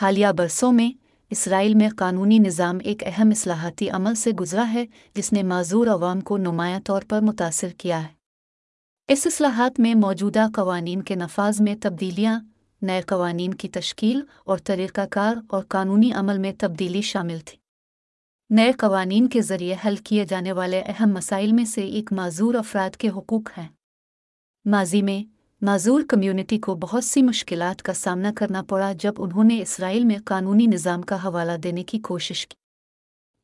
حالیہ برسوں میں اسرائیل میں قانونی نظام ایک اہم اصلاحاتی عمل سے گزرا ہے، جس نے معذور عوام کو نمایاں طور پر متاثر کیا ہے۔ اس اصلاحات میں موجودہ قوانین کے نفاذ میں تبدیلیاں، نئے قوانین کی تشکیل اور طریقہ کار اور قانونی عمل میں تبدیلی شامل تھی۔ نئے قوانین کے ذریعے حل کیے جانے والے اہم مسائل میں سے ایک معذور افراد کے حقوق ہیں۔ ماضی میں معذور کمیونٹی کو بہت سی مشکلات کا سامنا کرنا پڑا جب انہوں نے اسرائیل میں قانونی نظام کا حوالہ دینے کی کوشش کی۔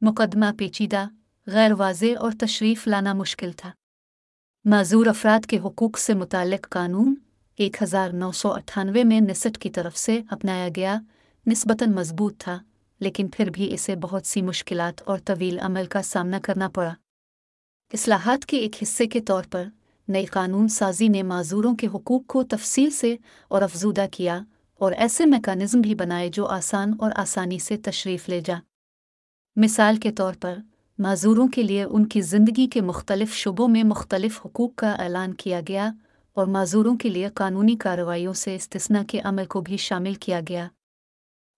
مقدمہ پیچیدہ، غیر واضح اور تشریف لانا مشکل تھا۔ معذور افراد کے حقوق سے متعلق قانون ایک ہزار نو سو اٹھانوے میں نسٹ کی طرف سے اپنایا گیا، نسبتاً مضبوط تھا، لیکن پھر بھی اسے بہت سی مشکلات اور طویل عمل کا سامنا کرنا پڑا۔ اصلاحات کے ایک حصے کے طور پر نئی قانون سازی نے معذوروں کے حقوق کو تفصیل سے اور افزودہ کیا اور ایسے میکانزم بھی بنائے جو آسان اور آسانی سے تشریف لے جا۔ مثال کے طور پر، معذوروں کے لیے ان کی زندگی کے مختلف شعبوں میں مختلف حقوق کا اعلان کیا گیا اور معذوروں کے لیے قانونی کارروائیوں سے استثنا کے عمل کو بھی شامل کیا گیا۔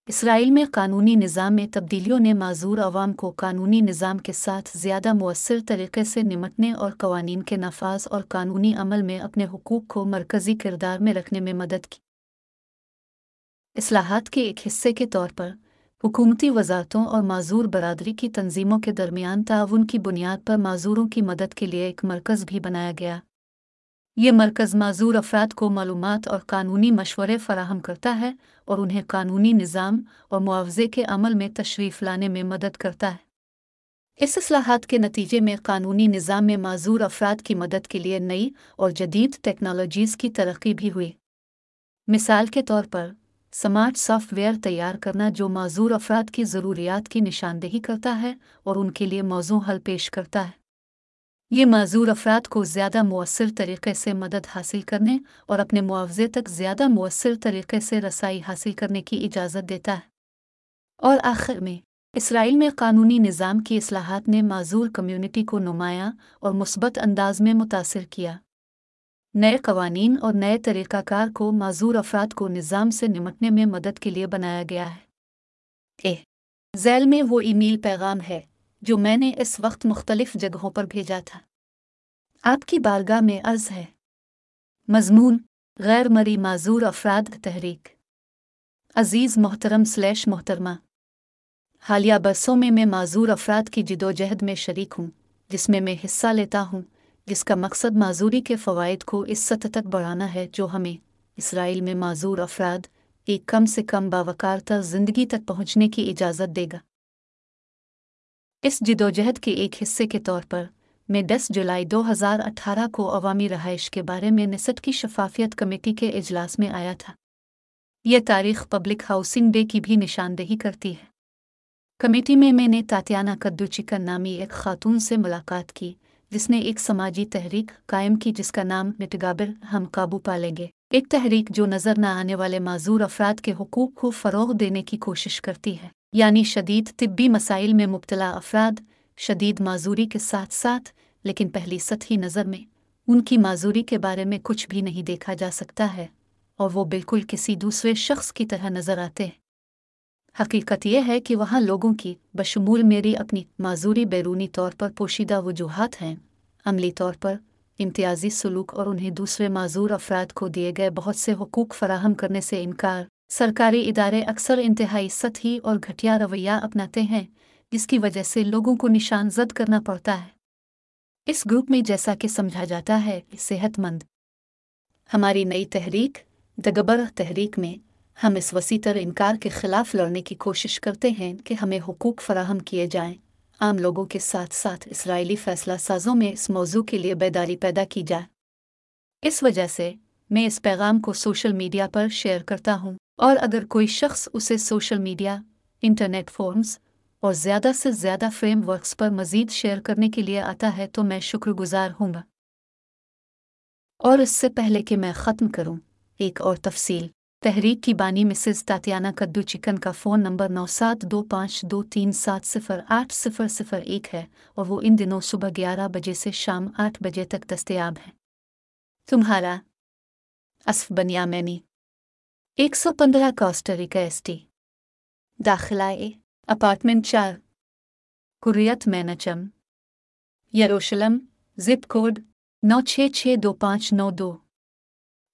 اسرائیل میں قانونی نظام میں تبدیلیوں نے معذور عوام کو قانونی نظام کے ساتھ زیادہ مؤثر طریقے سے نمٹنے اور قوانین کے نفاذ اور قانونی عمل میں اپنے حقوق کو مرکزی کردار میں رکھنے میں مدد کی۔ اصلاحات کے ایک حصے کے طور پر، حکومتی وزارتوں اور معذور برادری کی تنظیموں کے درمیان تعاون کی بنیاد پر معذوروں کی مدد کے لیے ایک مرکز بھی بنایا گیا۔ یہ مرکز معذور افراد کو معلومات اور قانونی مشورے فراہم کرتا ہے اور انہیں قانونی نظام اور معاوضے کے عمل میں تشریف لانے میں مدد کرتا ہے۔ اس اصلاحات کے نتیجے میں قانونی نظام میں معذور افراد کی مدد کے لیے نئی اور جدید ٹیکنالوجیز کی ترقی بھی ہوئی۔ مثال کے طور پر، سمارٹ سافٹ ویئر تیار کرنا جو معذور افراد کی ضروریات کی نشاندہی کرتا ہے اور ان کے لیے موضوع حل پیش کرتا ہے۔ یہ معذور افراد کو زیادہ مؤثر طریقے سے مدد حاصل کرنے اور اپنے معاوضے تک زیادہ مؤثر طریقے سے رسائی حاصل کرنے کی اجازت دیتا ہے۔ اور آخر میں، اسرائیل میں قانونی نظام کی اصلاحات نے معذور کمیونٹی کو نمایاں اور مثبت انداز میں متاثر کیا۔ نئے قوانین اور نئے طریقہ کار کو معذور افراد کو نظام سے نمٹنے میں مدد کے لیے بنایا گیا ہے۔ اے، ذیل میں وہ ای میل پیغام ہے۔ جو میں نے اس وقت مختلف جگہوں پر بھیجا تھا۔ آپ کی بارگاہ میں عرض ہے۔ مضمون، غیر مری معذور افراد تحریک۔ عزیز محترم سلیش محترمہ، حالیہ برسوں میں میں معذور افراد کی جد و جہد میں شریک ہوں، جس میں میں حصہ لیتا ہوں، جس کا مقصد معذوری کے فوائد کو اس سطح تک بڑھانا ہے جو ہمیں اسرائیل میں معذور افراد ایک کم سے کم باوقار تر زندگی تک پہنچنے کی اجازت دے گا۔ اس جدوجہد کے ایک حصے کے طور پر، میں دس جولائی دو ہزار اٹھارہ کو عوامی رہائش کے بارے میں نصد کی شفافیت کمیٹی کے اجلاس میں آیا تھا۔ یہ تاریخ پبلک ہاؤسنگ ڈے کی بھی نشاندہی کرتی ہے۔ کمیٹی میں میں نے تاتیانہ کدو چکن نامی ایک خاتون سے ملاقات کی، جس نے ایک سماجی تحریک قائم کی جس کا نام مٹگابر ہم قابو پالیں گے۔ ایک تحریک جو نظر نہ آنے والے معذور افراد کے حقوق کو فروغ دینے کی کوشش کرتی ہے۔ یعنی شدید طبی مسائل میں مبتلا افراد، شدید معذوری کے ساتھ ساتھ، لیکن پہلی سطحی نظر میں، ان کی معذوری کے بارے میں کچھ بھی نہیں دیکھا جا سکتا ہے، اور وہ بالکل کسی دوسرے شخص کی طرح نظر آتے ہیں۔ حقیقت یہ ہے کہ وہاں لوگوں کی بشمول میری اپنی معذوری بیرونی طور پر پوشیدہ وجوہات ہیں۔ عملی طور پر امتیازی سلوک اور انہیں دوسرے معذور افراد کو دیے گئے بہت سے حقوق فراہم کرنے سے انکار سرکاری ادارے اکثر انتہائی سطحی اور گھٹیا رویہ اپناتے ہیں، جس کی وجہ سے لوگوں کو نشان زد کرنا پڑتا ہے۔ اس گروپ میں جیسا کہ سمجھا جاتا ہے، صحت مند۔ ہماری نئی تحریک دگبر تحریک میں ہم اس وسیع تر انکار کے خلاف لڑنے کی کوشش کرتے ہیں کہ ہمیں حقوق فراہم کیے جائیں۔ عام لوگوں کے ساتھ ساتھ اسرائیلی فیصلہ سازوں میں اس موضوع کے لیے بیداری پیدا کی جائے۔ اس وجہ سے میں اس پیغام کو سوشل میڈیا پر شیئر کرتا ہوں۔ اور اگر کوئی شخص اسے سوشل میڈیا، انٹرنیٹ فورمز اور زیادہ سے زیادہ فریم ورکس پر مزید شیئر کرنے کے لیے آتا ہے تو میں شکر گزار ہوں گا۔ اور اس سے پہلے کہ میں ختم کروں، ایک اور تفصیل۔ تحریک کی بانی مسز تاتیانہ کدو چکن کا فون نمبر نو سات دو پانچ دو تین سات صفر آٹھ صفر صفر ایک ہے اور وہ ان دنوں صبح گیارہ بجے سے شام آٹھ بجے تک دستیاب ہے تمہارا اسف بنیا مینی ایک سو پندرہ کاسٹریکا ایس ٹی۔ داخلہ اے، اپارٹمنٹ چار۔ کریت مینچم۔ یروشلم، زپ کوڈ نو چھ چھ دو پانچ نو دو۔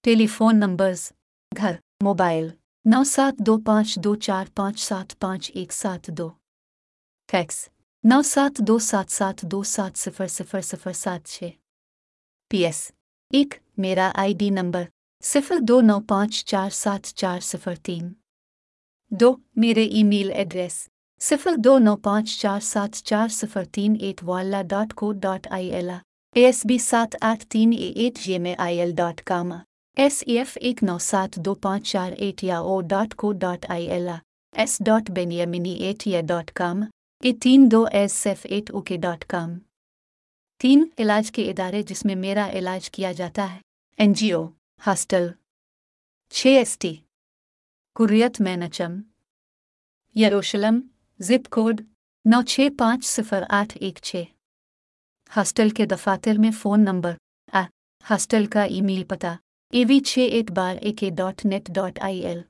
ٹیلی فون نمبرز، گھر، موبائل، نو سات دو پانچ دو چار پانچ سات پانچ ایک سات دو۔ فیکس، نو سات دو سات سات دو سات صفر صفر صفر سات چھ۔ پی ایس، ایک، میرا آئی ڈی نمبر۔ صفر دو نو پانچ چار سات چار صفر تین۔ دو، میرے ای میل ایڈریس۔ صفر دو نو پانچ چار سات چار صفر تین at Walla dot co dot I L. A S B سات آٹھ تین A at G M A I L dot com. S E F ایک نو سات دو پانچ چار at Yahoo dot co dot I L. S dot بینیا بینیامنی at Yahoo dot com. A تین دو S F at O K dot com. تین، علاج کے ادارے جس میں میرا علاج کیا جاتا ہے۔ N G O. ہاسٹل۔ چھ ایس ٹی۔ Kiryat Menachem. یروشلم۔ Zip code. نو چھ پانچ صفر آٹھ ایک چھ۔ ہاسٹل کے دفاتر میں فون نمبر۔ آ۔ ہاسٹل کا ای میل پتہ۔ اے وی چھ ایک بار A K dot net dot I L.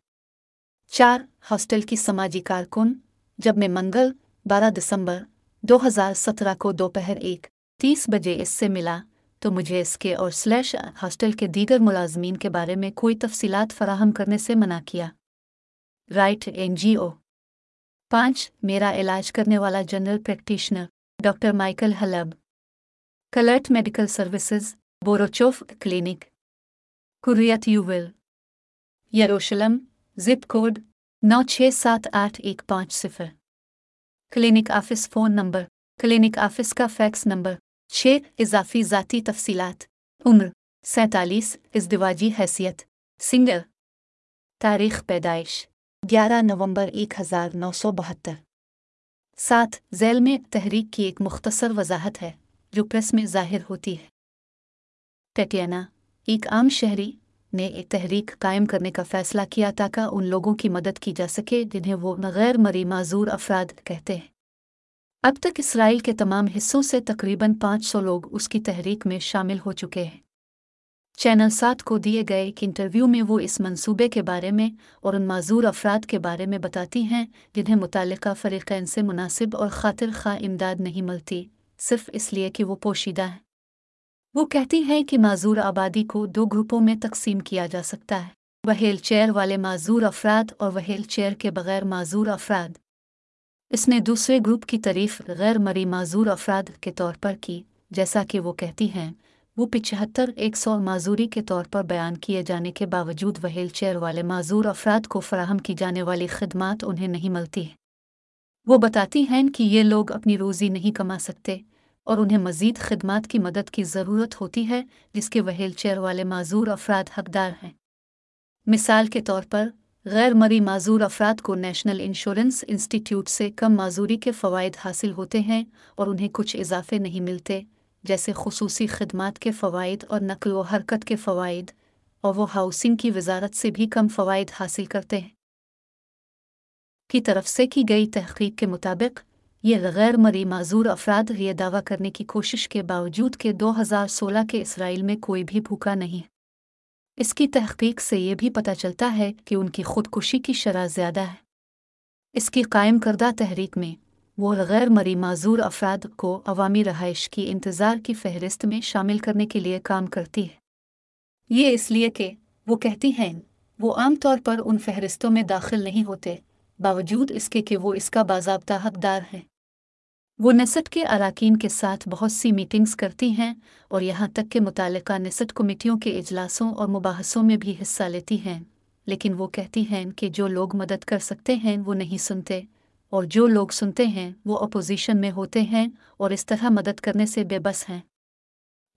چار۔ ہاسٹل کی سماجی کارکن۔ جب میں منگل، بارہ دسمبر، دو ہزار سترہ کو دوپہر ایک، تیس بجے اس سے ملا۔ تو مجھے اس کے اور سلیش ہاسٹل کے دیگر ملازمین کے بارے میں کوئی تفصیلات فراہم کرنے سے منع کیا۔ رائٹ این جی او پانچ، میرا علاج کرنے والا جنرل پریکٹیشنر ڈاکٹر مائیکل حلب کلرٹ medical services Borochov clinic Kiryat Yovel یروشلم زپ کوڈ نو چھ سات آٹھ ایک پانچ صفر. Clinic office phone number clinic office کا فیکس نمبر چھ اضافی ذاتی تفصیلات۔ عمر سینتالیس، ازدواجی حیثیت۔ سنگل تاریخ پیدائش گیارہ نومبر ایک ہزار نو سو بہتر۔ ساتھ ذیل میں تحریک کی ایک مختصر وضاحت ہے جو پریس میں ظاہر ہوتی ہے۔ ٹیٹینا ایک عام شہری نے ایک تحریک قائم کرنے کا فیصلہ کیا تاکہ ان لوگوں کی مدد کی جا سکے جنہیں وہ غیر مری معذور افراد کہتے ہیں۔ اب تک اسرائیل کے تمام حصوں سے تقریباً پانچ سو لوگ اس کی تحریک میں شامل ہو چکے ہیں۔ چینل سات کو دیے گئے ایک انٹرویو میں وہ اس منصوبے کے بارے میں اور ان معذور افراد کے بارے میں بتاتی ہیں جنہیں متعلقہ فریقین سے مناسب اور خاطر خواہ امداد نہیں ملتی، صرف اس لیے کہ وہ پوشیدہ ہیں۔ وہ کہتی ہیں کہ معذور آبادی کو دو گروپوں میں تقسیم کیا جا سکتا ہے۔ وہیل چیئر والے معذور افراد اور وہیل چیئر کے بغیر معذور افراد۔ اس نے دوسرے گروپ کی تعریف غیر مری معذور افراد کے طور پر کی، جیسا کہ وہ کہتی ہیں، وہ پچہتر ایک سو معذوری کے طور پر بیان کیے جانے کے باوجود وہیل چیئر والے معذور افراد کو فراہم کی جانے والی خدمات انہیں نہیں ملتی۔ ہیں وہ بتاتی ہیں کہ یہ لوگ اپنی روزی نہیں کما سکتے اور انہیں مزید خدمات کی مدد کی ضرورت ہوتی ہے، جس کے وہیل چیئر والے معذور افراد حقدار ہیں۔ مثال کے طور پر غیر مری معذور افراد کو نیشنل انشورنس انسٹیٹیوٹ سے کم معذوری کے فوائد حاصل ہوتے ہیں اور انہیں کچھ اضافے نہیں ملتے، جیسے خصوصی خدمات کے فوائد اور نقل و حرکت کے فوائد، اور وہ ہاؤسنگ کی وزارت سے بھی کم فوائد حاصل کرتے ہیں۔ کی طرف سے کی گئی تحقیق کے مطابق، یہ غیر مری معذور افراد یہ دعویٰ کرنے کی کوشش کے باوجود کہ دو ہزار سولہ کے اسرائیل میں کوئی بھی بھوکا نہیں۔ اس کی تحقیق سے یہ بھی پتہ چلتا ہے کہ ان کی خودکشی کی شرح زیادہ ہے۔ اس کی قائم کردہ تحریک میں وہ غیر مری معذور افراد کو عوامی رہائش کی انتظار کی فہرست میں شامل کرنے کے لیے کام کرتی ہے۔ یہ اس لیے کہ وہ کہتی ہیں، وہ عام طور پر ان فہرستوں میں داخل نہیں ہوتے، باوجود اس کے کہ وہ اس کا باضابطہ حقدار ہیں۔ وہ نسٹ کے اراکین کے ساتھ بہت سی میٹنگز کرتی ہیں اور یہاں تک کہ متعلقہ نسٹ کمیٹیوں کے اجلاسوں اور مباحثوں میں بھی حصہ لیتی ہیں، لیکن وہ کہتی ہیں کہ جو لوگ مدد کر سکتے ہیں وہ نہیں سنتے اور جو لوگ سنتے ہیں وہ اپوزیشن میں ہوتے ہیں اور اس طرح مدد کرنے سے بے بس ہیں۔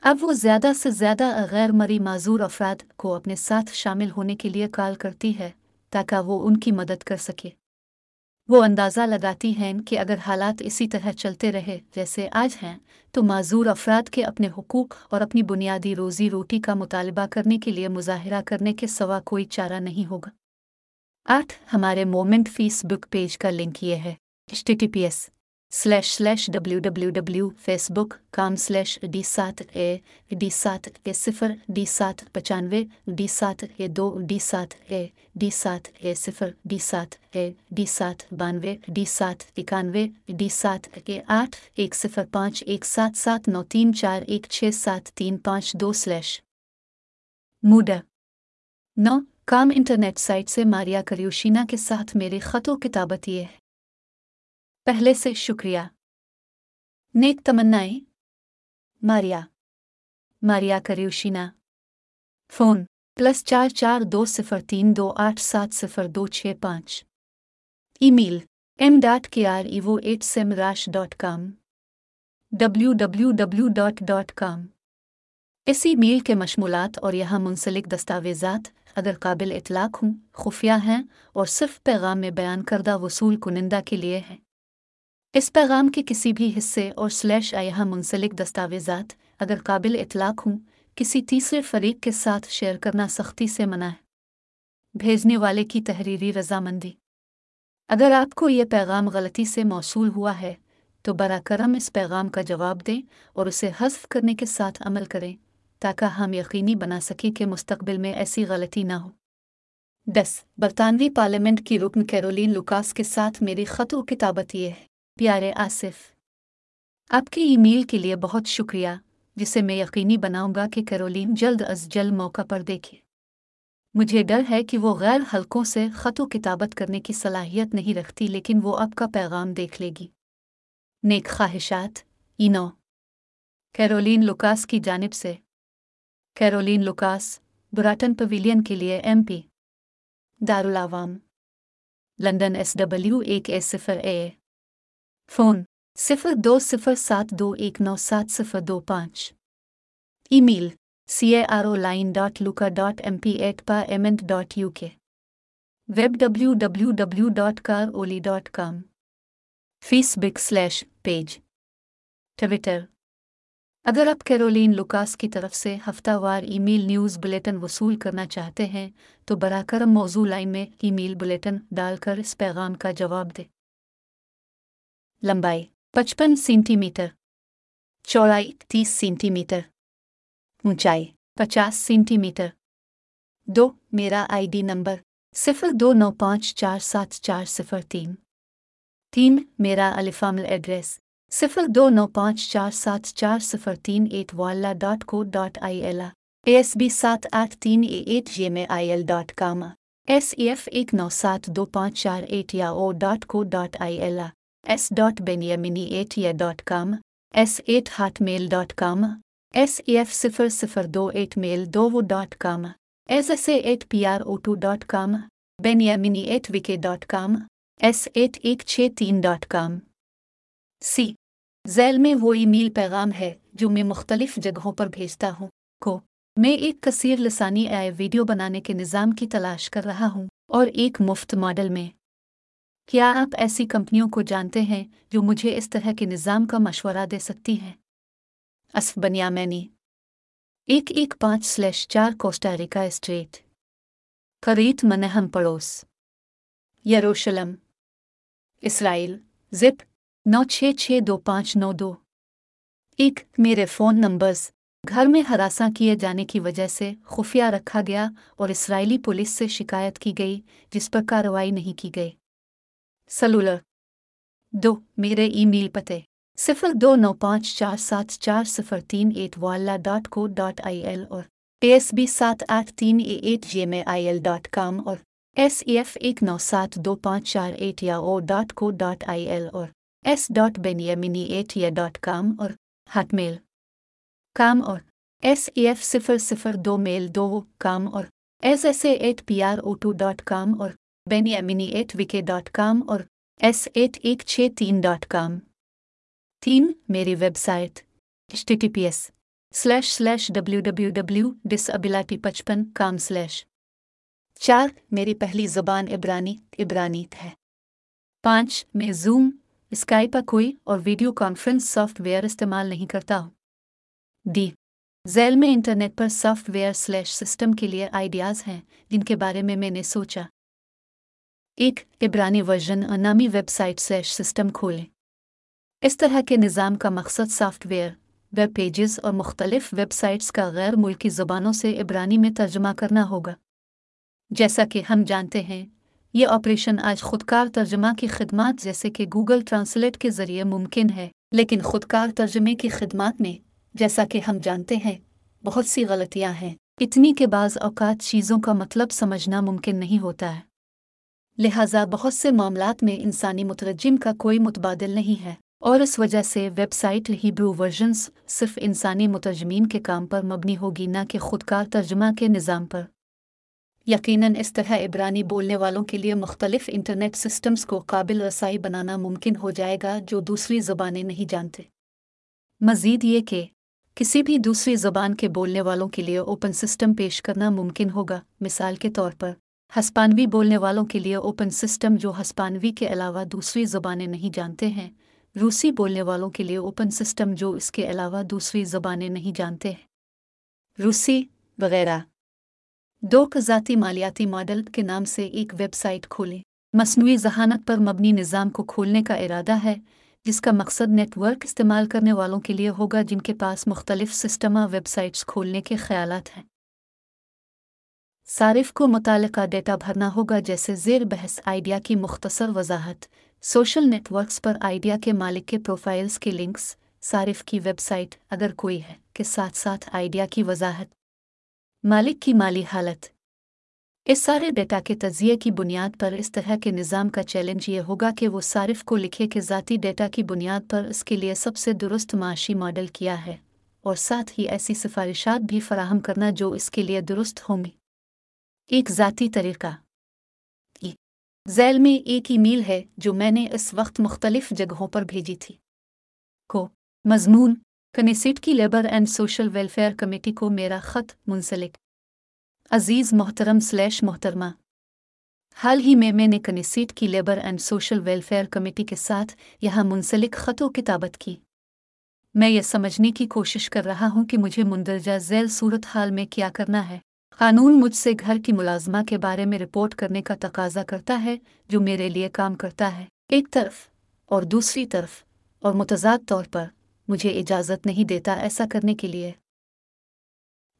اب وہ زیادہ سے زیادہ غیر مری معذور افراد کو اپنے ساتھ شامل ہونے کے لیے کال کرتی ہے تاکہ وہ ان کی مدد کر سکے۔ وہ اندازہ لگاتی ہیں کہ اگر حالات اسی طرح چلتے رہے جیسے آج ہیں، تو معذور افراد کے اپنے حقوق اور اپنی بنیادی روزی روٹی کا مطالبہ کرنے کے لیے مظاہرہ کرنے کے سوا کوئی چارہ نہیں ہوگا۔ آٹھ، ہمارے مومنٹ فیس بک پیج کا لنک یہ ہے۔ H T P S slash slash W W W Facebook com slash D سات اے ڈی سات اے صفر ڈی سات پچانوے ڈی سات اے دو ڈی سات اے ڈی سات اے صفر ڈی سات اے ڈی سات بانوے ڈی سات اکانوے ڈی سات اے آٹھ ایک صفر پانچ ایک سات سات نو تین چار ایک چھ سات تین پانچ دو سلیش موڈا نو کام انٹرنیٹ سائٹ سے ماریا کریوشینا کے ساتھ میرے خطوں کتابت یہ ہے پہلے سے شکریہ۔ نیک تمنائیں۔ ماریا۔ ماریا کریوشینا۔ فون پلس چار چار دو صفر تین دو آٹھ سات صفر دو چھ پانچ۔ Email M dot K R E at sam rash dot com W W W dot dot com اسی میل کے مشمولات اور یہاں منسلک دستاویزات اگر قابل اطلاق ہوں، خفیہ ہیں اور صرف پیغام میں بیان کردہ وصول کنندہ کے لیے ہیں۔ اس پیغام کے کسی بھی حصے اور سلیش آیا منسلک دستاویزات اگر قابل اطلاق ہوں، کسی تیسرے فریق کے ساتھ شیئر کرنا سختی سے منع ہے۔ بھیجنے والے کی تحریری رضامندی۔ اگر آپ کو یہ پیغام غلطی سے موصول ہوا ہے، تو براہ کرم اس پیغام کا جواب دیں اور اسے حذف کرنے کے ساتھ عمل کریں تاکہ ہم یقینی بنا سکیں کہ مستقبل میں ایسی غلطی نہ ہو۔ دس، برطانوی پارلیمنٹ کی رکن کیرولین لوکاس کے ساتھ میری خط و کتابت یہ ہے۔ پیارے آصف۔ آپ کے ای میل کے لیے بہت شکریہ، جسے میں یقینی بناؤں گا کہ کیرولین جلد از جلد موقع پر دیکھے۔ مجھے ڈر ہے کہ وہ غیر حلقوں سے خط و کتابت کرنے کی صلاحیت نہیں رکھتی، لیکن وہ آپ کا پیغام دیکھ لے گی۔ نیک خواہشات، اینو۔ کیرولین لوکاس کی جانب سے۔ کیرولین لوکاس، براٹن پویلین کے لیے ایم پی۔ دارالعوام۔ لندن ایس ڈبلیو ایک اے صفر اے۔ فون صفر دو صفر سات دو ایک نو سات صفر دو پانچ۔ Email C A R O line dot lucas dot M P at parliament dot U K web W W W dot Caroline dot com Facebook slash page Twitter اگر آپ کیرولین لوکاس کی طرف سے ہفتہ وار ای میل نیوز بلیٹن وصول کرنا چاہتے ہیں، تو براہ کرم موضوع لائن میں ای میل بلیٹن ڈال کر اس پیغام کا جواب دیں۔ لمبائی پچپن سینٹی میٹر چوڑائی تیس سینٹی میٹر اونچائی پچاس سینٹی میٹر دو میرا آئی ڈی نمبر صفر دو نو پانچ چار سات چار صفر تین۔ تین میرا الفامل ایڈریس صفر دو نو پانچ چار سات چار صفر تین at walla dot co dot I L A S B سات آٹھ تین A at G M A I L dot com S E F ایک نو سات دو پانچ چار at yahoo dot co dot I L S dot Beniamini at ya dot com S at hotmail dot com S F صفر صفر دو at mail دو وو dot com S S A at P R O two dot com Beniamini at وکے dot com S at ایک چھ تین dot com سی ذیل میں وہ ای میل پیغام ہے جو میں مختلف جگہوں پر بھیجتا ہوں کو میں ایک کثیر لسانی آئے ویڈیو بنانے کے نظام کی تلاش کر رہا ہوں اور ایک مفت ماڈل میں کیا آپ ایسی کمپنیوں کو جانتے ہیں جو مجھے اس طرح کے نظام کا مشورہ دے سکتی ہیں؟ اسف بنیامینی۔ ایک ایک پانچ سلیش چار کوسٹاریکا اسٹریٹ۔ قریت منہم پڑوس۔ یروشلم۔ اسرائیل۔ زپ۔ نو چھ چھ دو پانچ نو دو۔ ایک، میرے فون نمبرز۔ گھر میں ہراساں کیے جانے کی وجہ سے خفیہ رکھا گیا اور اسرائیلی پولیس سے شکایت کی گئی، جس پر کارروائی نہیں کی گئی۔ سلولر دو، میرے ای میل پتے۔ صفر دو نو پانچ چار سات چار صفر تین ایٹ والا dot co dot I L اور پی ایس بی سات آٹھ تین A at G M I L dot com اور ایس ای ایف ایک نو سات دو پانچ چار at yahoo dot co dot I L اور S dot Beniamini at ya dot com اور ہاٹ میل۔ کام اور ایس ای ایف صفر صفر دو میل دو کام اور S S A at P R O two dot com اور بینی امینی ایٹ وکے ڈاٹ کام اور ایس ایٹ ایک چھ تین ڈاٹ کام۔ تین، میری website H T T P S slash slash W W W disability پچپن کام سلیش۔ چار، میری پہلی زبان عبرانی عبرانیت ہے۔ پانچ، میں زوم، اسکائپ کوئی اور ویڈیو کانفرنس سافٹ ویئر استعمال نہیں کرتا ہوں۔ ڈی، ذیل میں انٹرنیٹ پر سافٹ ویئر سلیش سسٹم کے لیے آئیڈیاز ہیں جن کے بارے میں میں نے سوچا۔ ایک عبرانی ورژن اور نامی ویب سائٹ سے سسٹم کھولیں اس طرح کے نظام کا مقصد سافٹ ویئر، ویب پیجز اور مختلف ویب سائٹس کا غیر ملکی زبانوں سے عبرانی میں ترجمہ کرنا ہوگا۔ جیسا کہ ہم جانتے ہیں، یہ آپریشن آج خودکار ترجمہ کی خدمات جیسے کہ گوگل ٹرانسلیٹ کے ذریعے ممکن ہے، لیکن خودکار ترجمے کی خدمات میں، جیسا کہ ہم جانتے ہیں، بہت سی غلطیاں ہیں۔ اتنی کہ بعض اوقات چیزوں کا مطلب سمجھنا ممکن نہیں ہوتا ہے۔ لہذا بہت سے معاملات میں انسانی مترجم کا کوئی متبادل نہیں ہے، اور اس وجہ سے ویب سائٹ ہیبرو ورژنز صرف انسانی مترجمین کے کام پر مبنی ہوگی نہ کہ خودکار ترجمہ کے نظام پر۔ یقیناً اس طرح عبرانی بولنے والوں کے لیے مختلف انٹرنیٹ سسٹمز کو قابل رسائی بنانا ممکن ہو جائے گا جو دوسری زبانیں نہیں جانتے۔ مزید یہ کہ کسی بھی دوسری زبان کے بولنے والوں کے لیے اوپن سسٹم پیش کرنا ممکن ہوگا، مثال کے طور پر ہسپانوی بولنے والوں کے لیے اوپن سسٹم جو ہسپانوی کے علاوہ دوسری زبانیں نہیں جانتے ہیں، روسی بولنے والوں کے لیے اوپن سسٹم جو اس کے علاوہ دوسری زبانیں نہیں جانتے ہیں۔ روسی وغیرہ۔ دو ذاتی مالیاتی ماڈل کے نام سے ایک ویب سائٹ کھولیں۔ مصنوعی ذہانت پر مبنی نظام کو کھولنے کا ارادہ ہے، جس کا مقصد نیٹ ورک استعمال کرنے والوں کے لیے ہوگا، جن کے پاس مختلف سسٹما ویب سائٹس کھولنے کے خیالات ہیں۔ صارف کو متعلقہ ڈیٹا بھرنا ہوگا جیسے زیر بحث آئیڈیا کی مختصر وضاحت، سوشل نیٹ ورکس پر آئیڈیا کے مالک کے پروفائلز کے لنکس، صارف کی ویب سائٹ اگر کوئی ہے کے ساتھ ساتھ آئیڈیا کی وضاحت۔ مالک کی مالی حالت۔ اس سارے ڈیٹا کے تجزیے کی بنیاد پر اس طرح کے نظام کا چیلنج یہ ہوگا کہ وہ صارف کو لکھے کہ ذاتی ڈیٹا کی بنیاد پر اس کے لیے سب سے درست معاشی ماڈل کیا ہے اور ساتھ ہی ایسی سفارشات بھی فراہم کرنا جو اس کے لیے درست ہوں گی۔ ایک ذاتی طریقہ۔ ذیل میں ایک ای میل ہے جو میں نے اس وقت مختلف جگہوں پر بھیجی تھی۔ کو۔ مضمون۔ کنیسٹ کی labour and social welfare committee کو میرا خط منسلک۔ عزیز محترم سلیش محترمہ۔ حال ہی میں میں نے کنیسیٹ کی labour and social welfare committee کے ساتھ یہاں منسلک خط و کتابت کی۔ میں یہ سمجھنے کی کوشش کر رہا ہوں کہ مجھے مندرجہ ذیل صورت حال میں کیا کرنا ہے۔ قانون مجھ سے گھر کی ملازمہ کے بارے میں رپورٹ کرنے کا تقاضا کرتا ہے جو میرے لیے کام کرتا ہے۔ ایک طرف اور دوسری طرف اور متضاد طور پر مجھے اجازت نہیں دیتا ایسا کرنے کے لیے۔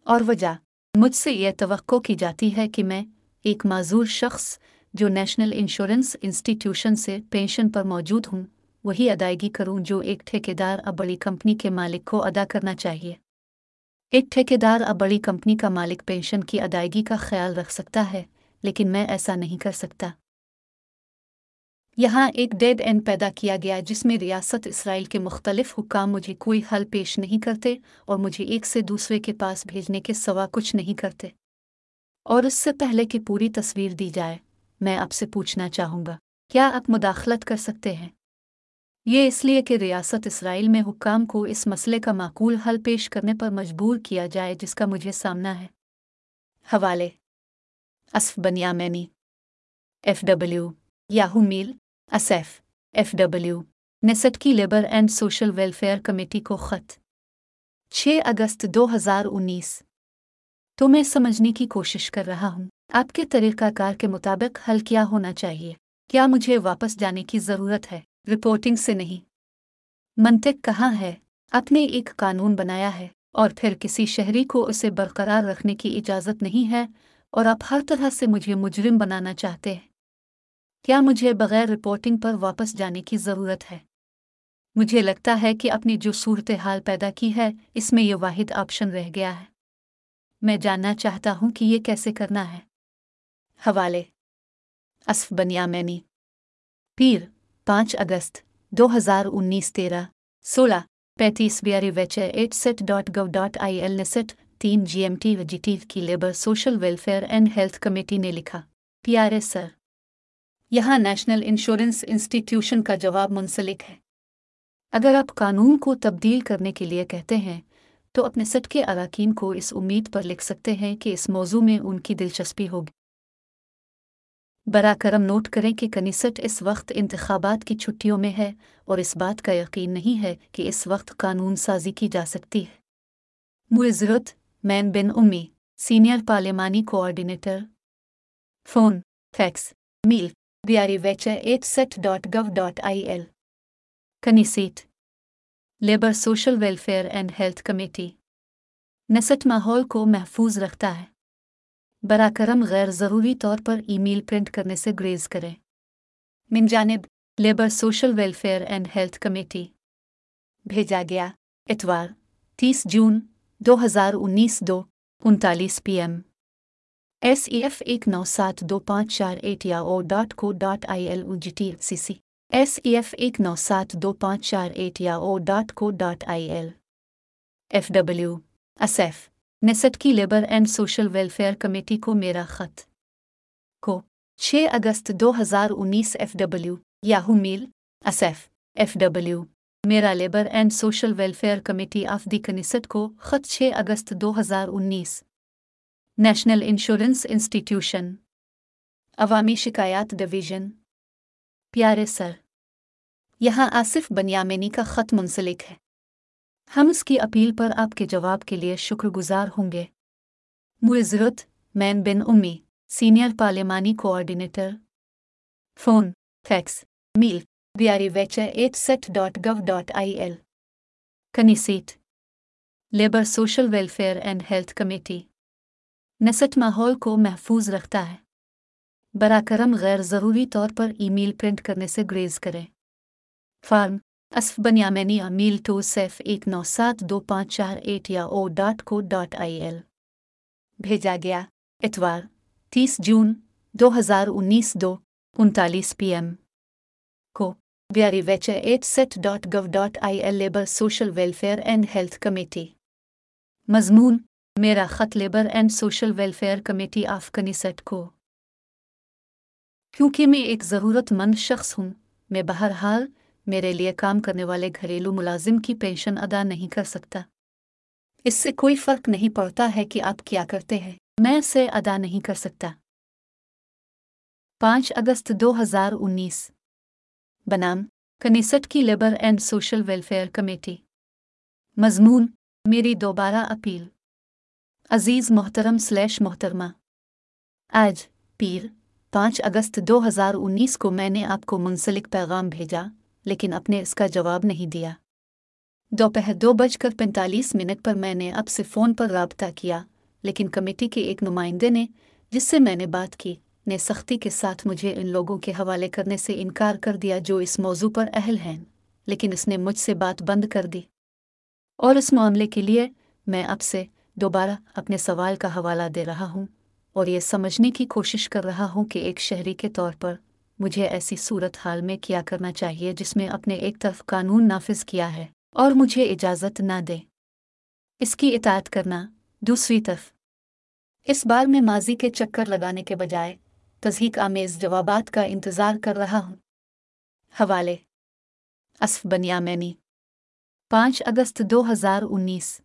اور وجہ، مجھ سے یہ توقع کی جاتی ہے کہ میں ایک معذور شخص جو نیشنل انشورنس انسٹیٹیوشن سے پینشن پر موجود ہوں، وہی ادائیگی کروں جو ایک ٹھیکیدار اب بڑی کمپنی کے مالک کو ادا کرنا چاہیے۔ ایک ٹھیکیدار اب بڑی کمپنی کا مالک پینشن کی ادائیگی کا خیال رکھ سکتا ہے، لیکن میں ایسا نہیں کر سکتا۔ یہاں ایک ڈیڈ اینڈ پیدا کیا گیا جس میں ریاست اسرائیل کے مختلف حکام مجھے کوئی حل پیش نہیں کرتے اور مجھے ایک سے دوسرے کے پاس بھیجنے کے سوا کچھ نہیں کرتے۔ اور اس سے پہلے کہ پوری تصویر دی جائے، میں آپ سے پوچھنا چاہوں گا، کیا آپ مداخلت کر سکتے ہیں؟ یہ اس لیے کہ ریاست اسرائیل میں حکام کو اس مسئلے کا معقول حل پیش کرنے پر مجبور کیا جائے جس کا مجھے سامنا ہے۔ حوالے Asaf Beniamini F W, Yahoo mail, Asaf, F W نے کی labour and social welfare committee کو خط۔ چھ اگست دو ہزار انیس۔ تو میں سمجھنے کی کوشش کر رہا ہوں، آپ کے طریقہ کار کے مطابق حل کیا ہونا چاہیے؟ کیا مجھے واپس جانے کی ضرورت ہے؟ رپورٹنگ سے نہیں۔ منطق کہاں ہے؟ اپنے ایک قانون بنایا ہے اور پھر کسی شہری کو اسے برقرار رکھنے کی اجازت نہیں ہے اور آپ ہر طرح سے مجھے مجرم بنانا چاہتے ہیں۔ کیا مجھے بغیر رپورٹنگ پر واپس جانے کی ضرورت ہے؟ مجھے لگتا ہے کہ اپنی جو صورتحال پیدا کی ہے، اس میں یہ واحد آپشن رہ گیا ہے۔ میں جاننا چاہتا ہوں کہ یہ کیسے کرنا ہے۔ حوالے اسف نے پیر پانچ اگست دو ہزار انیس تیرہ، سولہ، پینتیس بیاری ویچ at set dot gov dot I L set تین جی ایم ٹی ویجیٹیو کی labour social welfare and health committee نے لکھا۔ پی آر ایس سر، یہاں نیشنل انشورنس انسٹیٹیوشن کا جواب منسلک ہے۔ اگر آپ قانون کو تبدیل کرنے کے لیے کہتے ہیں، تو اپنے سٹ کے اراکین کو اس امید پر لکھ سکتے ہیں کہ اس موضوع میں ان کی دلچسپی ہوگی۔ برا کرم نوٹ کریں کہ کنیسٹ اس وقت انتخابات کی چھٹیوں میں ہے اور اس بات کا یقین نہیں ہے کہ اس وقت قانون سازی کی جا سکتی ہے۔ معذرت، مین بن امی، سینئر پارلیمانی کوآرڈینیٹر۔ فون، فیکس، میل، بیاری ویچر at set dot gov dot I L. Knesset, labour social welfare and health committee. نسٹ ماحول کو محفوظ رکھتا ہے۔ برا کرم غیر ضروری طور پر ای میل پرنٹ کرنے سے گریز کریں۔ من جانب، labour social welfare and health committee. بھیجا گیا اتوار، تیس جون، دو ہزار انیس، دو انتالیس P M. S E F ایک نو سات دو پانچ چار at yahoo dot co dot I L O G T C C. S E F ایک نو سات دو پانچ چار at yahoo dot co dot I L. F W Asaf nest کی labour and social welfare committee کو میرا خط۔ کو، چھ اگست دو ہزار انیس F W, Yahoo mail Asaf F W. میرا labour and social welfare committee of the Knesset کو خط چھ اگست دو ہزار انیس۔ National insurance institution. عوامی شکایات ڈویژن۔ پیارے سر، یہاں آصف بنیامینی کا خط منسلک ہے۔ ہم اس کی اپیل پر آپ کے جواب کے لیے شکر گزار ہوں گے۔ معزرت مین بن امی، سینئر پارلیمانی کوآرڈینیٹر۔ فون، فیکس، میل بیاری ویچ at set dot gov dot I L Knesset. Labour, social welfare and health committee. نسٹ ماحول کو محفوظ رکھتا ہے۔ براہ کرم غیر ضروری طور پر ای میل پرنٹ کرنے سے گریز کریں۔ فارم اسف بنیامینیا میل ٹو سیف ایک نو سات دو پانچ چار at yahoo dot co dot I L بھیجا گیا اتوار تیس جون دو ہزار انیس دو انتالیس پی ایم کو بیاری ویچ at set dot gov dot I L labour social welfare and health committee مضمون میرا خط labour and social welfare committee of Knesset کو کیونکہ میں ایک ضرورت مند شخص ہوں میں بہرحال میرے لیے کام کرنے والے گھریلو ملازم کی پینشن ادا نہیں کر سکتا۔ اس سے کوئی فرق نہیں پڑتا ہے کہ آپ کیا کرتے ہیں۔ میں اسے ادا نہیں کر سکتا۔ پانچ اگست دو ہزار انیس۔ بنام کنیسٹ کی labour and social welfare committee. مضمون، میری دوبارہ اپیل۔ عزیز محترم سلیش محترمہ۔ آج پیر، پانچ اگست دو ہزار انیس کو میں نے آپ کو منسلک پیغام بھیجا۔ لیکن آپ نے اس کا جواب نہیں دیا۔ دوپہر دو بج کر پینتالیس منٹ پر میں نے اب سے فون پر رابطہ کیا، لیکن کمیٹی کے ایک نمائندے نے، جس سے میں نے بات کی، نے سختی کے ساتھ مجھے ان لوگوں کے حوالے کرنے سے انکار کر دیا جو اس موضوع پر اہل ہیں، لیکن اس نے مجھ سے بات بند کر دی۔ اور اس معاملے کے لیے میں اب سے دوبارہ اپنے سوال کا حوالہ دے رہا ہوں اور یہ سمجھنے کی کوشش کر رہا ہوں کہ ایک شہری کے طور پر مجھے ایسی صورت حال میں کیا کرنا چاہیے جس میں اپنے ایک طرف قانون نافذ کیا ہے اور مجھے اجازت نہ دے؟ اس کی اطاعت کرنا دوسری طرف۔ اس بار میں ماضی کے چکر لگانے کے بجائے تذہیق آمیز جوابات کا انتظار کر رہا ہوں۔ حوالے۔ اسف بنیامینی پانچ اگست دو ہزار انیس۔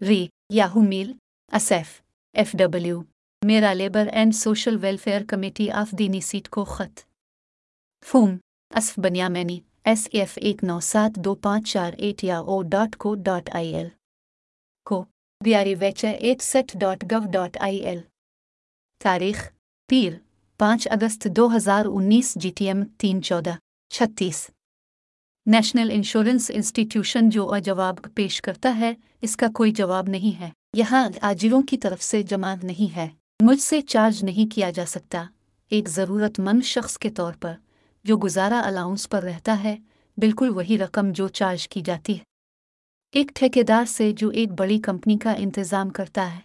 ری Yahoo mail. Asaf F W. میرا labour and social welfare committee of دینی سیٹ کو خط۔ فوم اسف بنیامینی ایس ایف ایک نو سات دو پانچ چار at yahoo dot co dot I L. کو دیاری ویچ at set dot gov dot I L. تاریخ پیر، پانچ اگست دو ہزار انیس جی ٹی ایم تین چودہ، چھتیس۔ نیشنل انشورنس انسٹیٹیوشن جو جواب پیش کرتا ہے، اس کا کوئی جواب نہیں ہے۔ یہاں آجروں کی طرف سے جمع نہیں ہے۔ مجھ سے چارج نہیں کیا جا سکتا۔ ایک ضرورت مند شخص کے طور پر، جو گزارا الاؤنس پر رہتا ہے، بالکل وہی رقم جو چارج کی جاتی ہے۔ ایک ٹھیکیدار سے جو ایک بڑی کمپنی کا انتظام کرتا ہے۔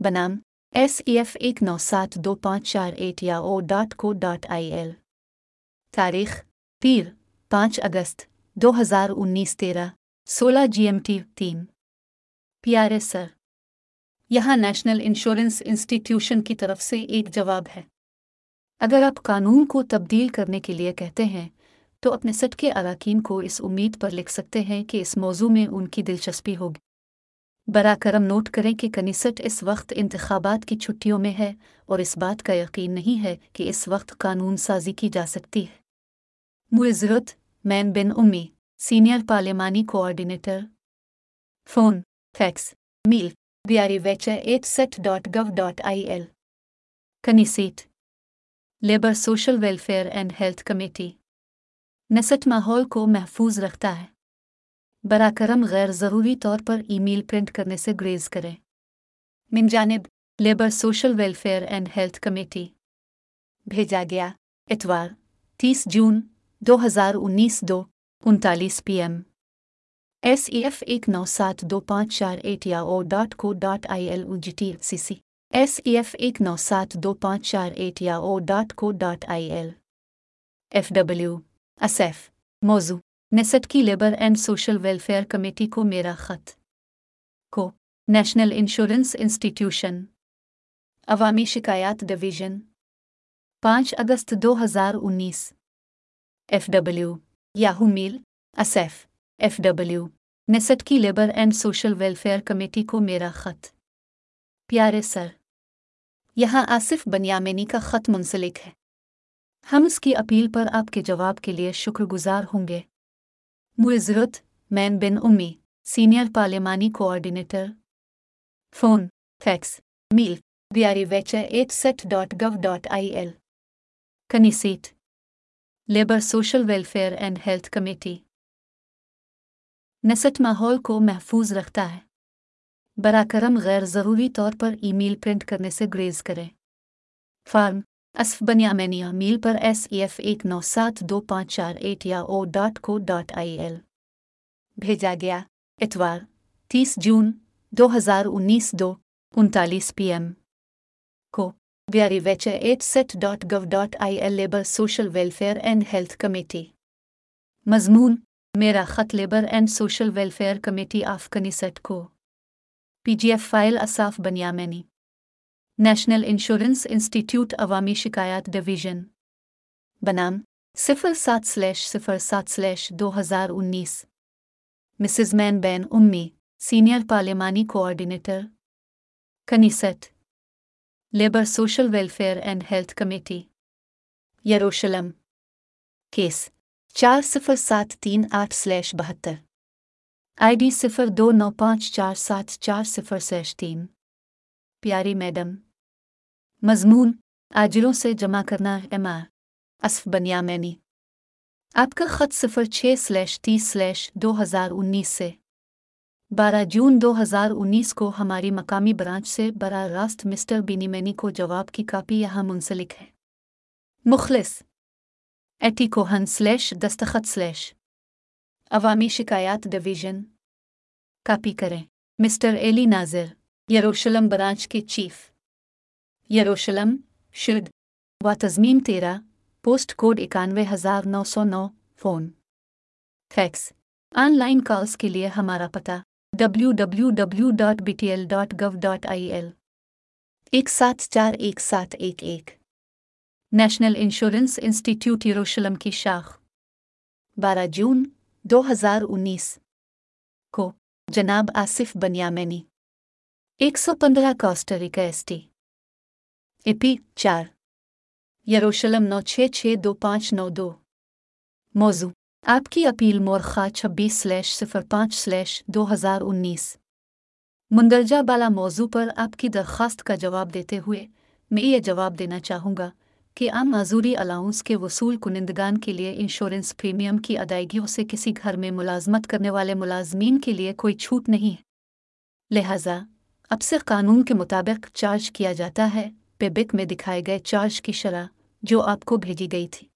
بنام ایس ای ایف ایک نو سات دو پانچ چار at yahoo dot co dot I L. تاریخ پیر پانچ اگست دو ہزار انیس تیرہ، سولہ جی ایم ٹی تین۔ پی آر ایس سر یہاں نیشنل انشورنس انسٹیٹیوشن کی طرف سے ایک جواب ہے۔ اگر آپ قانون کو تبدیل کرنے کے لیے کہتے ہیں، تو اپنے سٹ کے اراکین کو اس امید پر لکھ سکتے ہیں کہ اس موضوع میں ان کی دلچسپی ہوگی۔ براہ کرم نوٹ کریں کہ کنیسٹ اس وقت انتخابات کی چھٹیوں میں ہے اور اس بات کا یقین نہیں ہے کہ اس وقت قانون سازی کی جا سکتی ہے۔ معذرت مین بن امی، سینئر پارلیمانی coordinator. Phone, fax, mail. biarivecha87.gov.il. Kanisit. Labour social welfare and health committee نسٹ ماحول کو محفوظ رکھتا ہے برا کرم غیر ضروری طور پر ای میل پرنٹ کرنے سے گریز کریں من جانب labour social welfare and health committee بھیجا گیا اتوار تیس جون دو ہزار انیس دو، انتالیس P M S E F ایک نو سات دو پانچ چار at yahoo dot co dot I L O G T C C S E F ایک نو سات دو پانچ چار at yahoo dot co dot I L F W Asaf موضوع نیسٹ کی labour and social welfare committee کو میرا خط کو نیشنل انشورنس انسٹیٹیوشن عوامی شکایات ڈویژن پانچ اگست دو ہزار انیس F W Yahoo mail Asaf F W nest کی labour and social welfare committee کو میرا خط۔ پیارے سر، یہاں آصف بنیامینی کا خط منسلک ہے۔ ہم اس کی اپیل پر آپ کے جواب کے لیے شکر گزار ہوں گے۔ معذرت، مین بن امی، سینئر پارلیمانی کوآرڈینیٹر۔ فون، فیکس، میل بیاری ویچر at set dot gov dot I L. Knesset labour social welfare and health committee. نسٹ ماحول کو محفوظ رکھتا ہے۔ براہ کرم غیر ضروری طور پر ای میل پرنٹ کرنے سے گریز کریں۔ فارم اسف بنیامینیا میل پر ایس ای ایف ایک نو سات دو پانچ چار at yahoo dot co dot I L. بھیجا گیا اتوار تیس جون دو ہزار انیس دو انتالیس پی ایم۔ کو بیاری ویچ at set dot gov dot I L labour social welfare and health committee. مضمون میرا خط labour and social welfare committee of Knesset کو۔ P G F file Asaf Beniamini. National insurance institute عوامی شکایات division. بنام صفر سات سلیش صفر سات سلیش دو ہزار انیس۔ مسز مین بین امی، سینئر پارلیمانی coordinator. Knesset. Labour social welfare and health committee. Jerusalem. Case. چار صفر سات تین آٹھ سلیش بہتر۔ آئی ڈی صفر دو نو پانچ چار سات چار صفر سلیش تین۔ پیاری میڈم، مضمون، آجروں سے جمع کرنا ایم آر۔ اسف بنیا مینی۔ آپ کا خط صفر چھ سلیش تیس سلیش دو ہزار انیس سے۔ بارہ جون دو ہزار انیس کو ہماری مقامی برانچ سے براہ راست مسٹر بینی مینی کو جواب کی کاپی یہاں منسلک ہے۔ مخلص ایٹی کوہن سلیش دستخط سلیش عوامی شکایات ڈویژن کاپی کریں مسٹر ایلی ناظر یروشلم برانچ کے چیف یروشلم شرد و تزمیم تیرہ پوسٹ کوڈ اکانوے ہزار نو سو نو phone fax online calls کے لیے ہمارا پتہ W W W dot B T L dot gov dot I L ایک سات چار ایک سات ایک ایک نیشنل انشورنس انسٹیٹیوٹ یروشلم کی شاخ۔ بارہ جون دو ہزار انیس۔ کو، جناب آصف بنیامینی۔ ایک سو پندرہ کاسٹریکا ایس ٹی۔ ایپی چار۔ یروشلم نو چھ چھ دو پانچ نو دو۔ موضوع، آپ کی اپیل مورخا چھبیس سلیش صفر پانچ سلیش دو ہزار انیس۔ مندرجہ بالا موضوع پر آپ کی درخواست کا جواب دیتے ہوئے میں یہ جواب دینا چاہوں گا۔ کہ عام معذوری الاؤنس کے وصول کنندگان کے لیے انشورنس پریمیم کی ادائیگیوں سے کسی گھر میں ملازمت کرنے والے ملازمین کے لیے کوئی چھوٹ نہیں ہے۔ لہذا، اب سے قانون کے مطابق چارج کیا جاتا ہے پیبک میں دکھائے گئے چارج کی شرح جو آپ کو بھیجی گئی تھی۔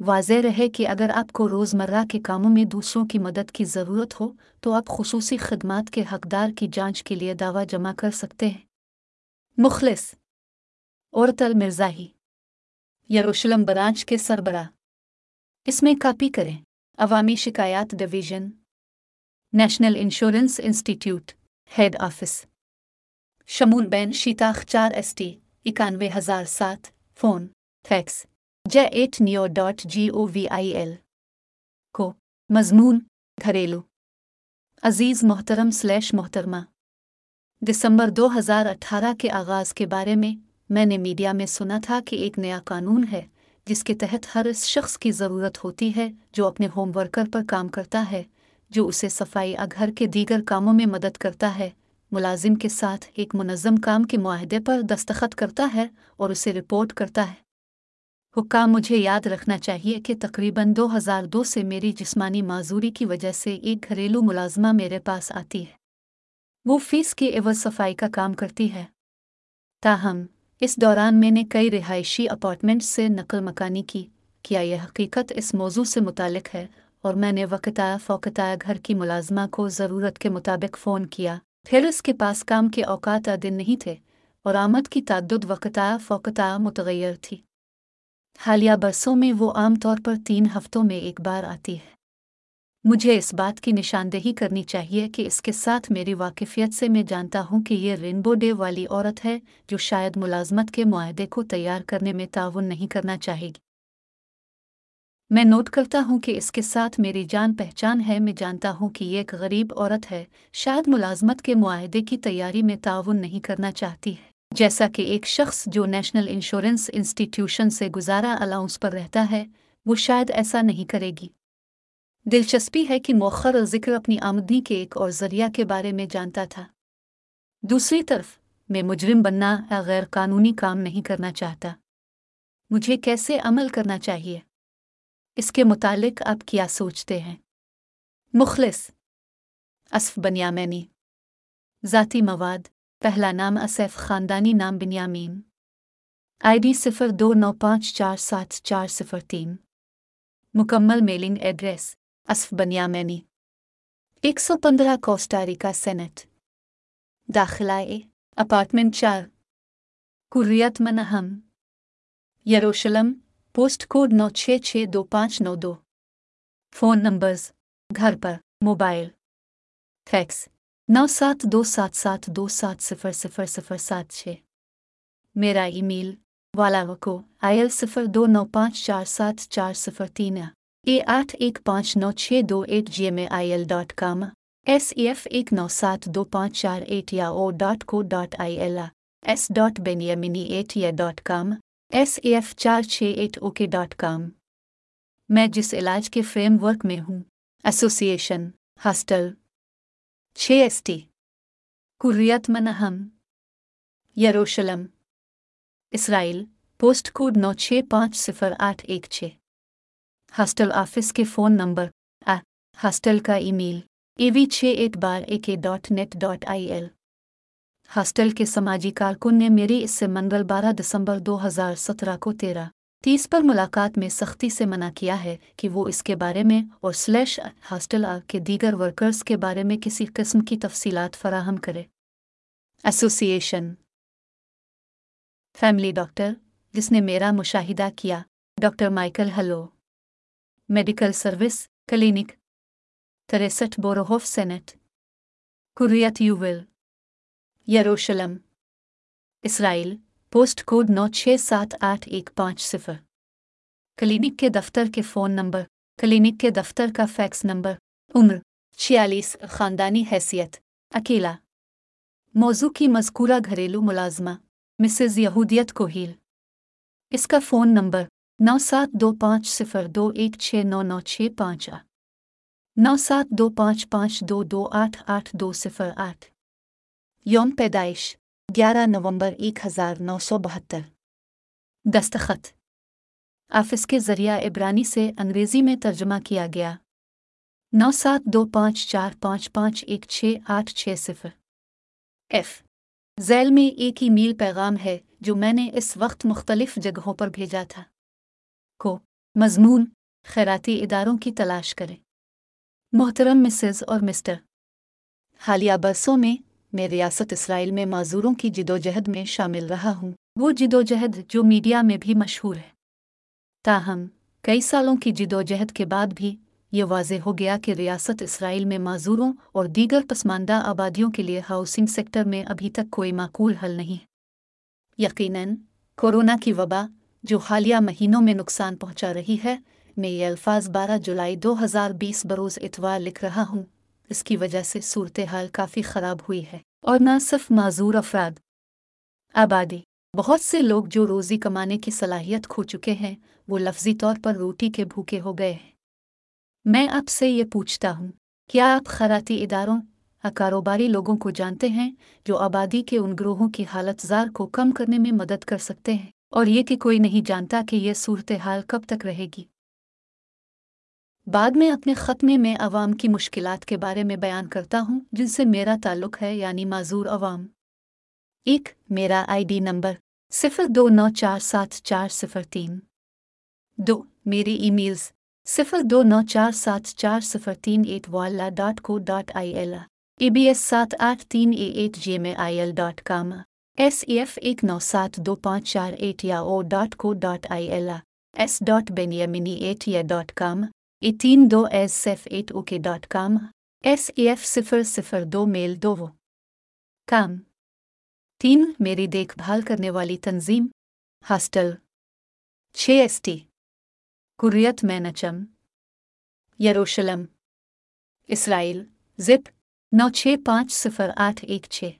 واضح رہے کہ اگر آپ کو روزمرہ کے کاموں میں دوسروں کی مدد کی ضرورت ہو، تو آپ خصوصی خدمات کے حقدار کی جانچ کے لیے دعویٰ جمع کر سکتے ہیں۔ مخلص! اور تل مرزاہی یروشلم برانچ کے سربراہ۔ اس میں کاپی کریں۔ عوامی شکایات division. National insurance institute. Head office. شمول بین شیتاخ چار ایس ٹی۔ اکانوے ہزار سات۔ Phone. Fax. J at new dot G O V I L. کو۔ مضمون۔ گھریلو۔ عزیز محترم سلیش محترمہ۔ دسمبر دو ہزار اٹھارہ کے آغاز کے بارے میں میں نے میڈیا میں سنا تھا کہ ایک نیا قانون ہے، جس کے تحت ہر اس شخص کی ضرورت ہوتی ہے جو اپنے ہوم ورکر پر کام کرتا ہے، جو اسے صفائی اگھر گھر کے دیگر کاموں میں مدد کرتا ہے۔ ملازم کے ساتھ ایک منظم کام کے معاہدے پر دستخط کرتا ہے اور اسے رپورٹ کرتا ہے۔ حکام، مجھے یاد رکھنا چاہیے کہ تقریباً دو ہزار دو سے میری جسمانی معذوری کی وجہ سے ایک گھریلو ملازمہ میرے پاس آتی ہے۔ وہ فیس کے عوض صفائی کا کام کرتی ہے۔ تاہم اس دوران میں نے کئی رہائشی اپارٹمنٹ سے نقل مکانی کی، کیا یہ حقیقت اس موضوع سے متعلق ہے؟ اور میں نے وقتایا فوقتایا گھر کی ملازمہ کو ضرورت کے مطابق فون کیا۔ پھر اس کے پاس کام کے اوقات دن نہیں تھے اور آمد کی تعدد وقتایا فوقتایا متغیر تھی۔ حالیہ برسوں میں وہ عام طور پر تین ہفتوں میں ایک بار آتی ہے۔ مجھے اس بات کی نشاندہی کرنی چاہیے کہ اس کے ساتھ میری واقفیت سے میں جانتا ہوں کہ یہ رینبو ڈے والی عورت ہے جو شاید ملازمت کے معاہدے کو تیار کرنے میں تعاون نہیں کرنا چاہے گی۔ میں نوٹ کرتا ہوں کہ اس کے ساتھ میری جان پہچان ہے، میں جانتا ہوں کہ یہ ایک غریب عورت ہے، شاید ملازمت کے معاہدے کی تیاری میں تعاون نہیں کرنا چاہتی ہے۔ جیسا کہ ایک شخص جو نیشنل انشورنس انسٹیٹیوشن سے گزارا الاؤنس پر رہتا ہے، وہ شاید ایسا نہیں کرے گی۔ دلچسپی ہے کہ مؤخر ذکر اپنی آمدنی کے ایک اور ذریعہ کے بارے میں جانتا تھا۔ دوسری طرف، میں مجرم بننا یا غیر قانونی کام نہیں کرنا چاہتا۔ مجھے کیسے عمل کرنا چاہیے؟ اس کے متعلق آپ کیا سوچتے ہیں؟ مخلص اسف بنیامینی۔ ذاتی مواد پہلا نام اسف خاندانی نام بنیامین۔ آئی ڈی صفر دو نو پانچ چار سات چار صفر تین۔ مکمل میلنگ ایڈریس اسف بنیامینی ایک سو پندرہ کوسٹاریکا سینٹ. داخلہ اے اپارٹمنٹ چار. کریت منہم. یروشلم، پوسٹ کوڈ نو چھ چھ دو پانچ نو دو. فون نمبرز، گھر پر، موبائل. فیکس، نو سات دو سات سات دو سات صفر صفر صفر سات چھ. میرا ای میل والا وکو آئی ایل صفر دو نو پانچ چار سات چار صفر تین اے آٹھ ایک پانچ نو چھ دو at G M A I L dot com S E F ایک نو سات دو پانچ چار at yahoo dot co dot I L S dot Beniamini at ya dot com S E F چار چھ ایٹ او کے ڈاٹ کام میں جس علاج کے فریم ورک میں ہوں ایسوسی ایشن ہاسٹل، چھ ایس ٹی، کریت منہم، یروشلم، اسرائیل، پوسٹ کوڈ نو چھ پانچ صفر آٹھ ایک چھ. ہاسٹل آفس کے فون نمبر آ، ہاسٹل کا ای میل اے وی چھ ایک bar A K dot net dot I L. Hostel کے سماجی کارکن نے میری اس سے منگل بارہ دسمبر دو ہزار سترہ کو تیرہ تیس پر ملاقات میں سختی سے منع کیا ہے کہ وہ اس کے بارے میں اور سلیش ہاسٹل کے دیگر ورکرز کے بارے میں کسی قسم کی تفصیلات فراہم کرے۔ ایسوسی ایشن فیملی ڈاکٹر، جس نے میرا مشاہدہ کیا۔ ڈاکٹر مائیکل ہلو۔ میڈیکل سروس، کلینک، تریسٹھ بوروہوف سینٹ، کریت یوویل یروشلم، اسرائیل، پوسٹ کوڈ نو چھ سات آٹھ ایک پانچ صفر، کلینک کے دفتر کے فون نمبر، کلینک کے دفتر کا فیکس نمبر، عمر، چھیالیس، خاندانی حیثیت، اکیلا۔ موضوع کی مذکورہ گھریلو ملازمہ، مسز یہودیت کوہیل۔ اس کا فون نمبر نو سات دو پانچ صفر دو ایک چھ نو نو چھ پانچ نو سات دو پانچ پانچ دو دو آٹھ آٹھ دو صفر آٹھ۔ یوم پیدائش، گیارہ نومبر ایک ہزار نو سو بہتر۔ دستخط۔ آفس کے ذریعہ عبرانی سے انگریزی میں ترجمہ کیا گیا۔ نو سات دو پانچ چار پانچ پانچ ایک چھ آٹھ چھ صفر۔ ایف۔ ذیل میں ایک ہی میل پیغام ہے جو میں نے اس وقت مختلف جگہوں پر بھیجا تھا۔ کو مضمون خیراتی اداروں کی تلاش کریں محترم مسز اور مسٹر، حالیہ برسوں میں میں ریاست اسرائیل میں معذوروں کی جدوجہد میں شامل رہا ہوں۔ وہ جد و جہد جو میڈیا میں بھی مشہور ہے۔ تاہم، کئی سالوں کی جد و جہد کے بعد بھی یہ واضح ہو گیا کہ ریاست اسرائیل میں معذوروں اور دیگر پسماندہ آبادیوں کے لیے ہاؤسنگ سیکٹر میں ابھی تک کوئی معقول حل نہیں ہے۔ یقیناً کورونا کی وبا جو حالیہ مہینوں میں نقصان پہنچا رہی ہے، میں یہ الفاظ بارہ جولائی دو ہزار بیس بروز اتوار لکھ رہا ہوں۔ اس کی وجہ سے صورتحال کافی خراب ہوئی ہے اور نہ صرف معذور افراد۔ آبادی۔ بہت سے لوگ جو روزی کمانے کی صلاحیت کھو چکے ہیں، وہ لفظی طور پر روٹی کے بھوکے ہو گئے ہیں۔ میں آپ سے یہ پوچھتا ہوں، کیا آپ خیراتی اداروں کاروباری لوگوں کو جانتے ہیں جو آبادی کے ان گروہوں کی حالت زار کو کم کرنے میں مدد کر سکتے ہیں؟ اور یہ کہ کوئی نہیں جانتا کہ یہ صورتحال کب تک رہے گی۔ بعد میں اپنے خط میں میں عوام کی مشکلات کے بارے میں بیان کرتا ہوں، جن سے میرا تعلق ہے یعنی معذور عوام۔ ایک، میرا آئی ڈی نمبر صفر دو نو چار سات چار صفر تین۔ دو، میری ای میلز صفر دو نو چار سات چار صفر تین at walla dot co dot I L, E B S سات آٹھ تین A at G M A I L dot com. S E F ایک نو سات دو پانچ چار at yahoo dot co dot I L S dot Beniamini at ya dot com E تین دو S F at O K dot com S E F صفر صفر دو میل دو وہ کام تین میری دیکھ بھال کرنے والی تنظیم ہاسٹل چھ ایس ٹی کریت مینچم یروشلم اسرائیل زپ نو چھ پانچ صفر آٹھ ایک چھ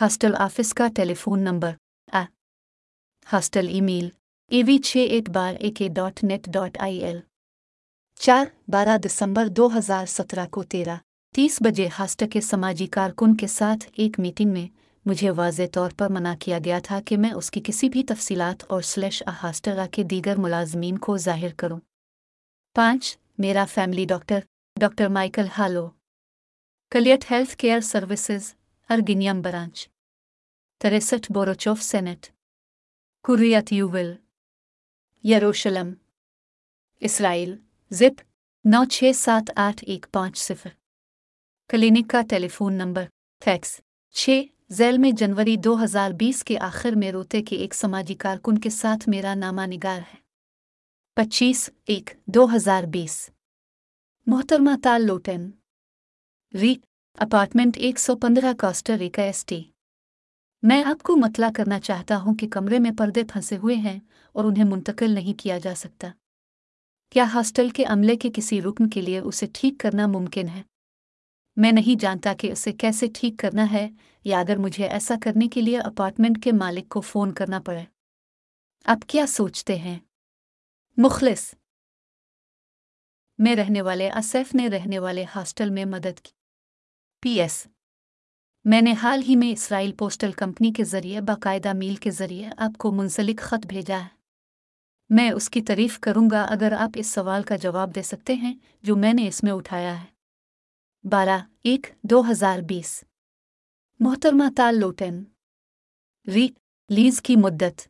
ہاسٹل آفس کا telephone number hostel email A V چھ at bar A K dot net dot I L چار بارہ دسمبر دو ہزار سترہ کو تیرہ، تیس بجے ہاسٹل کے سماجی کارکن کے ساتھ ایک میٹنگ میں مجھے واضح طور پر منع کیا گیا تھا کہ میں اس کی کسی بھی تفصیلات اور سلیش ہاسٹرا کے دیگر ملازمین کو ظاہر کروں۔ پانچ، میرا فیملی ڈاکٹر ڈاکٹر مائیکل ہالو۔ کلیٹ ہیلتھ کیئر سروسز ارگینیم برانچ تریسٹھ بوروچوف سینٹ کوریت یوول یروشلم اسرائیل زپ نو چھ سات آٹھ ایک پانچ صفر کلینک کا ٹیلی فون نمبر. فیکس چھ ذیل میں جنوری دو ہزار بیس کے آخر میں روتے کے ایک سماجی کارکن کے ساتھ میرا نامہ نگار ہے پچیس ایک دو ہزار بیس محترمہ تال لوٹین ری اپارٹمنٹ ایک سو پندرہ کاسٹریکا ایس ٹی۔ میں آپ کو مطلع کرنا چاہتا ہوں کہ کمرے میں پردے پھنسے ہوئے ہیں اور انہیں منتقل نہیں کیا جا سکتا۔ کیا ہاسٹل کے عملے کے کسی رکن کے لیے اسے ٹھیک کرنا ممکن ہے؟ میں نہیں جانتا کہ اسے کیسے ٹھیک کرنا ہے یا اگر مجھے ایسا کرنے کے لیے اپارٹمنٹ کے مالک کو فون کرنا پڑے۔ آپ کیا سوچتے ہیں؟ مخلص۔ میں رہنے والے اسیف نے رہنے والے ہاسٹل میں مدد کی۔ P S. میں نے حال ہی میں اسرائیل پوسٹل کمپنی کے ذریعے باقاعدہ میل کے ذریعے آپ کو منسلک خط بھیجا ہے۔ میں اس کی تعریف کروں گا اگر آپ اس سوال کا جواب دے سکتے ہیں جو میں نے اس میں اٹھایا ہے۔ بارہ ایک دو ہزار بیس۔ محترمہ تال لوٹین ری لیز کی مدت۔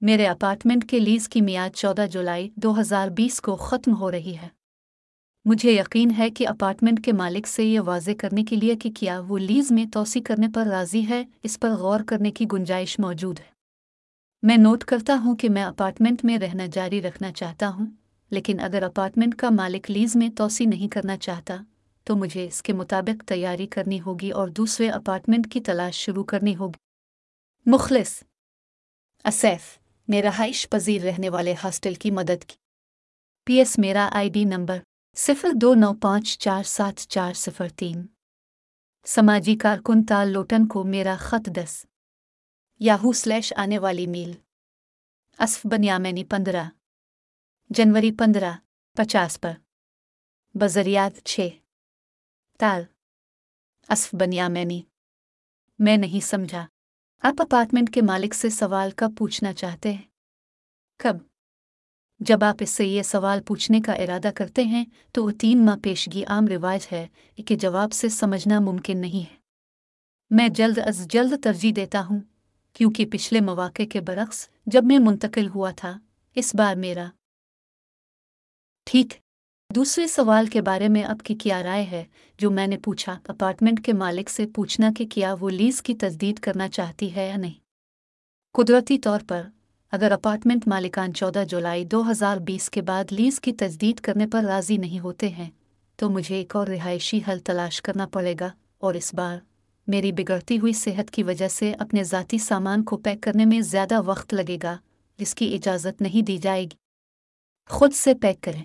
میرے اپارٹمنٹ کے لیز کی میعاد چودہ جولائی دو ہزار بیس کو ختم ہو رہی ہے۔ مجھے یقین ہے کہ اپارٹمنٹ کے مالک سے یہ واضح کرنے کے لیے کہ کیا وہ لیز میں توسیع کرنے پر راضی ہے، اس پر غور کرنے کی گنجائش موجود ہے۔ میں نوٹ کرتا ہوں کہ میں اپارٹمنٹ میں رہنا جاری رکھنا چاہتا ہوں، لیکن اگر اپارٹمنٹ کا مالک لیز میں توسیع نہیں کرنا چاہتا، تو مجھے اس کے مطابق تیاری کرنی ہوگی اور دوسرے اپارٹمنٹ کی تلاش شروع کرنی ہوگی۔ مخلص اسیف نے رہائش پذیر رہنے والے ہاسٹل کی مدد کی۔ پی ایس، میرا آئی ڈی نمبر۔ صفر دو نو پانچ چار سات چار صفر تین۔ سماجی کارکن تال لوٹن کو میرا خط دس۔ یاہو سلیش آنے والی میل۔ اسف بنیامینی پندرہ۔ جنوری پندرہ، پچاس پر۔ بذریات چھ۔ تال۔ اسف بنیامینی۔ میں نہیں سمجھا۔ آپ اپارٹمنٹ کے مالک سے سوال کب پوچھنا چاہتے ہیں؟ کب؟ جب آپ اس سے یہ سوال پوچھنے کا ارادہ کرتے ہیں تو وہ تین ماہ پیشگی عام روایت ہے کہ جواب سے سمجھنا ممکن نہیں ہے۔ میں جلد از جلد ترجیح دیتا ہوں، کیونکہ پچھلے مواقع کے برعکس جب میں منتقل ہوا تھا، اس بار میرا۔ ٹھیک۔ دوسرے سوال کے بارے میں آپ کی کیا رائے ہے، جو میں نے پوچھا، اپارٹمنٹ کے مالک سے پوچھنا کہ کیا وہ لیز کی تجدید کرنا چاہتی ہے یا نہیں۔ قدرتی طور پر اگر اپارٹمنٹ مالکان چودہ جولائی دو ہزار بیس کے بعد لیز کی تجدید کرنے پر راضی نہیں ہوتے ہیں، تو مجھے ایک اور رہائشی حل تلاش کرنا پڑے گا۔ اور اس بار میری بگڑتی ہوئی صحت کی وجہ سے اپنے ذاتی سامان کو پیک کرنے میں زیادہ وقت لگے گا، جس کی اجازت نہیں دی جائے گی۔ خود سے پیک کریں۔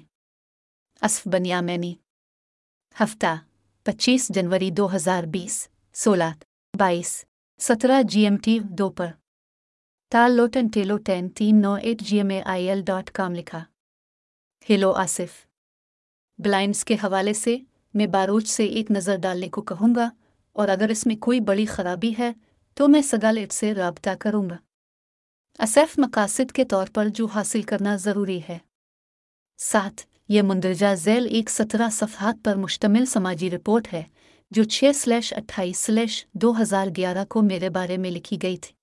اسف بنیامینی ہفتہ، پچیس جنوری دو ہزار بیس، سولہ، بائیس، سترہ جی ایم ٹی دو پر۔ تال لوٹن ٹیلو ٹین تین نو at G M A I L dot com لکھا۔ Hello Asaf. بلائنڈس کے حوالے سے میں باروچ سے ایک نظر ڈالنے کو کہوں گا اور اگر اس میں کوئی بڑی خرابی ہے تو میں سگالیٹ سے رابطہ کروں گا۔ اصف مقاصد کے طور پر جو حاصل کرنا ضروری ہے۔ ساتھ، یہ مندرجہ ذیل ایک سترہ صفحات پر مشتمل سماجی رپورٹ ہے جو چھ سلیش اٹھائیس سلیش دو ہزار گیارہ کو میرے بارے میں لکھی گئی تھی۔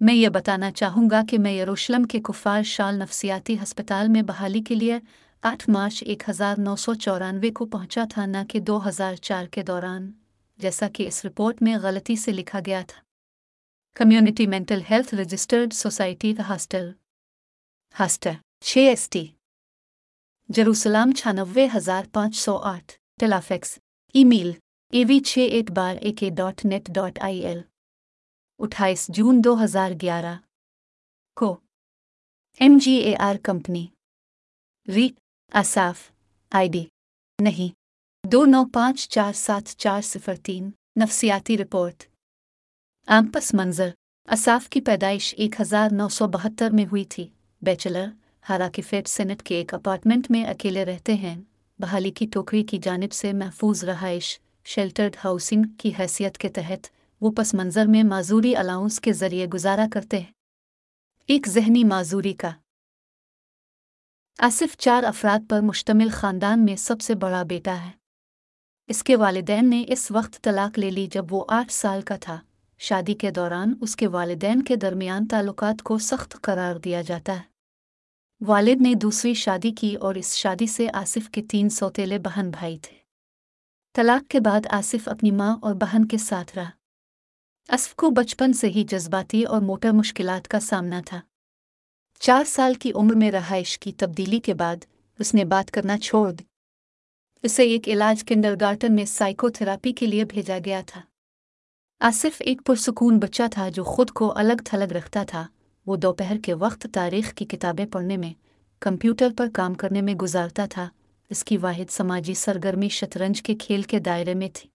میں یہ بتانا چاہوں گا کہ میں یروشلم کے کفار شال نفسیاتی ہسپتال میں بحالی کے لیے آٹھ مارچ ایک ہزار نو سو چورانوے کو پہنچا تھا، نہ کہ دو ہزار چار کے دوران، جیسا کہ اس رپورٹ میں غلطی سے لکھا گیا تھا۔ Community mental health registered society دا ہاسٹل۔ ہاسٹل۔ چھ ایس ٹی۔ جروسلام چھانوے ہزار پانچ سو آٹھ۔ ٹیلافیکس ای میل۔ اے وی چھ at bar A K dot net dot I L. اٹھائیس جون دو ہزار گیارہ۔ کو۔ M G A R company. V Asaf I D. نہیں۔ دو نو پانچ چار سات چار صفر تین۔ نفسیاتی رپورٹ۔ آمپس منظر۔ اصاف کی پیدائش ایک ہزار نو سو بہتر میں ہوئی تھی۔ بیچلر۔ حالانکہ فیٹ سینٹ کے ایک اپارٹمنٹ میں اکیلے رہتے ہیں۔ بحالی کی ٹوکری کی جانب سے محفوظ رہائش۔ شیلٹرڈ ہاؤسنگ کی حیثیت کے تحت وہ پس منظر میں معذوری الاؤنس کے ذریعے گزارا کرتے ہیں۔ ایک ذہنی معذوری کا۔ آصف چار افراد پر مشتمل خاندان میں سب سے بڑا بیٹا ہے۔ اس کے والدین نے اس وقت طلاق لے لی جب وہ آٹھ سال کا تھا۔ شادی کے دوران اس کے والدین کے درمیان تعلقات کو سخت قرار دیا جاتا ہے۔ والد نے دوسری شادی کی اور اس شادی سے آصف کے تین سوتیلے بہن بھائی تھے۔ طلاق کے بعد آصف اپنی ماں اور بہن کے ساتھ رہا۔ اسف کو بچپن سے ہی جذباتی اور موٹر مشکلات کا سامنا تھا۔ چار سال کی عمر میں رہائش کی تبدیلی کے بعد اس نے بات کرنا چھوڑ دی۔ اسے ایک علاج کنڈر گارٹن میں سائیکو تھراپی کے لیے بھیجا گیا تھا۔ آصف ایک پرسکون بچہ تھا جو خود کو الگ تھلگ رکھتا تھا۔ وہ دوپہر کے وقت تاریخ کی کتابیں پڑھنے میں، کمپیوٹر پر کام کرنے میں گزارتا تھا۔ اس کی واحد سماجی سرگرمی شطرنج کے کھیل کے دائرے میں تھی۔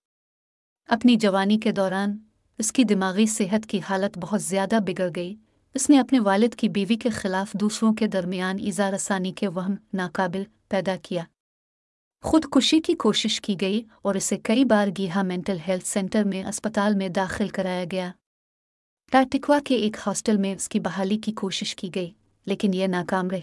اپنی جوانی کے دوران اس کی دماغی صحت کی حالت بہت زیادہ بگڑ گئی۔ اس نے اپنے والد کی بیوی کے خلاف دوسروں کے درمیان اظہار رسانی کے وہم ناقابل پیدا کیا۔ خود کشی کی کوشش کی گئی اور اسے کئی بار گیہا مینٹل ہیلتھ سینٹر میں اسپتال میں داخل کرایا گیا۔ ٹاٹکوا کے ایک ہاسٹل میں اس کی بحالی کی کوشش کی گئی، لیکن یہ ناکام رہی۔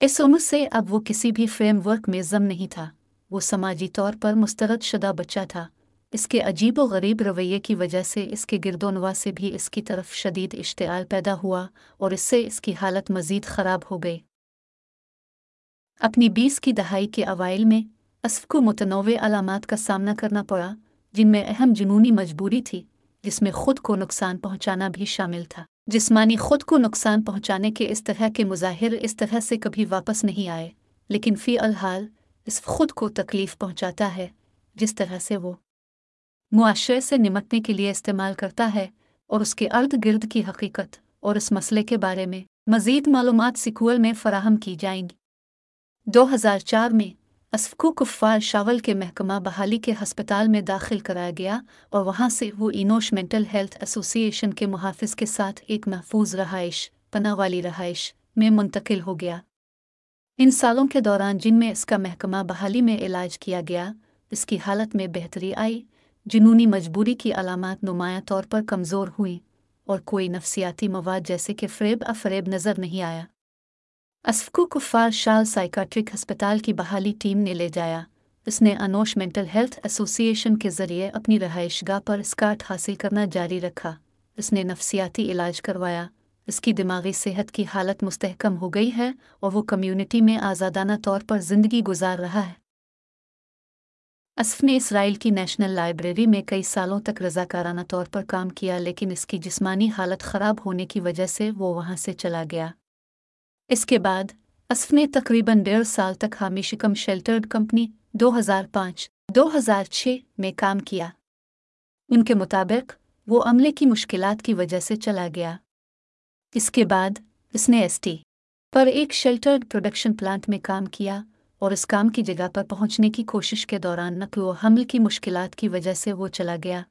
اس عمر سے اب وہ کسی بھی فریم ورک میں ضم نہیں تھا۔ وہ سماجی طور پر مسترد شدہ بچہ تھا۔ اس کے عجیب و غریب رویے کی وجہ سے اس کے گرد و نوا سے بھی اس کی طرف شدید اشتعال پیدا ہوا اور اس سے اس کی حالت مزید خراب ہو گئی۔ اپنی بیس کی دہائی کے اوائل میں اسف کو متنوع علامات کا سامنا کرنا پڑا، جن میں اہم جنونی مجبوری تھی، جس میں خود کو نقصان پہنچانا بھی شامل تھا۔ جسمانی خود کو نقصان پہنچانے کے اس طرح کے مظاہر اس طرح سے کبھی واپس نہیں آئے، لیکن فی الحال اس خود کو تکلیف پہنچاتا ہے، جس طرح سے وہ معاشرے سے نمٹنے کے لیے استعمال کرتا ہے اور اس کے ارد گرد کی حقیقت اور اس مسئلے کے بارے میں مزید معلومات سیکول میں فراہم کی جائیں گی۔ دو ہزار چار میں اسفکو کفار شاول کے محکمہ بحالی کے ہسپتال میں داخل کرایا گیا اور وہاں سے وہ اینوش مینٹل ہیلتھ ایسوسی ایشن کے محافظ کے ساتھ ایک محفوظ رہائش، پناہ والی رہائش میں منتقل ہو گیا۔ ان سالوں کے دوران جن میں اس کا محکمہ بحالی میں علاج کیا گیا، اس کی حالت میں بہتری آئی جنونی مجبوری کی علامات نمایاں طور پر کمزور ہوئیں اور کوئی نفسیاتی مواد جیسے کہ فریب افریب نظر نہیں آیا۔ اسفکو کفار شال سائیکاٹرک ہسپتال کی بحالی ٹیم نے لے جایا۔ اس نے انوش مینٹل ہیلتھ ایسوسی ایشن کے ذریعے اپنی رہائش گاہ پر اسکاٹ حاصل کرنا جاری رکھا۔ اس نے نفسیاتی علاج کروایا۔ اس کی دماغی صحت کی حالت مستحکم ہو گئی ہے اور وہ کمیونٹی میں آزادانہ طور پر زندگی گزار رہا ہے۔ اسف نے اسرائیل کی نیشنل لائبریری میں کئی سالوں تک رضاکارانہ طور پر کام کیا، لیکن اس کی جسمانی حالت خراب ہونے کی وجہ سے وہ وہاں سے چلا گیا۔ اس کے بعد، اسف نے تقریباً ڈیڑھ سال تک حامی شکم شیلٹرڈ کمپنی دو ہزار پانچ، دو ہزار چھ میں کام کیا۔ ان کے مطابق، وہ عملے کی مشکلات کی وجہ سے چلا گیا۔ اس کے بعد، اس نے ایس ٹی پر ایک شیلٹرڈ پروڈکشن پلانٹ میں کام کیا۔ اور اس کام کی جگہ پر پہنچنے کی کوشش کے دوران نقل و حمل کی مشکلات کی وجہ سے وہ چلا گیا۔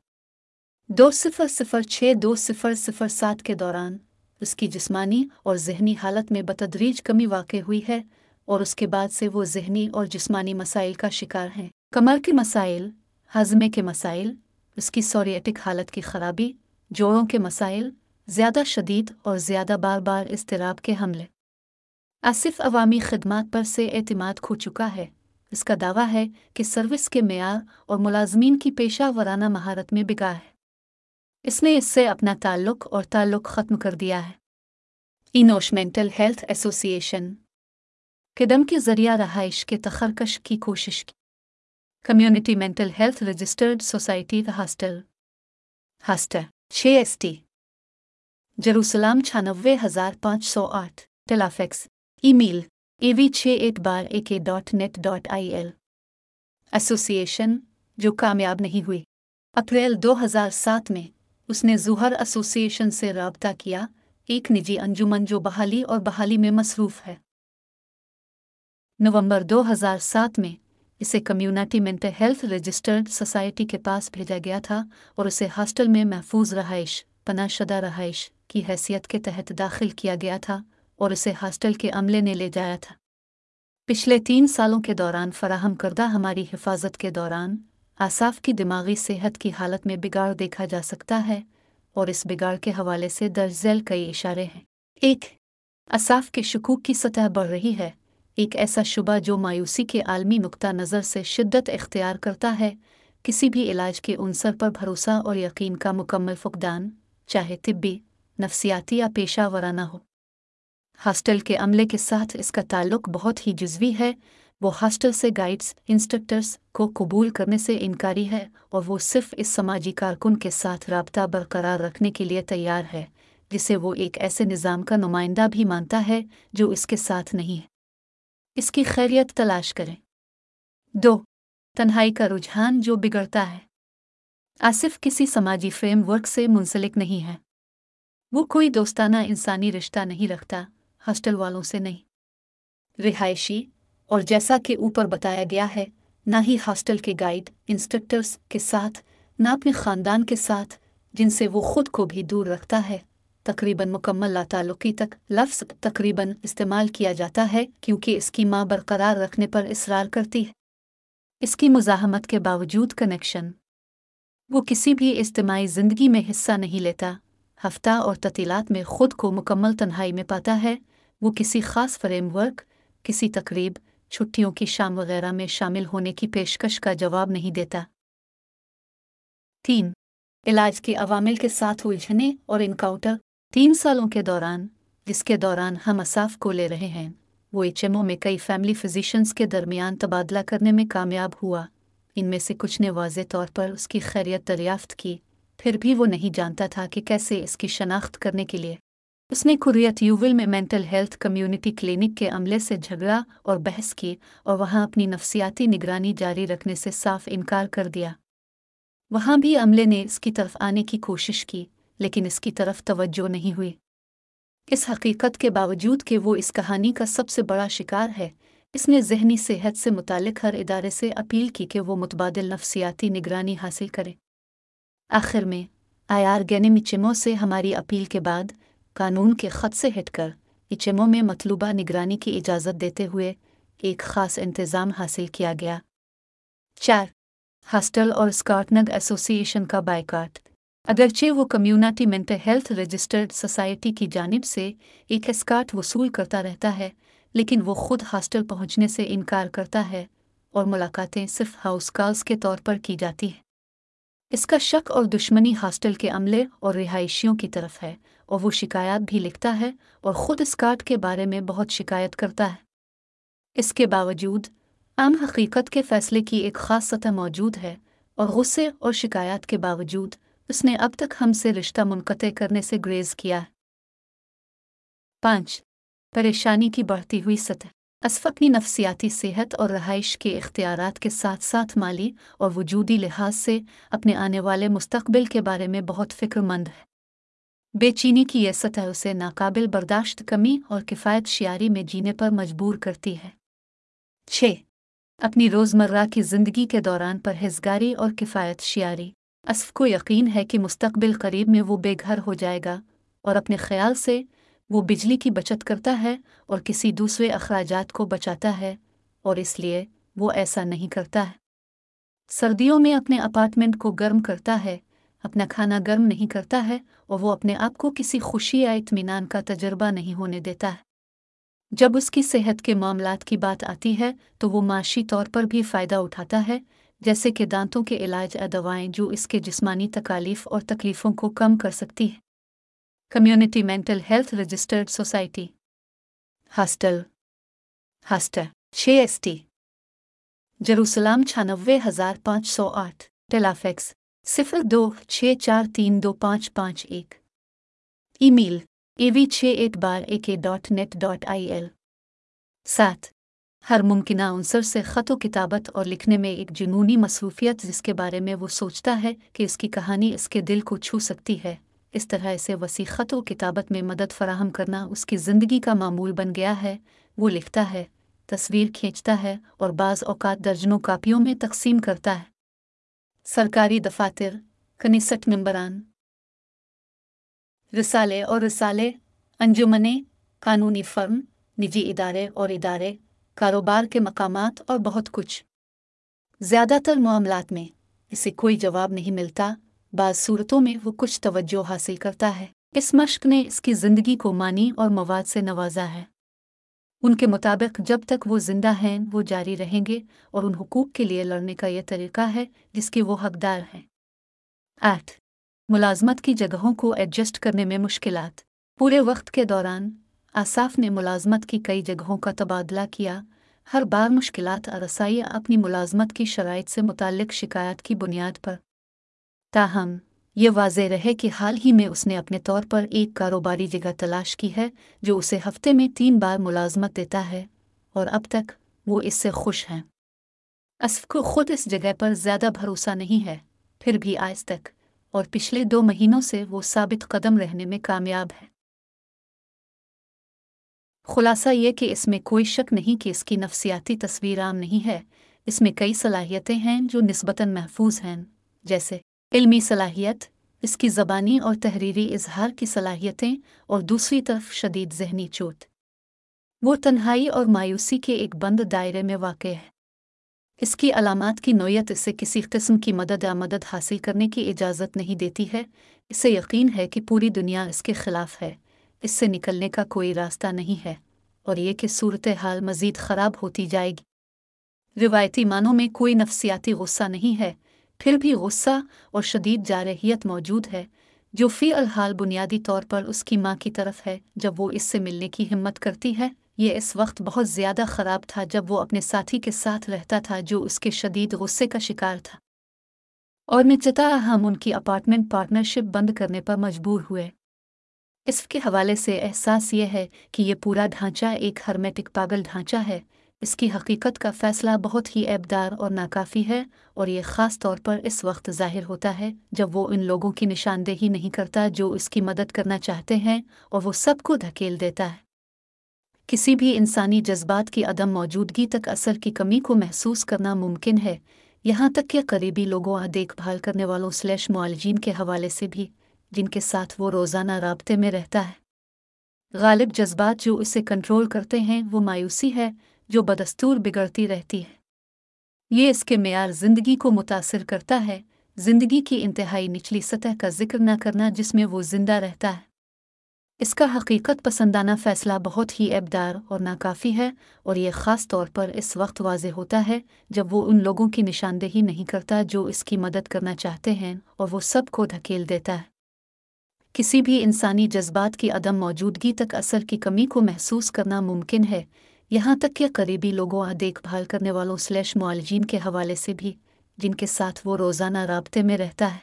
دو صفر صفر چھ دو صفر صفر سات کے دوران، اس کی جسمانی اور ذہنی حالت میں بتدریج کمی واقع ہوئی ہے اور اس کے بعد سے وہ ذہنی اور جسمانی مسائل کا شکار ہیں۔ کمر کے مسائل ہضمے کے مسائل، اس کی سوریٹک حالت کی خرابی، جوڑوں کے مسائل، زیادہ شدید اور زیادہ بار بار اضطراب کے حملے۔ آصف عوامی خدمات پر سے اعتماد کھو چکا ہے۔ اس کا دعویٰ ہے کہ سروس کے معیار اور ملازمین کی پیشہ ورانہ مہارت میں بگا ہے۔ اس نے اس سے اپنا تعلق اور تعلق ختم کر دیا ہے۔ اینوش مینٹل ہیلتھ ایسوسی ایشن قدم کے ذریعہ رہائش کے تخرکش کی کوشش کی۔ Community mental health registered society hostel hostel چھ ایس ٹی جروسلام چھیانوے ہزار پانچ سو آٹھ ٹیلافیکس ای میل اے وی چھ ایک بار A K dot net dot I L association جو کامیاب نہیں ہوئی اپریل دو ہزار سات میں اس نے زوہر ایسوسی ایشن سے رابطہ کیا۔ ایک نجی انجمن جو بحالی اور بحالی میں مصروف ہے۔ نومبر دو ہزار سات میں اسے community mental health registered society کے پاس بھیجا گیا تھا اور اسے ہاسٹل میں محفوظ رہائش، پناہ شدہ رہائش کی حیثیت کے تحت داخل کیا گیا تھا۔ اور اسے ہاسٹل کے عملے نے لے جایا تھا۔ پچھلے تین سالوں کے دوران فراہم کردہ ہماری حفاظت کے دوران آصاف کی دماغی صحت کی حالت میں بگاڑ دیکھا جا سکتا ہے اور اس بگاڑ کے حوالے سے درج ذیل کئی اشارے ہیں۔ ایک اصاف کے شکوک کی سطح بڑھ رہی ہے۔ ایک ایسا شبہ جو مایوسی کے عالمی نقطہ نظر سے شدت اختیار کرتا ہے۔ کسی بھی علاج کے عنصر پر بھروسہ اور یقین کا مکمل فقدان، چاہے طبی، نفسیاتی یا پیشہ ورانہ ہو۔ ہاسٹل کے عملے کے ساتھ اس کا تعلق بہت ہی جزوی ہے۔ وہ ہاسٹل سے گائیڈز، انسٹرکٹرز کو قبول کرنے سے انکاری ہے اور وہ صرف اس سماجی کارکن کے ساتھ رابطہ برقرار رکھنے کے لیے تیار ہے، جسے وہ ایک ایسے نظام کا نمائندہ بھی مانتا ہے جو اس کے ساتھ نہیں ہے۔ اس کی خیریت تلاش کریں۔ دو، تنہائی کا رجحان جو بگڑتا ہے۔ آصف کسی سماجی فریم ورک سے منسلک نہیں ہے۔ وہ کوئی دوستانہ انسانی رشتہ نہیں رکھتا۔ ہاسٹل والوں سے نہیں۔ رہائشی، اور جیسا کہ اوپر بتایا گیا ہے، نہ ہی ہاسٹل کے گائیڈ، انسٹرکٹرز کے ساتھ، نہ اپنے خاندان کے ساتھ، جن سے وہ خود کو بھی دور رکھتا ہے۔ تقریباً مکمل لاتعلقی تک لفظ تقریباً استعمال کیا جاتا ہے، کیونکہ اس کی ماں برقرار رکھنے پر اصرار کرتی ہے۔ اس کی مزاحمت کے باوجود کنیکشن وہ کسی بھی اجتماعی زندگی میں حصہ نہیں لیتا۔ ہفتہ اور تعطیلات میں خود کو مکمل تنہائی میں پاتا ہے۔ وہ کسی خاص فریم ورک، کسی تقریب، چھٹیوں کی شام وغیرہ میں شامل ہونے کی پیشکش کا جواب نہیں دیتا۔ تین، علاج کے عوامل کے ساتھ الجھنے اور انکاؤنٹر تین سالوں کے دوران، جس کے دوران ہم اصاف کو لے رہے ہیں۔ وہ ایچ ایم او میں کئی فیملی فزیشنز کے درمیان تبادلہ کرنے میں کامیاب ہوا۔ ان میں سے کچھ نے واضح طور پر اس کی خیریت دریافت کی۔ پھر بھی وہ نہیں جانتا تھا کہ کیسے اس کی شناخت کرنے کے لیے۔ اس نے کوریت یوول میں مینٹل ہیلتھ کمیونٹی کلینک کے عملے سے جھگڑا اور بحث کی اور وہاں اپنی نفسیاتی نگرانی جاری رکھنے سے صاف انکار کر دیا۔ وہاں بھی عملے نے اس کی طرف آنے کی کوشش کی، لیکن اس کی طرف توجہ نہیں ہوئی۔ اس حقیقت کے باوجود کہ وہ اس کہانی کا سب سے بڑا شکار ہے، اس نے ذہنی صحت سے متعلق ہر ادارے سے اپیل کی کہ وہ متبادل نفسیاتی نگرانی حاصل کرے۔ آخر میں آئی آر گینمچمو سے ہماری اپیل کے بعد قانون کے خط سے ہٹ کر اچمو میں مطلوبہ نگرانی کی اجازت دیتے ہوئے ایک خاص انتظام حاصل کیا گیا۔ چار، ہاسٹل اور اسکاٹنگ ایسوسی ایشن کا بائیکاٹ۔ اگرچہ وہ community mental health registered society کی جانب سے ایک اسکاٹ وصول کرتا رہتا ہے، لیکن وہ خود ہاسٹل پہنچنے سے انکار کرتا ہے اور ملاقاتیں صرف ہاؤس کالز کے طور پر کی جاتی ہیں۔ اس کا شک اور دشمنی ہاسٹل کے عملے اور رہائشیوں کی طرف ہے۔ اور وہ شکایات بھی لکھتا ہے اور خود اس کارڈ کے بارے میں بہت شکایت کرتا ہے۔ اس کے باوجود عام حقیقت کے فیصلے کی ایک خاص سطح موجود ہے اور غصے اور شکایات کے باوجود اس نے اب تک ہم سے رشتہ منقطع کرنے سے گریز کیا ہے۔ پانچ، پریشانی کی بڑھتی ہوئی سطح۔ اسفقنی نفسیاتی صحت اور رہائش کے اختیارات کے ساتھ ساتھ مالی اور وجودی لحاظ سے اپنے آنے والے مستقبل کے بارے میں بہت فکر مند ہے۔ بے چینی کی یہ سطح اسے ناقابل برداشت، کمی اور کفایت شیاری میں جینے پر مجبور کرتی ہے۔ چھ، اپنی روزمرہ کی زندگی کے دوران پرہیزگاری اور کفایت شیاری۔ اسف کو یقین ہے کہ مستقبل قریب میں وہ بے گھر ہو جائے گا اور اپنے خیال سے وہ بجلی کی بچت کرتا ہے اور کسی دوسرے اخراجات کو بچاتا ہے اور اس لیے وہ ایسا نہیں کرتا ہے۔ سردیوں میں اپنے اپارٹمنٹ کو گرم کرتا ہے اپنا کھانا گرم نہیں کرتا ہے اور وہ اپنے آپ کو کسی خوشی یا اطمینان کا تجربہ نہیں ہونے دیتا ہے۔ جب اس کی صحت کے معاملات کی بات آتی ہے تو وہ معاشی طور پر بھی فائدہ اٹھاتا ہے، جیسے کہ دانتوں کے علاج یا دوائیں جو اس کے جسمانی تکالیف اور تکلیفوں کو کم کر سکتی ہے community mental health registered society. Hostel. Hostel. چھ ایس ٹی۔ جروسلام چھیانوے ہزار پانچ سو آٹھ۔ ٹیلافیکس صفر دو چھ چار تین دو پانچ پانچ ایک۔ ای میل اے وی چھ at bar A K dot net dot I L سات۔ ہر ممکنہ عنصر سے خط و کتابت اور لکھنے میں ایک جنونی مصروفیت جس کے بارے میں وہ سوچتا ہے کہ اس کی کہانی اس کے دل کو چھو سکتی ہے۔ اس طرح اسے وسیع خط و کتابت میں مدد فراہم کرنا اس کی زندگی کا معمول بن گیا ہے۔ وہ لکھتا ہے، تصویر کھینچتا ہے اور بعض اوقات درجنوں کاپیوں میں تقسیم کرتا ہے۔ سرکاری دفاتر کنیسٹ ممبران۔ رسالے اور رسالے انجمنیں قانونی فرم، نجی ادارے اور ادارے، کاروبار کے مقامات اور بہت کچھ۔ زیادہ تر معاملات میں اسے کوئی جواب نہیں ملتا، بعض صورتوں میں وہ کچھ توجہ حاصل کرتا ہے۔ اس مشق نے اس کی زندگی کو مانی اور مواد سے نوازا ہے۔ ان کے مطابق جب تک وہ زندہ ہیں، وہ جاری رہیں گے اور ان حقوق کے لیے لڑنے کا یہ طریقہ ہے جس کے وہ حقدار ہیں۔ آٹھ، ملازمت کی جگہوں کو ایڈجسٹ کرنے میں مشکلات۔ پورے وقت کے دوران آصاف نے ملازمت کی کئی جگہوں کا تبادلہ کیا۔ ہر بار مشکلات رسائی اپنی ملازمت کی شرائط سے متعلق شکایات کی بنیاد پر۔ تاہم یہ واضح رہے کہ حال ہی میں اس نے اپنے طور پر ایک کاروباری جگہ تلاش کی ہے جو اسے ہفتے میں تین بار ملازمت دیتا ہے اور اب تک وہ اس سے خوش ہیں۔ اسف کو خود اس جگہ پر زیادہ بھروسہ نہیں ہے، پھر بھی آج تک، اور پچھلے دو مہینوں سے وہ ثابت قدم رہنے میں کامیاب ہے۔ خلاصہ یہ کہ اس میں کوئی شک نہیں کہ اس کی نفسیاتی تصویر عام نہیں ہے۔ اس میں کئی صلاحیتیں ہیں جو نسبتاً محفوظ ہیں، جیسے علمی صلاحیت، اس کی زبانی اور تحریری اظہار کی صلاحیتیں اور دوسری طرف شدید ذہنی چوٹ۔ وہ تنہائی اور مایوسی کے ایک بند دائرے میں واقع ہے۔ اس کی علامات کی نوعیت اسے کسی قسم کی مدد یا مدد حاصل کرنے کی اجازت نہیں دیتی ہے۔ اسے یقین ہے کہ پوری دنیا اس کے خلاف ہے۔ اس سے نکلنے کا کوئی راستہ نہیں ہے اور یہ کہ صورت حال مزید خراب ہوتی جائے گی۔ روایتی معنوں میں کوئی نفسیاتی غصہ نہیں ہے۔ پھر بھی غصہ اور شدید جارحیت موجود ہے، جو فی الحال بنیادی طور پر اس کی ماں کی طرف ہے، جب وہ اس سے ملنے کی ہمت کرتی ہے۔ یہ اس وقت بہت زیادہ خراب تھا جب وہ اپنے ساتھی کے ساتھ رہتا تھا جو اس کے شدید غصے کا شکار تھا۔ اور نچتا ہم ان کی اپارٹمنٹ پارٹنرشپ بند کرنے پر مجبور ہوئے۔ اس کے حوالے سے احساس یہ ہے کہ یہ پورا ڈھانچہ ایک ہرمیٹک پاگل ڈھانچہ ہے۔ اس کی حقیقت کا فیصلہ بہت ہی ایبدار اور ناکافی ہے اور یہ خاص طور پر اس وقت ظاہر ہوتا ہے جب وہ ان لوگوں کی نشاندہی نہیں کرتا جو اس کی مدد کرنا چاہتے ہیں اور وہ سب کو دھکیل دیتا ہے۔ کسی بھی انسانی جذبات کی عدم موجودگی تک اثر کی کمی کو محسوس کرنا ممکن ہے۔ یہاں تک کہ قریبی لوگوں اور دیکھ بھال کرنے والوں سلیش معالجین کے حوالے سے بھی، جن کے ساتھ وہ روزانہ رابطے میں رہتا ہے۔ غالب جذبات جو اسے کنٹرول کرتے ہیں وہ مایوسی ہے۔ جو بدستور بگڑتی رہتی ہے۔ یہ اس کے معیار زندگی کو متاثر کرتا ہے۔ زندگی کی انتہائی نچلی سطح کا ذکر نہ کرنا جس میں وہ زندہ رہتا ہے۔ اس کا حقیقت پسندانہ فیصلہ بہت ہی ابدار اور ناکافی ہے اور یہ خاص طور پر اس وقت واضح ہوتا ہے جب وہ ان لوگوں کی نشاندہی نہیں کرتا جو اس کی مدد کرنا چاہتے ہیں اور وہ سب کو دھکیل دیتا ہے۔ کسی بھی انسانی جذبات کی عدم موجودگی تک اثر کی کمی کو محسوس کرنا ممکن ہے۔ یہاں تک کہ قریبی لوگوں اور دیکھ بھال کرنے والوں سلیش معالجین کے حوالے سے بھی، جن کے ساتھ وہ روزانہ رابطے میں رہتا ہے۔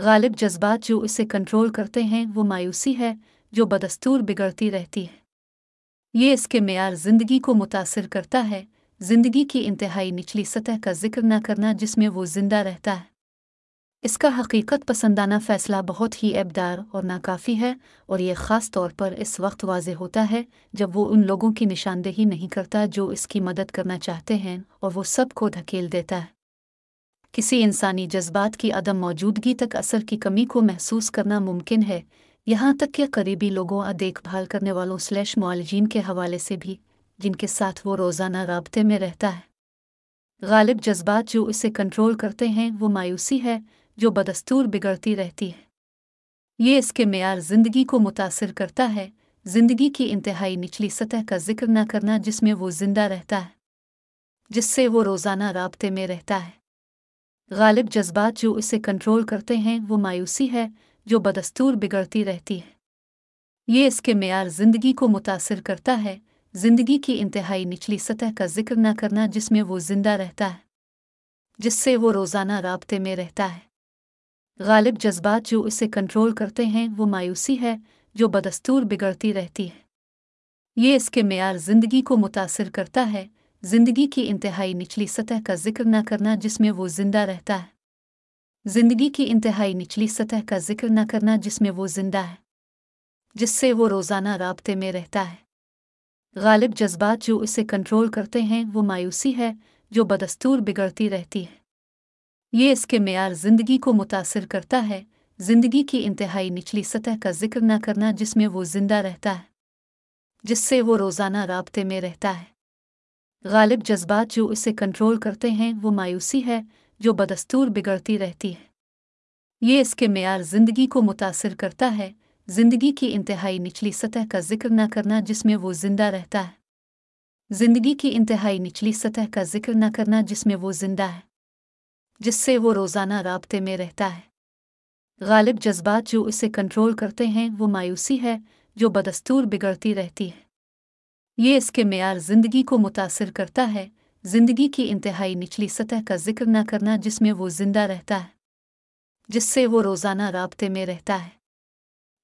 غالب جذبات جو اسے کنٹرول کرتے ہیں، وہ مایوسی ہے جو بدستور بگڑتی رہتی ہے۔ یہ اس کے معیار زندگی کو متاثر کرتا ہے، زندگی کی انتہائی نچلی سطح کا ذکر نہ کرنا جس میں وہ زندہ رہتا ہے۔ اس کا حقیقت پسندانہ فیصلہ بہت ہی ابدار اور ناکافی ہے اور یہ خاص طور پر اس وقت واضح ہوتا ہے جب وہ ان لوگوں کی نشاندہی نہیں کرتا جو اس کی مدد کرنا چاہتے ہیں اور وہ سب کو دھکیل دیتا ہے۔ کسی انسانی جذبات کی عدم موجودگی تک اثر کی کمی کو محسوس کرنا ممکن ہے، یہاں تک کہ قریبی لوگوں اور دیکھ بھال کرنے والوں سلیش معالجین کے حوالے سے بھی، جن کے ساتھ وہ روزانہ رابطے میں رہتا ہے۔ غالب جذبات جو اسے کنٹرول کرتے ہیں وہ مایوسی ہے جو بدستور بگڑتی رہتی ہے۔ یہ اس کے معیار زندگی کو متاثر کرتا ہے۔ زندگی کی انتہائی نچلی سطح کا ذکر نہ کرنا جس میں وہ زندہ رہتا ہے، جس سے وہ روزانہ رابطے میں رہتا ہے۔ غالب جذبات جو اسے کنٹرول کرتے ہیں، وہ مایوسی ہے جو بدستور بگڑتی رہتی ہے۔ یہ اس کے معیار زندگی کو متاثر کرتا ہے۔ زندگی کی انتہائی نچلی سطح کا ذکر نہ کرنا جس میں وہ زندہ رہتا ہے، جس سے وہ روزانہ رابطے میں رہتا ہے۔ غالب جذبات جو اسے کنٹرول کرتے ہیں، وہ مایوسی ہے جو بدستور بگڑتی رہتی ہے۔ یہ اس کے معیار زندگی کو متاثر کرتا ہے۔ زندگی کی انتہائی نچلی سطح کا ذکر نہ کرنا جس میں وہ زندہ رہتا ہے۔ زندگی کی انتہائی نچلی سطح کا ذکر نہ کرنا جس میں وہ زندہ ہے، جس سے وہ روزانہ رابطے میں رہتا ہے۔ غالب جذبات جو اسے کنٹرول کرتے ہیں، وہ مایوسی ہے جو بدستور بگڑتی رہتی ہے۔ یہ اس کے معیار زندگی کو متاثر کرتا ہے۔ زندگی کی انتہائی نچلی سطح کا ذکر نہ کرنا جس میں وہ زندہ رہتا ہے، جس سے وہ روزانہ رابطے میں رہتا ہے۔ غالب جذبات جو اسے کنٹرول کرتے ہیں، وہ مایوسی ہے جو بدستور بگڑتی رہتی ہے۔ یہ اس کے معیار زندگی کو متاثر کرتا ہے۔ زندگی کی انتہائی نچلی سطح کا ذکر نہ کرنا جس میں وہ زندہ رہتا ہے۔ زندگی کی انتہائی نچلی سطح کا ذکر نہ کرنا جس میں وہ زندہ ہے۔ جس سے وہ روزانہ رابطے میں رہتا ہے۔ غالب جذبات جو اسے کنٹرول کرتے ہیں، وہ مایوسی ہے جو بدستور بگڑتی رہتی ہے۔ یہ اس کے معیار زندگی کو متاثر کرتا ہے۔ زندگی کی انتہائی نچلی سطح کا ذکر نہ کرنا جس میں وہ زندہ رہتا ہے، جس سے وہ روزانہ رابطے میں رہتا ہے۔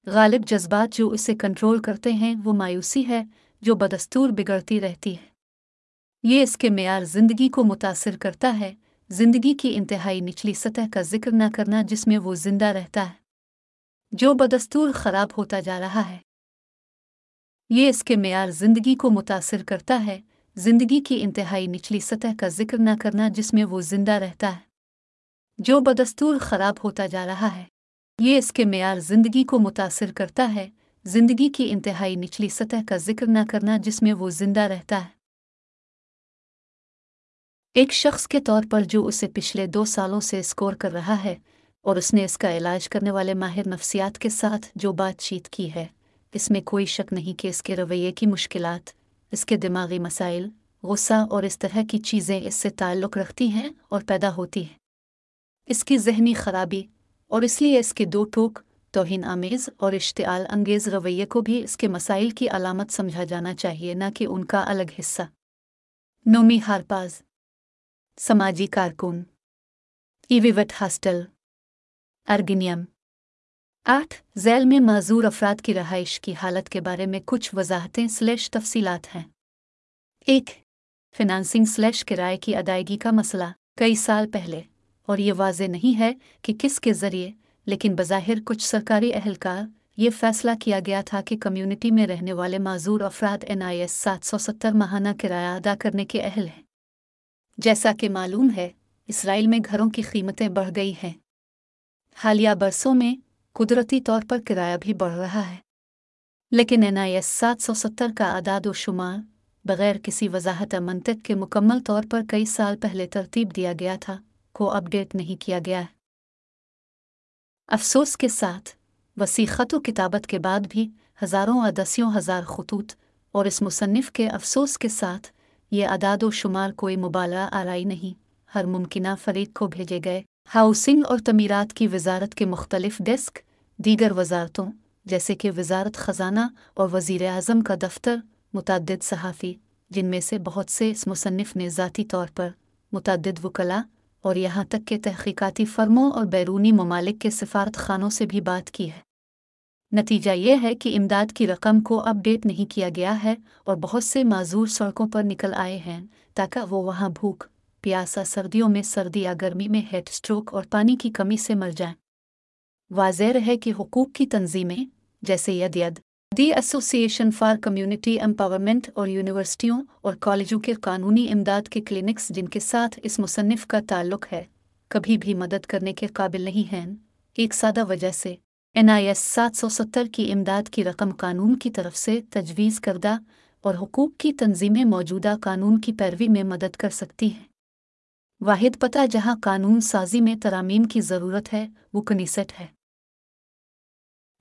غالب جذبات جو اسے کنٹرول کرتے ہیں، وہ مایوسی ہے جو بدستور بگڑتی رہتی ہے۔ یہ اس کے معیار زندگی کو متاثر کرتا ہے زندگی کی انتہائی نچلی سطح کا ذکر نہ کرنا جس میں وہ زندہ رہتا ہے، جو بدستور خراب ہوتا جا رہا ہے۔ یہ اس کے معیار زندگی کو متاثر کرتا ہے، زندگی کی انتہائی نچلی سطح کا ذکر نہ کرنا جس میں وہ زندہ رہتا ہے، جو بدستور خراب ہوتا جا رہا ہے۔ یہ اس کے معیار زندگی کو متاثر کرتا ہے، زندگی کی انتہائی نچلی سطح کا ذکر نہ کرنا جس میں وہ زندہ رہتا ہے۔ ایک شخص کے طور پر جو اسے پچھلے دو سالوں سے اسکور کر رہا ہے اور اس نے اس کا علاج کرنے والے ماہر نفسیات کے ساتھ جو بات چیت کی ہے، اس میں کوئی شک نہیں کہ اس کے رویے کی مشکلات، اس کے دماغی مسائل، غصہ اور اس طرح کی چیزیں اس سے تعلق رکھتی ہیں اور پیدا ہوتی ہیں۔ اس کی ذہنی خرابی اور اس لیے اس کے دو ٹوک، توہین آمیز اور اشتعال انگیز رویے کو بھی اس کے مسائل کی علامت سمجھا جانا چاہیے، نہ کہ ان کا الگ حصہ۔ نومی ہارپاز سماجی کارکن۔ ایویوٹ ہاسٹل۔ ارگنیم آٹھ، ذیل میں معذور افراد کی رہائش کی حالت کے بارے میں کچھ وضاحتیں سلیش تفصیلات ہیں۔ ایک فنانسنگ سلیش کرائے کی ادائیگی کا مسئلہ۔ کئی سال پہلے۔ اور یہ واضح نہیں ہے کہ کس کے ذریعے، لیکن بظاہر کچھ سرکاری اہلکار یہ فیصلہ کیا گیا تھا کہ کمیونٹی میں رہنے والے معذور افراد این آئی ایس سات سو ستر ماہانہ کرایہ ادا کرنے کے اہل ہیں۔ جیسا کہ معلوم ہے، اسرائیل میں گھروں کی قیمتیں بڑھ گئی ہیں۔ حالیہ برسوں میں قدرتی طور پر کرایہ بھی بڑھ رہا ہے۔ لیکن این آئی ایس سات سو ستر کا اعداد و شمار بغیر کسی وضاحت منطق کے مکمل طور پر کئی سال پہلے ترتیب دیا گیا تھا، کو اپ ڈیٹ نہیں کیا گیا ہے۔ افسوس کے ساتھ، وسیع خط و کتابت کے بعد بھی ہزاروں ادسیوں ہزار خطوط اور اس مصنف کے افسوس کے ساتھ یہ اعداد و شمار کوئی مبالغہ آرائی نہیں۔ ہر ممکنہ فریق کو بھیجے گئے ہاؤسنگ اور تعمیرات کی وزارت کے مختلف ڈیسک دیگر وزارتوں، جیسے کہ وزارت خزانہ اور وزیر اعظم کا دفتر، متعدد صحافی، جن میں سے بہت سے اس مصنف نے ذاتی طور پر متعدد وکلا اور یہاں تک کہ تحقیقاتی فرموں اور بیرونی ممالک کے سفارت خانوں سے بھی بات کی ہے۔ نتیجہ یہ ہے کہ امداد کی رقم کو اپ ڈیٹ نہیں کیا گیا ہے اور بہت سے معذور سڑکوں پر نکل آئے ہیں تاکہ وہ وہاں بھوک، پیاسا سردیوں میں سردی یا گرمی میں ہیڈ اسٹروک اور پانی کی کمی سے مر جائیں۔ واضح رہے کہ حقوق کی تنظیمیں، جیسے ید ید the association for community empowerment اور یونیورسٹیوں اور کالجوں کے قانونی امداد کے کلینکس جن کے ساتھ اس مصنف کا تعلق ہے، کبھی بھی مدد کرنے کے قابل نہیں ہیں۔ ایک سادہ وجہ سے این آئی ایس سات سو ستر کی امداد کی رقم قانون کی طرف سے تجویز کردہ اور حقوق کی تنظیمیں موجودہ قانون کی پیروی میں مدد کر سکتی ہیں۔ واحد پتہ جہاں قانون سازی میں ترامیم کی ضرورت ہے، وہ کنیسٹ ہے۔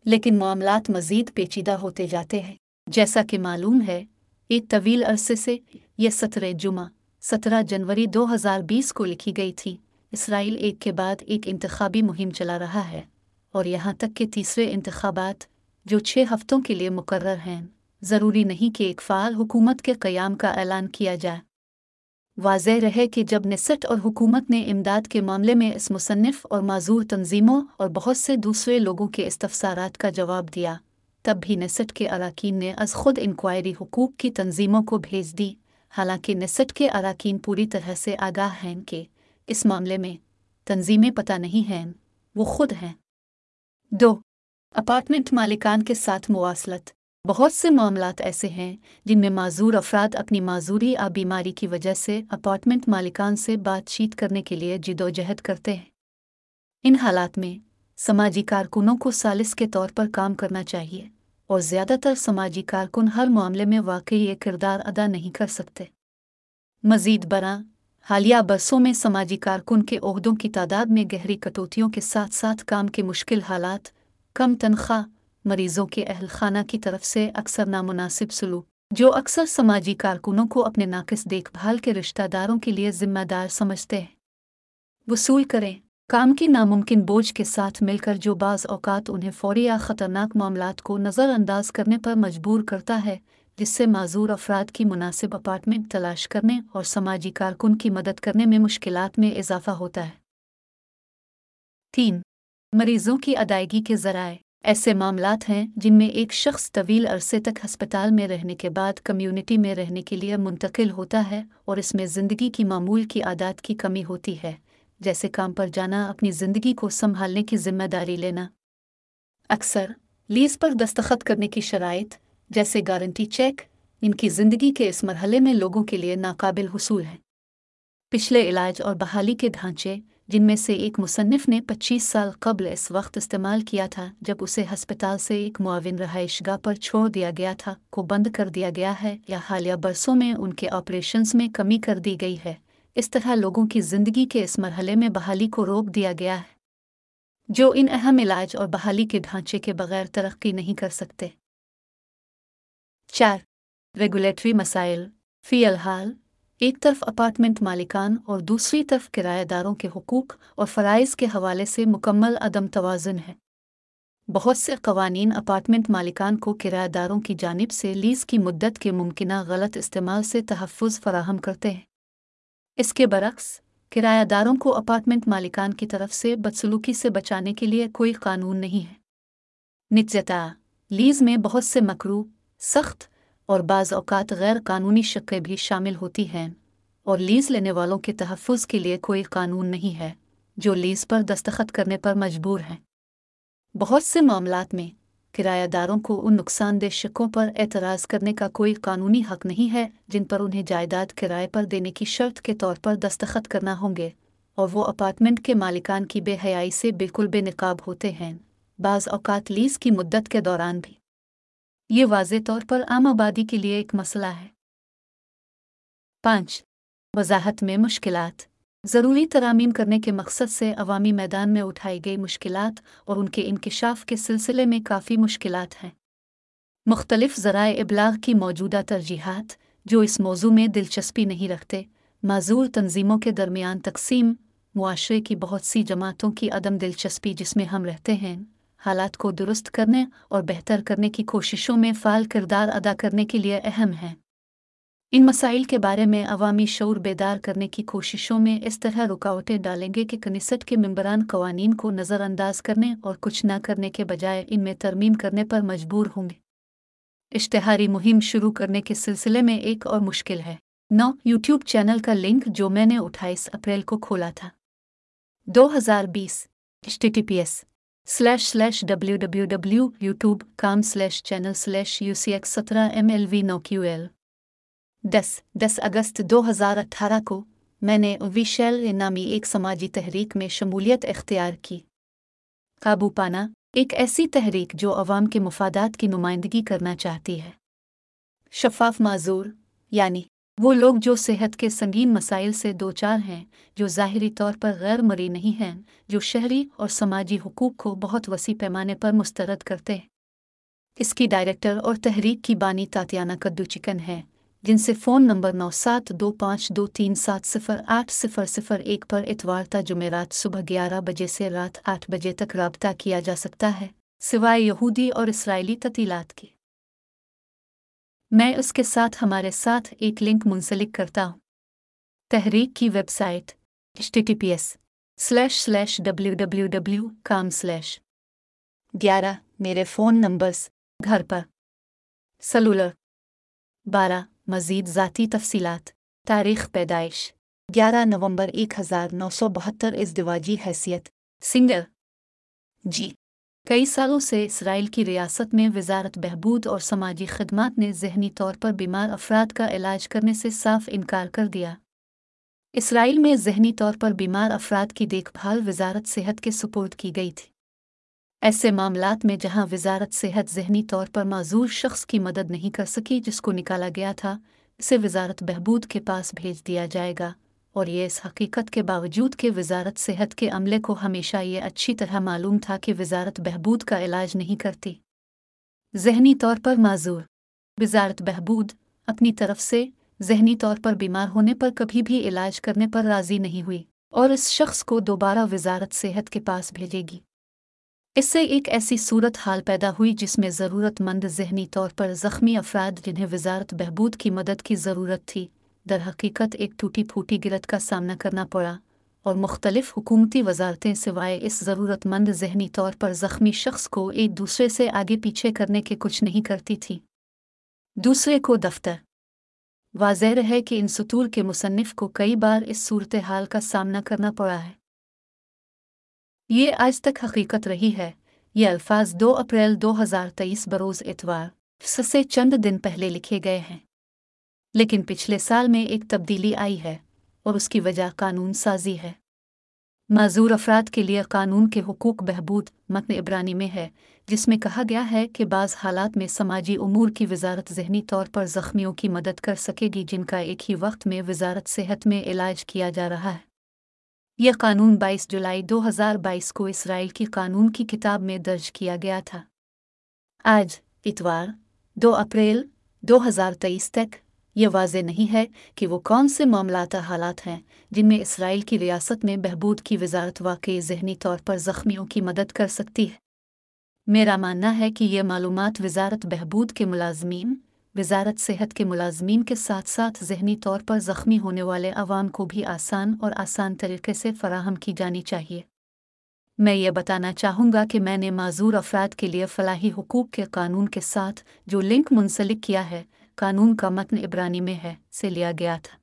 لیکن معاملات مزید پیچیدہ ہوتے جاتے ہیں۔ جیسا کہ معلوم ہے، ایک طویل عرصے سے یہ سترہ جمعہ، سترہ جنوری دو ہزار بیس کو لکھی گئی تھی۔ اسرائیل ایک کے بعد ایک انتخابی مہم چلا رہا ہے۔ اور یہاں تک کہ تیسرے انتخابات جو چھ ہفتوں کے لیے مقرر ہیں، ضروری نہیں کہ ایک فعال حکومت کے قیام کا اعلان کیا جائے۔ واضح رہے کہ جب نسٹ اور حکومت نے امداد کے معاملے میں اس مصنف اور معذور تنظیموں اور بہت سے دوسرے لوگوں کے استفسارات کا جواب دیا، تب بھی نسٹ کے اراکین نے از خود انکوائری حقوق کی تنظیموں کو بھیج دی۔ حالانکہ نسٹ کے اراکین پوری طرح سے آگاہ ہیں کہ اس معاملے میں تنظیمیں پتہ نہیں ہیں، وہ خود ہیں۔ دو، اپارٹمنٹ مالکان کے ساتھ مواصلت۔ بہت سے معاملات ایسے ہیں جن میں معذور افراد اپنی معذوری یا بیماری کی وجہ سے اپارٹمنٹ مالکان سے بات چیت کرنے کے لیے جد و جہد کرتے ہیں۔ ان حالات میں سماجی کارکنوں کو سالس کے طور پر کام کرنا چاہیے اور زیادہ تر سماجی کارکن ہر معاملے میں واقعی یہ کردار ادا نہیں کر سکتے۔ مزید برآں حالیہ برسوں میں سماجی کارکن کے عہدوں کی تعداد میں گہری کٹوتیوں کے ساتھ ساتھ کام کے مشکل حالات، کم تنخواہ، مریضوں کے اہل خانہ کی طرف سے اکثر نامناسب سلوک، جو اکثر سماجی کارکنوں کو اپنے ناقص دیکھ بھال کے رشتہ داروں کے لیے ذمہ دار سمجھتے ہیں۔ وصول کریں۔ کام کی ناممکن بوجھ کے ساتھ مل کر جو بعض اوقات انہیں فوری یا خطرناک معاملات کو نظر انداز کرنے پر مجبور کرتا ہے جس سے معذور افراد کی مناسب اپارٹمنٹ تلاش کرنے اور سماجی کارکن کی مدد کرنے میں مشکلات میں اضافہ ہوتا ہے۔ تین، مریضوں کی ادائیگی کے ذرائع۔ ایسے معاملات ہیں جن میں ایک شخص طویل عرصے تک ہسپتال میں رہنے کے بعد کمیونٹی میں رہنے کے لیے منتقل ہوتا ہے اور اس میں زندگی کی معمول کی عادات کی کمی ہوتی ہے، جیسے کام پر جانا، اپنی زندگی کو سنبھالنے کی ذمہ داری لینا۔ اکثر، لیز پر دستخط کرنے کی شرائط جیسے گارنٹی چیک ان کی زندگی کے اس مرحلے میں لوگوں کے لیے ناقابل حصول ہیں۔ پچھلے علاج اور بحالی کے ڈھانچے، جن میں سے ایک مصنف نے پچیس سال قبل اس وقت استعمال کیا تھا جب اسے ہسپتال سے ایک معاون رہائش گاہ پر چھوڑ دیا گیا تھا، کو بند کر دیا گیا ہے یا حالیہ برسوں میں ان کے آپریشنز میں کمی کر دی گئی ہے۔ اس طرح لوگوں کی زندگی کے اس مرحلے میں بحالی کو روک دیا گیا ہے، جو ان اہم علاج اور بحالی کے ڈھانچے کے بغیر ترقی نہیں کر سکتے۔ چار ریگولیٹری مسائل، فی الحال، ایک طرف اپارٹمنٹ مالکان اور دوسری طرف کرایہ داروں کے حقوق اور فرائض کے حوالے سے مکمل عدم توازن ہے۔ بہت سے قوانین اپارٹمنٹ مالکان کو کرایہ داروں کی جانب سے لیز کی مدت کے ممکنہ غلط استعمال سے تحفظ فراہم کرتے ہیں۔ اس کے برعکس، کرایہ داروں کو اپارٹمنٹ مالکان کی طرف سے بدسلوکی سے بچانے کے لیے کوئی قانون نہیں ہے۔ نچتا لیز میں بہت سے مکرو سخت اور بعض اوقات غیر قانونی شقیں بھی شامل ہوتی ہیں اور لیز لینے والوں کے تحفظ کے لیے کوئی قانون نہیں ہے جو لیز پر دستخط کرنے پر مجبور ہیں۔ بہت سے معاملات میں کرایہ داروں کو ان نقصان دہ شکوں پر اعتراض کرنے کا کوئی قانونی حق نہیں ہے جن پر انہیں جائیداد کرائے پر دینے کی شرط کے طور پر دستخط کرنا ہوں گے اور وہ اپارٹمنٹ کے مالکان کی بے حیائی سے بالکل بے نقاب ہوتے ہیں۔ بعض اوقات لیز کی مدت کے دوران بھی یہ واضح طور پر عام آبادی کے لیے ایک مسئلہ ہے۔ پانچ، وضاحت میں مشکلات۔ ضروری ترامیم کرنے کے مقصد سے عوامی میدان میں اٹھائی گئی مشکلات اور ان کے انکشاف کے سلسلے میں کافی مشکلات ہیں۔ مختلف ذرائع ابلاغ کی موجودہ ترجیحات جو اس موضوع میں دلچسپی نہیں رکھتے، معذور تنظیموں کے درمیان تقسیم، معاشرے کی بہت سی جماعتوں کی عدم دلچسپی جس میں ہم رہتے ہیں۔ حالات کو درست کرنے اور بہتر کرنے کی کوششوں میں فعال کردار ادا کرنے کے لیے اہم ہیں۔ ان مسائل کے بارے میں عوامی شعور بیدار کرنے کی کوششوں میں اس طرح رکاوٹیں ڈالیں گے کہ کنیسٹ کے ممبران قوانین کو نظر انداز کرنے اور کچھ نہ کرنے کے بجائے ان میں ترمیم کرنے پر مجبور ہوں گے۔ اشتہاری مہم شروع کرنے کے سلسلے میں ایک اور مشکل ہے۔ نو، یوٹیوب چینل کا لنک جو میں نے اٹھائیس اپریل کو کھولا تھا۔ دو ہزار بیس، H T P S. Slash slash W W W YouTube com slash channel slash U C X سترہ ایم ایل وی نو کیو ایل دس دس اگست دو ہزار اٹھارہ کو میں نے ویشیل نامی ایک سماجی تحریک میں شمولیت اختیار کی۔ قابو پانا ایک ایسی تحریک جو عوام کے مفادات کی نمائندگی کرنا چاہتی ہے۔ شفاف معذور یعنی وہ لوگ جو صحت کے سنگین مسائل سے دو چار ہیں، جو ظاہری طور پر غیر مری نہیں ہیں، جو شہری اور سماجی حقوق کو بہت وسیع پیمانے پر مسترد کرتے ہیں۔ اس کی ڈائریکٹر اور تحریک کی بانی تاتیانہ کدو چکن ہے، جن سے فون نمبر نو سات دو پانچ دو تین سات صفر آٹھ صفر صفر ایک پر اتوار تا جمعرات صبح گیارہ بجے سے رات آٹھ بجے تک رابطہ کیا جا سکتا ہے، سوائے یہودی اور اسرائیلی تعطیلات کی میں اس کے ساتھ ہمارے ساتھ ایک لنک منسلک کرتا ہوں۔ تحریک کی website H T T P S slash slash W W W com slash گیارہ میرے فون نمبرس گھر پر۔ سلولر بارہ مزید ذاتی تفصیلات۔ تاریخ پیدائش گیارہ نومبر ایک ہزار نو سو بہتر۔ ازدواجی حیثیت۔ سنگر جی کئی سالوں سے اسرائیل کی ریاست میں وزارت بہبود اور سماجی خدمات نے ذہنی طور پر بیمار افراد کا علاج کرنے سے صاف انکار کر دیا۔ اسرائیل میں ذہنی طور پر بیمار افراد کی دیکھ بھال وزارت صحت کے سپورٹ کی گئی تھی۔ ایسے معاملات میں جہاں وزارت صحت ذہنی طور پر معذور شخص کی مدد نہیں کر سکی جس کو نکالا گیا تھا، اسے وزارت بہبود کے پاس بھیج دیا جائے گا۔ اور یہ اس حقیقت کے باوجود کہ وزارت صحت کے عملے کو ہمیشہ یہ اچھی طرح معلوم تھا کہ وزارت بہبود کا علاج نہیں کرتی۔ ذہنی طور پر معذور۔ وزارت بہبود اپنی طرف سے ذہنی طور پر بیمار ہونے پر کبھی بھی علاج کرنے پر راضی نہیں ہوئی اور اس شخص کو دوبارہ وزارت صحت کے پاس بھیجے گی۔ اس سے ایک ایسی صورت حال پیدا ہوئی جس میں ضرورت مند ذہنی طور پر زخمی افراد جنہیں وزارت بہبود کی مدد کی ضرورت تھی۔ در حقیقت ایک ٹوٹی پھوٹی گرت کا سامنا کرنا پڑا اور مختلف حکومتی وزارتیں سوائے اس ضرورت مند ذہنی طور پر زخمی شخص کو ایک دوسرے سے آگے پیچھے کرنے کے کچھ نہیں کرتی تھی۔ دوسرے کو دفتر۔ واضح ہے کہ ان سطور کے مصنف کو کئی بار اس صورتحال کا سامنا کرنا پڑا ہے۔ یہ آج تک حقیقت رہی ہے۔ یہ الفاظ دو اپریل دو ہزار تیئیس بروز اتوار سے چند دن پہلے لکھے گئے ہیں۔ لیکن پچھلے سال میں ایک تبدیلی آئی ہے اور اس کی وجہ قانون سازی ہے۔ معذور افراد کے لیے قانون کے حقوق بہبود متن ابرانی میں ہے، جس میں کہا گیا ہے کہ بعض حالات میں سماجی امور کی وزارت ذہنی طور پر زخمیوں کی مدد کر سکے گی جن کا ایک ہی وقت میں وزارت صحت میں علاج کیا جا رہا ہے۔ یہ قانون بائیس جولائی دو ہزار بائیس کو اسرائیل کی قانون کی کتاب میں درج کیا گیا تھا۔ آج اتوار دو اپریل دو ہزار تیئیس تک یہ واضح نہیں ہے کہ وہ کون سے معاملات حالات ہیں جن میں اسرائیل کی ریاست میں بہبود کی وزارت واقعی ذہنی طور پر زخمیوں کی مدد کر سکتی ہے۔ میرا ماننا ہے کہ یہ معلومات وزارت بہبود کے ملازمین، وزارت صحت کے ملازمین کے ساتھ ساتھ ذہنی طور پر زخمی ہونے والے عوام کو بھی آسان اور آسان طریقے سے فراہم کی جانی چاہیے۔ میں یہ بتانا چاہوں گا کہ میں نے معذور افراد کے لیے فلاحی حقوق کے قانون کے ساتھ جو لنک منسلک کیا ہے قانون کا متن ابرانی میں ہے، سے لیا گیا تھا۔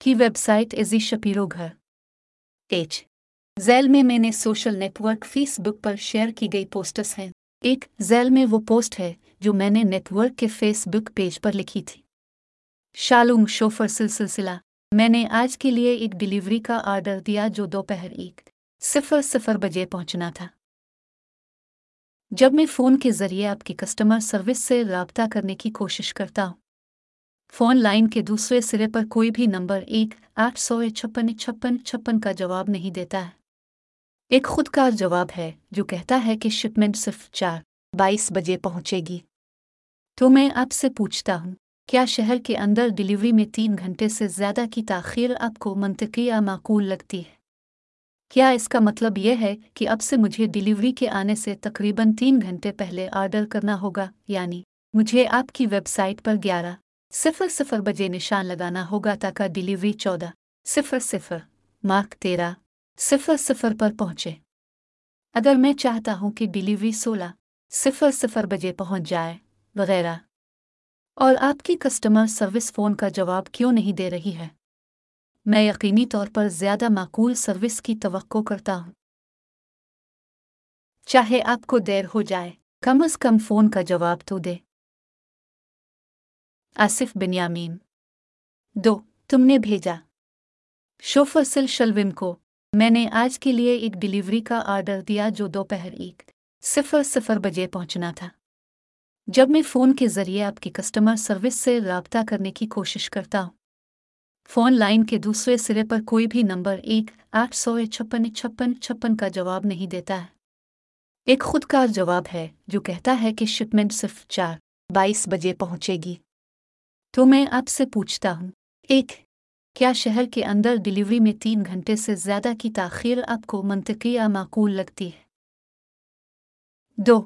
کی ویب سائٹ ایزی شپیرو گھر۔ ایچ ذیل میں میں نے social network Facebook پر شیئر کی گئی پوسٹس ہیں۔ ایک ذیل میں وہ پوسٹ ہے جو میں نے نیٹ ورک کے فیس بک پیج پر لکھی تھی۔ شالوم شوفر سلسلہ۔ میں نے آج کے لیے ایک ڈلیوری کا آرڈر دیا جو دوپہر ایک صفر صفر بجے پہنچنا تھا۔ جب میں فون کے ذریعے آپ کی کسٹمر سروس سے رابطہ کرنے کی کوشش کرتا ہوں۔ فون لائن کے دوسرے سرے پر کوئی بھی نمبر ایک آٹھ سو چھپن چھپن چھپن کا جواب نہیں دیتا ہے۔ ایک خود کار جواب ہے جو کہتا ہے کہ شپمنٹ صرف چار، بائیس بجے پہنچے گی۔ تو میں آپ سے پوچھتا ہوں، کیا شہر کے اندر ڈلیوری میں تین گھنٹے سے زیادہ کی تاخیر آپ کو منطقی یا معقول لگتی ہے؟ کیا اس کا مطلب یہ ہے کہ اب سے مجھے ڈلیوری کے آنے سے تقریباً تین گھنٹے پہلے آرڈر کرنا ہوگا یعنی مجھے آپ کی ویب سائٹ پر گیارہ صفر صفر بجے نشان لگانا ہوگا تاکہ ڈلیوری چودہ صفر صفر مارک تیرہ صفر صفر پر پہنچے۔ اگر میں چاہتا ہوں کہ ڈلیوری سولہ صفر صفر بجے پہنچ جائے، وغیرہ۔ اور آپ کی کسٹمر سروس فون کا جواب کیوں نہیں دے رہی ہے؟ میں یقینی طور پر زیادہ معقول سروس کی توقع کرتا ہوں۔ چاہے آپ کو دیر ہو جائے، کم از کم فون کا جواب تو دے۔ آصف بنیامین دو، تم نے بھیجا۔ شوفرسل شلوم کو، میں نے آج کے لیے ایک ڈلیوری کا آرڈر دیا جو دوپہر ایک صفر صفر بجے پہنچنا تھا۔ جب میں فون کے ذریعے آپ کی کسٹمر سروس سے رابطہ کرنے کی کوشش کرتا ہوں فون لائن کے دوسرے سرے پر کوئی بھی نمبر ایک آٹھ سو چھپن چھپن چھپن کا جواب نہیں دیتا ہے۔ ایک خودکار جواب ہے جو کہتا ہے کہ شپمنٹ صرف چار، بائیس بجے پہنچے گی۔ تو میں آپ سے پوچھتا ہوں، ایک، کیا شہر کے اندر ڈیلیوری میں تین گھنٹے سے زیادہ کی تاخیر آپ کو منطقی یا معقول لگتی ہے؟ دو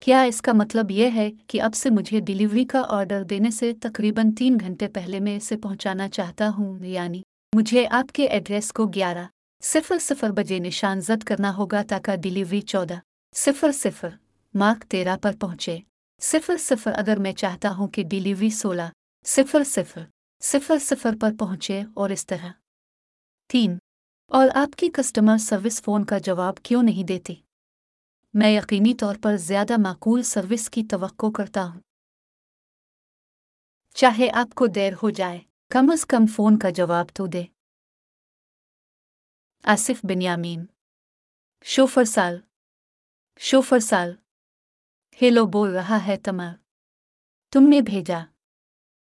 کیا اس کا مطلب یہ ہے کہ اب سے مجھے ڈیلیوری کا آرڈر دینے سے تقریباً تین گھنٹے پہلے میں اسے پہنچانا چاہتا ہوں یعنی مجھے آپ کے ایڈریس کو گیارہ صفر صفر بجے نشان زد کرنا ہوگا تاکہ ڈیلیوری چودہ صفر صفر مارک تیرہ پر پہنچے۔ صفر صفر اگر میں چاہتا ہوں کہ ڈیلیوری سولہ صفر صفر صفر صفر پر پہنچے اور اس طرح۔ تین اور آپ کی کسٹمر سروس فون کا جواب کیوں نہیں دیتی میں یقینی طور پر زیادہ معقول سروس کی توقع کرتا ہوں۔ چاہے آپ کو دیر ہو جائے، کم از کم فون کا جواب تو دے۔ آصف بنیامین شوفر سال شوفر سال، ہیلو بول رہا ہے تمار تم نے بھیجا۔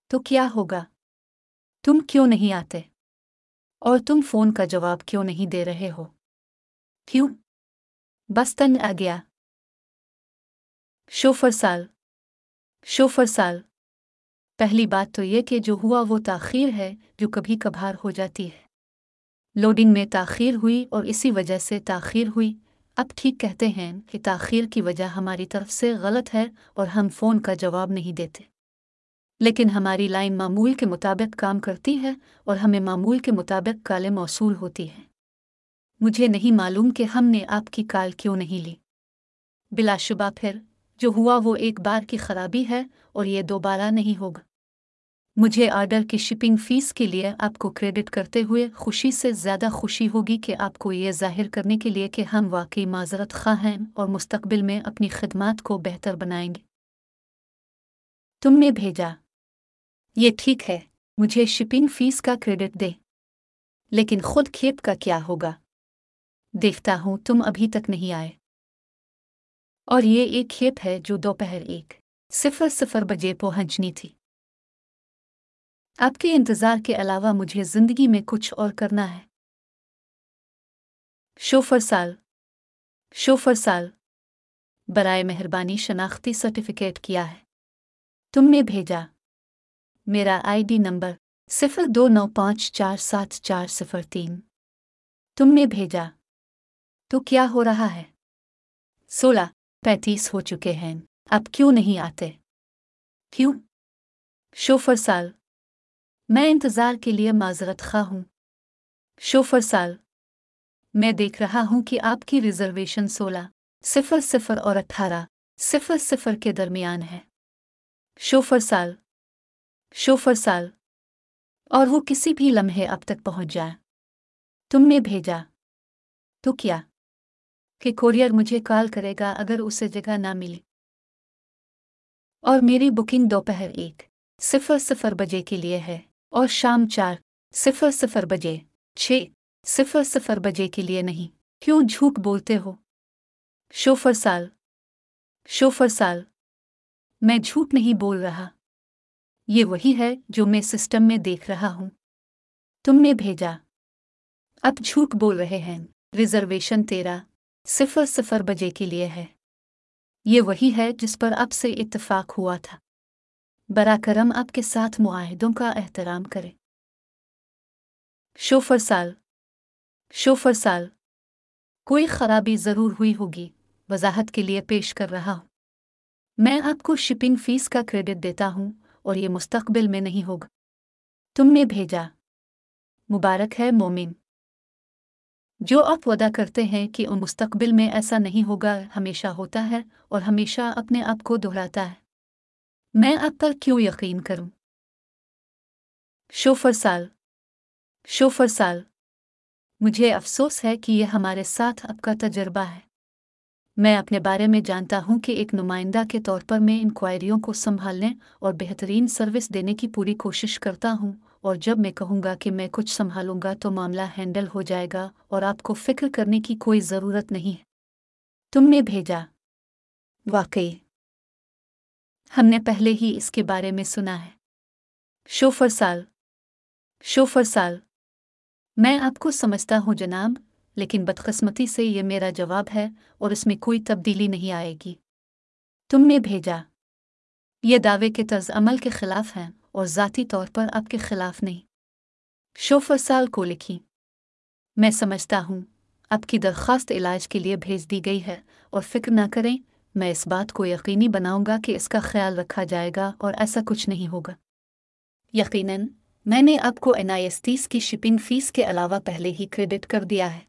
تو کیا ہوگا؟ تم کیوں نہیں آتے؟ اور تم فون کا جواب کیوں نہیں دے رہے ہو؟ کیوں؟ بس تنگ آ گیا۔ شوفر سال۔ شوفر سال۔ پہلی بات تو یہ کہ جو ہوا وہ تاخیر ہے جو کبھی کبھار ہو جاتی ہے۔ لوڈنگ میں تاخیر ہوئی اور اسی وجہ سے تاخیر ہوئی۔ اب ٹھیک کہتے ہیں کہ تاخیر کی وجہ ہماری طرف سے غلط ہے اور ہم فون کا جواب نہیں دیتے۔ لیکن ہماری لائن معمول کے مطابق کام کرتی ہے اور ہمیں معمول کے مطابق کالے موصول ہوتی ہے مجھے نہیں معلوم کہ ہم نے آپ کی کال کیوں نہیں لی۔ بلا شبہ پھر، جو ہوا وہ ایک بار کی خرابی ہے اور یہ دوبارہ نہیں ہوگا۔ مجھے آرڈر کی شپنگ فیس کے لیے آپ کو کریڈٹ کرتے ہوئے خوشی سے زیادہ خوشی ہوگی کہ آپ کو یہ ظاہر کرنے کے لیے کہ ہم واقعی معذرت خواہ ہیں اور مستقبل میں اپنی خدمات کو بہتر بنائیں گے۔ تم نے بھیجا۔ یہ ٹھیک ہے، مجھے شپنگ فیس کا کریڈٹ دے لیکن خود کھیپ کا کیا ہوگا؟ دیکھتا ہوں تم ابھی تک نہیں آئے۔ اور یہ ایک کھیپ ہے جو دوپہر ایک صفر صفر بجے پہنچنی تھی۔ آپ کے انتظار کے علاوہ مجھے زندگی میں کچھ اور کرنا ہے۔ شوفر سال۔ شوفر سال۔ برائے مہربانی شناختی سرٹیفکیٹ کیا ہے۔ تم نے بھیجا۔ میرا آئی ڈی نمبر صفر دو نو پانچ چار سات چار صفر تین۔ تم نے بھیجا۔ تو کیا ہو رہا ہے؟ سولہ، پینتیس ہو چکے ہیں، اب کیوں نہیں آتے؟ کیوں؟ شوفر سال۔ میں انتظار کے لیے معذرت خواہ ہوں۔ شوفر سال۔ میں دیکھ رہا ہوں کہ آپ کی ریزرویشن سولہ، صفر صفر اور اٹھارہ، صفر صفر کے درمیان ہے۔ شوفر سال۔ شوفر سال۔ اور وہ کسی بھی لمحے اب تک پہنچ جائے۔ تم نے بھیجا۔ تو کیا؟ کہ کوریئر مجھے کال کرے گا اگر اسے جگہ نہ ملی۔ اور میری بکنگ دوپہر ایک، صفر صفر بجے کے لیے ہے، اور شام چار، صفر صفر بجے، چھ، صفر صفر بجے کے لیے نہیں۔ کیوں جھوٹ بولتے ہو؟ شوفر سال۔ شوفر سال۔ میں جھوٹ نہیں بول رہا۔ یہ وہی ہے جو میں سسٹم میں دیکھ رہا ہوں۔ تم نے بھیجا۔ اب جھوٹ بول رہے ہیں۔ ریزرویشن تیرہ صفر صفر بجے کے لیے ہے۔ یہ وہی ہے جس پر اب سے اتفاق ہوا تھا۔ برا کرم آپ کے ساتھ معاہدوں کا احترام کرے شوفر سال۔ شوفر سال۔ کوئی خرابی ضرور ہوئی ہوگی۔ وضاحت کے لیے پیش کر رہا ہوں۔ میں آپ کو شپنگ فیس کا کریڈٹ دیتا ہوں اور یہ مستقبل میں نہیں ہوگا۔ تم نے بھیجا۔ مبارک ہے مومن۔ جو آپ ودا کرتے ہیں کہ ان مستقبل میں ایسا نہیں ہوگا، ہمیشہ ہوتا ہے اور ہمیشہ اپنے آپ کو دہراتا ہے۔ میں آپ پر کیوں یقین کروں؟ شوفر سال۔ شوفر سال۔ مجھے افسوس ہے کہ یہ ہمارے ساتھ آپ کا تجربہ ہے۔ میں اپنے بارے میں جانتا ہوں کہ ایک نمائندہ کے طور پر میں انکوائریوں کو سنبھالنے اور بہترین سروس دینے کی پوری کوشش کرتا ہوں۔ اور جب میں کہوں گا کہ میں کچھ سنبھالوں گا تو معاملہ ہینڈل ہو جائے گا اور آپ کو فکر کرنے کی کوئی ضرورت نہیں۔ ہے تم نے بھیجا۔ واقعی۔ ہم نے پہلے ہی اس کے بارے میں سنا ہے۔ شوفر سال۔ شوفر سال۔ میں آپ کو سمجھتا ہوں جناب، لیکن بدقسمتی سے یہ میرا جواب ہے اور اس میں کوئی تبدیلی نہیں آئے گی۔ تم نے بھیجا۔ یہ دعوے کے طرز عمل کے خلاف ہیں۔ اور ذاتی طور پر آپ کے خلاف نہیں۔ شوفر سال کو لکھی۔ میں سمجھتا ہوں، آپ کی درخواست علاج کے لیے بھیج دی گئی ہے اور فکر نہ کریں، میں اس بات کو یقینی بناؤں گا کہ اس کا خیال رکھا جائے گا اور ایسا کچھ نہیں ہوگا۔ یقیناً، میں نے آپ کو این آئی ایس ٹیس کی شپنگ فیس کے علاوہ پہلے ہی کریڈٹ کر دیا ہے۔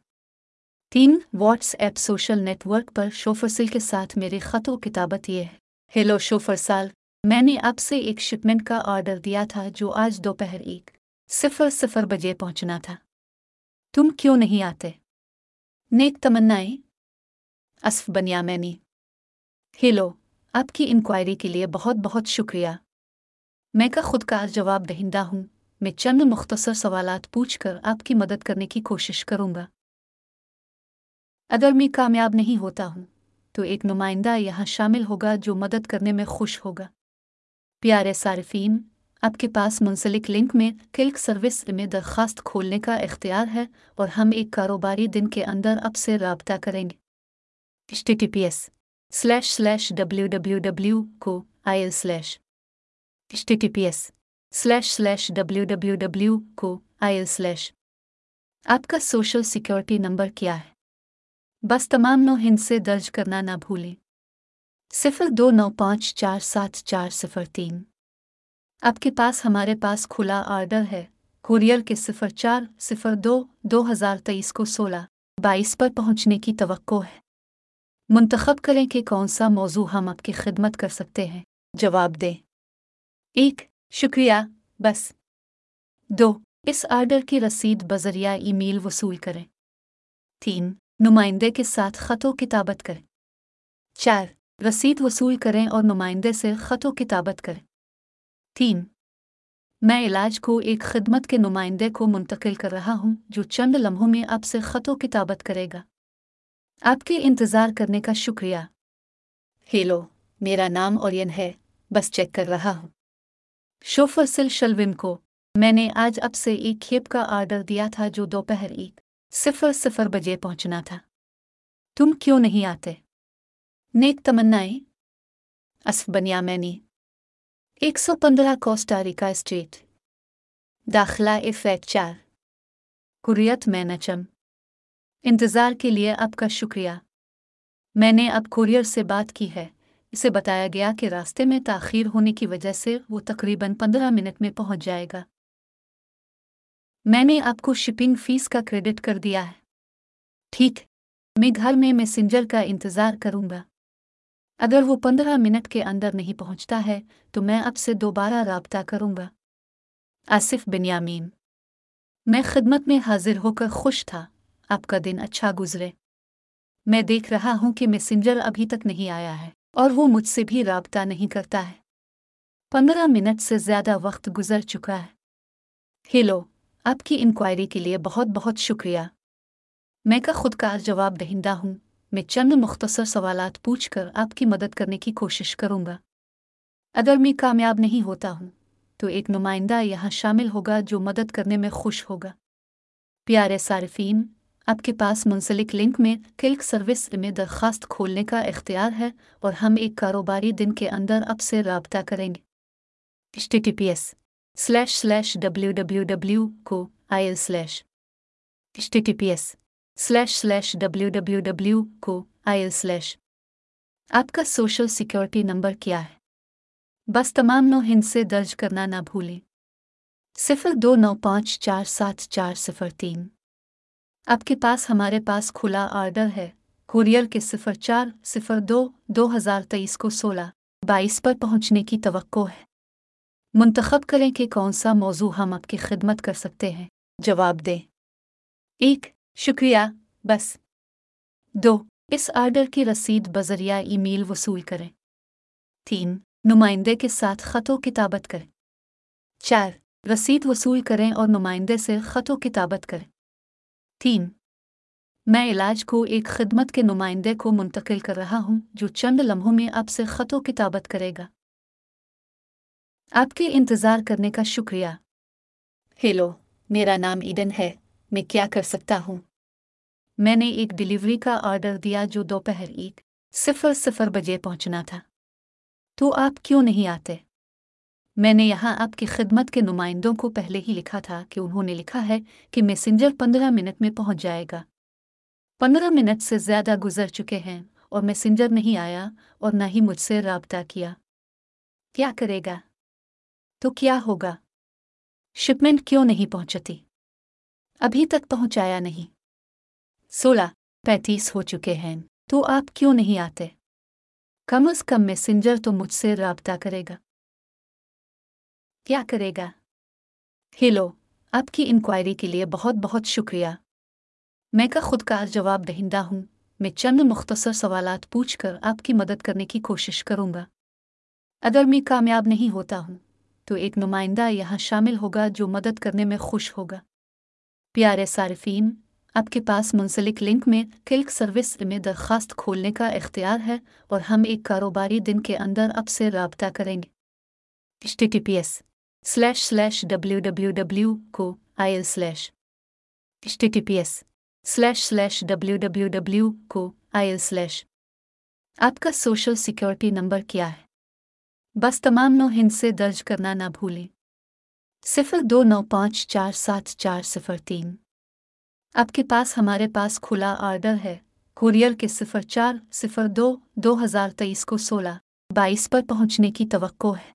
تین WhatsApp social network پر شوفرسل کے ساتھ میرے خط و کتابت یہ ہے۔ ہیلو شوفرسال میں نے آپ سے ایک شپمنٹ کا آرڈر دیا تھا جو آج دوپہر ایک صفر صفر بجے پہنچنا تھا۔ تم کیوں نہیں آتے؟ نیک تمنائیں۔ اسف بنیا میں نے۔ ہیلو، آپ کی انکوائری کے لیے بہت بہت شکریہ۔ میں کا خود کا جواب دہندہ ہوں۔ میں چند مختصر سوالات پوچھ کر آپ کی مدد کرنے کی کوشش کروں گا۔ اگر میں کامیاب نہیں ہوتا ہوں، تو ایک نمائندہ یہاں شامل ہوگا جو مدد کرنے میں خوش ہوگا۔ پیارے صارفین، آپ کے پاس منسلک لنک میں کلک سروس میں درخواست کھولنے کا اختیار ہے اور ہم ایک کاروباری دن کے اندر آپ سے رابطہ کریں گے۔ H T P S slash slash W W W co I L slash H T P S slash slash W W W co I L slash آپ کا سوشل سیکیورٹی نمبر کیا ہے؟ بس تمام نو ہند سے درج کرنا نہ بھولیں۔ صفر دو نو پانچ چار سات چار صفر تین۔ آپ کے پاس ہمارے پاس کھلا آرڈر ہے۔ کوریئر کے صفر چار صفر دو دو ہزار تیئیس کو سولہ۔ بائیس پر پہنچنے کی توقع ہے۔ منتخب کریں کہ کون سا موضوع ہم آپ کی خدمت کر سکتے ہیں۔ جواب دیں۔ ایک، شکریہ، بس۔ دو، اس آرڈر کی رسید بذریعہ ای میل وصول کریں۔ تین، نمائندے کے ساتھ خط و کتابت کریں۔ چار رسید وصول کریں اور نمائندے سے خط و کتابت کریں۔ تین، میں علاج کو ایک خدمت کے نمائندے کو منتقل کر رہا ہوں جو چند لمحوں میں آپ سے خط و کتابت کرے گا۔ آپ کے انتظار کرنے کا شکریہ۔ ہیلو، میرا نام اورین ہے، بس چیک کر رہا ہوں۔ شوفر سل شلوم کو، میں نے آج اب سے ایک کھیپ کا آرڈر دیا تھا جو دوپہر ایک صفر صفر بجے پہنچنا تھا۔ تم کیوں نہیں آتے؟ نیک تمنائیں۔ اسف نے ایک سو پندرہ کوسٹاریکا اسٹیٹ داخلہ افیکٹ چار۔ کوریت میں نچم انتظار کے لیے آپ کا شکریہ۔ میں نے اب کوریئر سے بات کی ہے۔ اسے بتایا گیا کہ راستے میں تاخیر ہونے کی وجہ سے وہ تقریباً پندرہ منٹ میں پہنچ جائے گا۔ میں نے آپ کو شپنگ فیس کا کریڈٹ کر دیا ہے۔ ٹھیک۔ میں گھر میں میسنجر کا انتظار کروں گا۔ اگر وہ پندرہ منٹ کے اندر نہیں پہنچتا ہے، تو میں اب سے دوبارہ رابطہ کروں گا۔ آصف بنیامین میں خدمت میں حاضر ہو کر خوش تھا۔ آپ کا دن اچھا گزرے۔ میں دیکھ رہا ہوں کہ میسنجر ابھی تک نہیں آیا ہے اور وہ مجھ سے بھی رابطہ نہیں کرتا ہے۔ پندرہ منٹ سے زیادہ وقت گزر چکا ہے۔ ہیلو، آپ کی انکوائری کے لیے بہت بہت شکریہ۔ میں کا خود کار جواب دہندہ ہوں۔ میں چند مختصر سوالات پوچھ کر آپ کی مدد کرنے کی کوشش کروں گا۔ اگر میں کامیاب نہیں ہوتا ہوں، تو ایک نمائندہ یہاں شامل ہوگا جو مدد کرنے میں خوش ہوگا۔ پیارے صارفین، آپ کے پاس منسلک لنک میں کلک سروس میں درخواست کھولنے کا اختیار ہے اور ہم ایک کاروباری دن کے اندر آپ سے رابطہ کریں گے۔ H T slash slash W W W co I slash H slash slash W W W co I L slash آپ کا سوشل سیکیورٹی نمبر کیا ہے بس تمام نو ہند سے درج کرنا نہ بھولیں صفر دو نو پانچ چار سات چار صفر تین آپ کے پاس ہمارے پاس کھلا آرڈر ہے کوریئر کے صفر چار صفر دو دو ہزار تیئیس کو سولہ بائیس پر پہنچنے کی توقع ہے منتخب کریں کہ کون سا موضوع ہم آپ کی خدمت کر سکتے ہیں جواب دیں ایک شکریہ، بس۔ دو، اس آرڈر کی رسید بذریعہ ای میل وصول کریں۔ تین، نمائندے کے ساتھ خط و کتابت کریں۔ چار، رسید وصول کریں اور نمائندے سے خط و کتابت کریں۔ تین، میں علاج کو ایک خدمت کے نمائندے کو منتقل کر رہا ہوں جو چند لمحوں میں آپ سے خط و کتابت کرے گا۔ آپ کے انتظار کرنے کا شکریہ۔ ہیلو، میرا نام ایڈن ہے۔ میں کیا کر سکتا ہوں؟ میں نے ایک ڈیلیوری کا آرڈر دیا جو دوپہر ایک صفر صفر بجے پہنچنا تھا۔ تو آپ کیوں نہیں آتے؟ میں نے یہاں آپ کی خدمت کے نمائندوں کو پہلے ہی لکھا تھا کہ انہوں نے لکھا ہے کہ میسنجر پندرہ منٹ میں پہنچ جائے گا۔ پندرہ منٹ سے زیادہ گزر چکے ہیں اور میسنجر نہیں آیا اور نہ ہی مجھ سے رابطہ کیا۔ کیا کرے گا؟ تو کیا ہوگا؟ شپمنٹ کیوں نہیں پہنچتی؟ ابھی تک پہنچایا نہیں۔ سولہ، پینتیس ہو چکے ہیں، تو آپ کیوں نہیں آتے؟ کم از کم میسنجر تو مجھ سے رابطہ کرے گا۔ کیا کرے گا؟ ہیلو، آپ کی انکوائری کے لیے بہت بہت شکریہ۔ میں کا خود کار جواب دہندہ ہوں۔ میں چند مختصر سوالات پوچھ کر آپ کی مدد کرنے کی کوشش کروں گا۔ اگر میں کامیاب نہیں ہوتا ہوں، تو ایک نمائندہ یہاں شامل ہوگا جو مدد کرنے میں خوش ہوگا۔ پیارے صارفین، آپ کے پاس منسلک لنک میں کلک سروس میں درخواست کھولنے کا اختیار ہے اور ہم ایک کاروباری دن کے اندر آپ سے رابطہ کریں گے۔ Slash slash W W W co I L slash T P S slash slash W W W co I L slash آپ کا سوشل سیکیورٹی نمبر کیا ہے؟ بس تمام نو ہند سے درج کرنا نہ بھولیں۔ صفر دو نو پانچ چار سات چار صفر تین۔ آپ کے پاس ہمارے پاس کھلا آرڈر ہے۔ کوریئر کے صفر چار صفر دو دو ہزار تیئیس کو سولہ۔ بائیس پر پہنچنے کی توقع ہے۔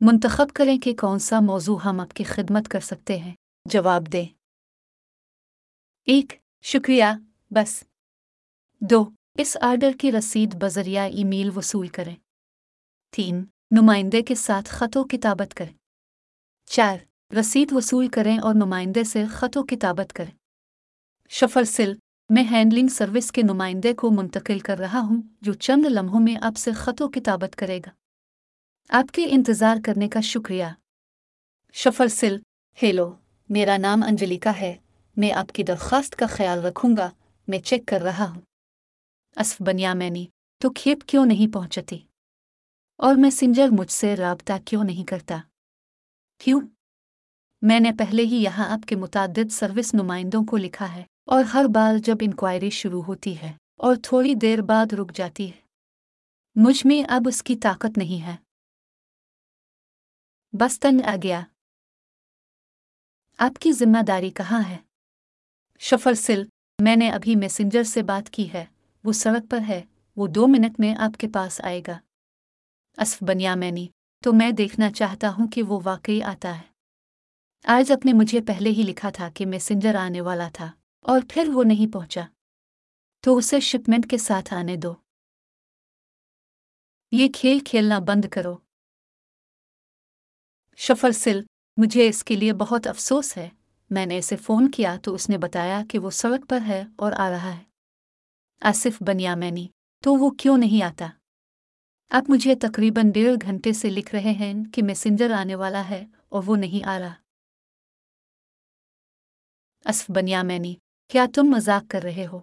منتخب کریں کہ کون سا موضوع ہم آپ کی خدمت کر سکتے ہیں۔ جواب دیں۔ ایک، شکریہ، بس۔ دو، اس آرڈر کی رسید بذریعہ ای میل وصول کریں۔ تین، نمائندے کے ساتھ خط و کتابت کریں۔ چار، رسید وصول کریں اور نمائندے سے خط و کتابت کریں۔ شفرسل میں ہینڈلنگ سروس کے نمائندے کو منتقل کر رہا ہوں، جو چند لمحوں میں آپ سے خط و کتابت کرے گا۔ آپ کے انتظار کرنے کا شکریہ۔ شفرسل ہیلو، میرا نام انجلیکا ہے۔ میں آپ کی درخواست کا خیال رکھوں گا۔ میں چیک کر رہا ہوں۔ اسف بنیا میں نے تو کھیپ کیوں نہیں پہنچتی؟ اور میں سنجر مجھ سے رابطہ کیوں نہیں کرتا؟ کیوں؟ میں نے پہلے ہی یہاں آپ کے متعدد سروس نمائندوں کو لکھا ہے اور ہر بار جب انکوائری شروع ہوتی ہے اور تھوڑی دیر بعد رک جاتی ہے۔ مجھ میں اب اس کی طاقت نہیں ہے۔ بس تنگ آ گیا۔ آپ کی ذمہ داری کہاں ہے؟ شفر سل، میں نے ابھی میسنجر سے بات کی ہے۔ وہ سڑک پر ہے۔ وہ دو منٹ میں آپ کے پاس آئے گا۔ اسف بنیا میں نے تو میں دیکھنا چاہتا ہوں کہ وہ واقعی آتا ہے۔ آج اپنے مجھے پہلے ہی لکھا تھا کہ میسنجر آنے والا تھا اور پھر وہ نہیں پہنچا۔ تو اسے شپمنٹ کے ساتھ آنے دو۔ یہ کھیل کھیلنا بند کرو۔ شفر سل، مجھے اس کے لیے بہت افسوس ہے۔ میں نے اسے فون کیا تو اس نے بتایا کہ وہ سڑک پر ہے اور آ رہا ہے۔ آصف بنیا میں نے تو وہ کیوں نہیں آتا؟ آپ مجھے تقریباً ڈیڑھ گھنٹے سے لکھ رہے ہیں کہ میسنجر آنے والا ہے اور وہ نہیں آ رہا۔ اسف بنیا مینی، کیا تم مذاق کر رہے ہو؟